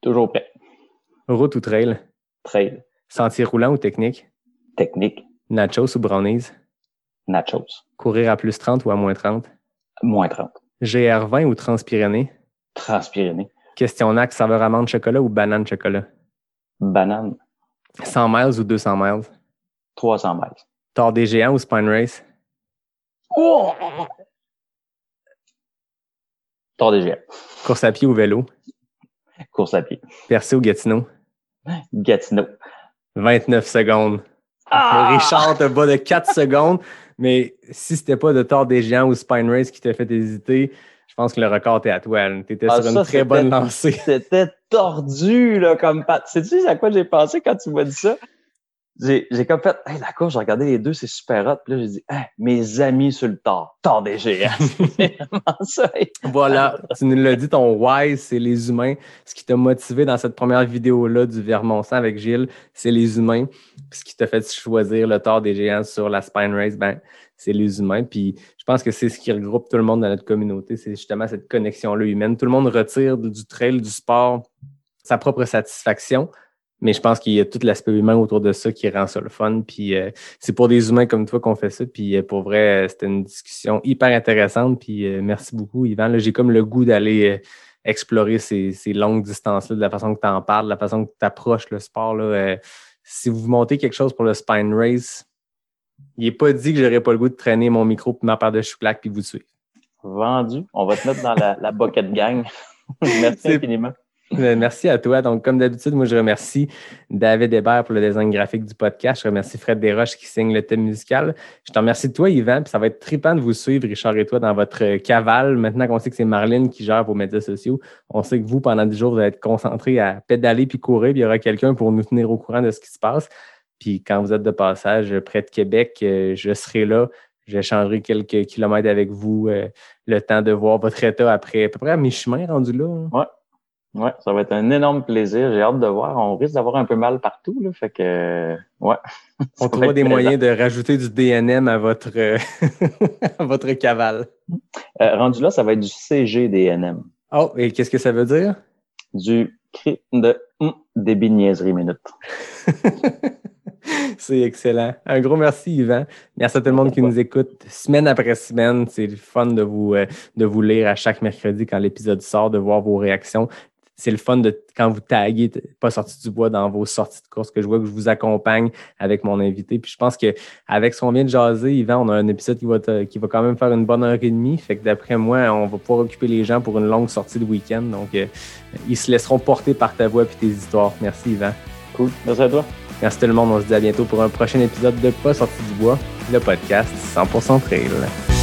Toujours prêt. Route ou trail? Trail, Sentier roulant ou technique? technique, Nachos ou brownies? nachos, Courir à plus 30 ou à moins 30? moins 30. GR20 ou Transpyrénées? Transpyrénées, Question NAC, saveur amande chocolat ou banane chocolat? banane, 100 miles ou 200 miles? 300 miles. Tord des géants ou spine race? Tort des géants. Course à pied ou vélo? Course à pied. Percé ou Gatineau? Gatineau. 29 secondes. Ah! Richard te bat de 4 secondes, mais si c'était pas de Tord des géants ou spine race qui t'a fait hésiter, je pense que le record était à toi. Tu étais Ah, sur ça, une très bonne lancée. C'était tordu, là, comme pat. Sais-tu à quoi j'ai pensé quand tu m'as dit ça? J'ai, comme fait, hey, d'accord, j'ai regardé les deux, c'est super hot. Puis là, j'ai dit, Hey, mes amis sur le tard, tard des géants. ça. Voilà, tu nous l'as dit, ton why, c'est les humains. Ce qui t'a motivé dans cette première vidéo-là du Vermont 100 avec Gilles, c'est les humains. Puis ce qui t'a fait choisir le tort des géants sur la Spine Race, ben, c'est les humains. Puis je pense que c'est ce qui regroupe tout le monde dans notre communauté. C'est justement cette connexion-là humaine. Tout le monde retire du trail, du sport, sa propre satisfaction. Mais je pense qu'il y a tout l'aspect humain autour de ça qui rend ça le fun. Puis euh, c'est pour des humains comme toi qu'on fait ça. Puis euh, pour vrai, euh, c'était une discussion hyper intéressante. Puis euh, merci beaucoup, Yvan. J'ai comme le goût d'aller explorer ces, ces longues distances-là, de la façon que tu en parles, de la façon que tu approches le sport. Là, si vous montez quelque chose pour le Spine Race, il n'est pas dit que j'aurais pas le goût de traîner mon micro puis ma paire de chouclacs puis vous suivre. Vendu. On va te mettre dans la, la bucket gang. Merci infiniment. Euh, Merci à toi. Donc, comme d'habitude, moi, je remercie David Hébert pour le design graphique du podcast. Je remercie Fred Desroches qui signe le thème musical. Je te remercie de toi, Yvan. Puis ça va être trippant de vous suivre, Richard et toi, dans votre cavale. Maintenant qu'on sait que c'est Marlène qui gère vos médias sociaux, on sait que vous, pendant 10 jours, vous allez être concentrés à pédaler puis courir. Puis il y aura quelqu'un pour nous tenir au courant de ce qui se passe. Puis quand vous êtes de passage près de Québec, euh, je serai là. J'échangerai quelques kilomètres avec vous, euh, le temps de voir votre état après à peu près à mi-chemin rendu là. hein. Ouais, ça va être un énorme plaisir. J'ai hâte de voir. On risque d'avoir un peu mal partout, là. Fait que, ouais. On trouvera des plaisant. moyens de rajouter du DNM à votre, euh, à votre cavale. Euh, rendu là, ça va être du CGDNM. Oh, et qu'est-ce que ça veut dire? Du cri de hum, débit de niaiserie minute. C'est excellent. Un gros merci, Yvan. Merci à tout le monde qui nous écoute semaine après semaine. C'est fun de vous, euh, de vous lire à chaque mercredi quand l'épisode sort, de voir vos réactions. C'est le fun de quand vous taguez pas sorti du bois dans vos sorties de course que je vois que je vous accompagne avec mon invité. Puis je pense que avec ce qu'on vient de jaser, Yvan, on a un épisode qui va, te- qui va quand même faire une bonne heure et demie. Fait que d'après moi, on va pouvoir occuper les gens pour une longue sortie de week-end. Donc, euh, ils se laisseront porter par ta voix et tes histoires. Merci, Yvan. Cool. Merci à toi. Merci tout le monde. On se dit à bientôt pour un prochain épisode de Pas sorti du bois, le podcast 100% trail.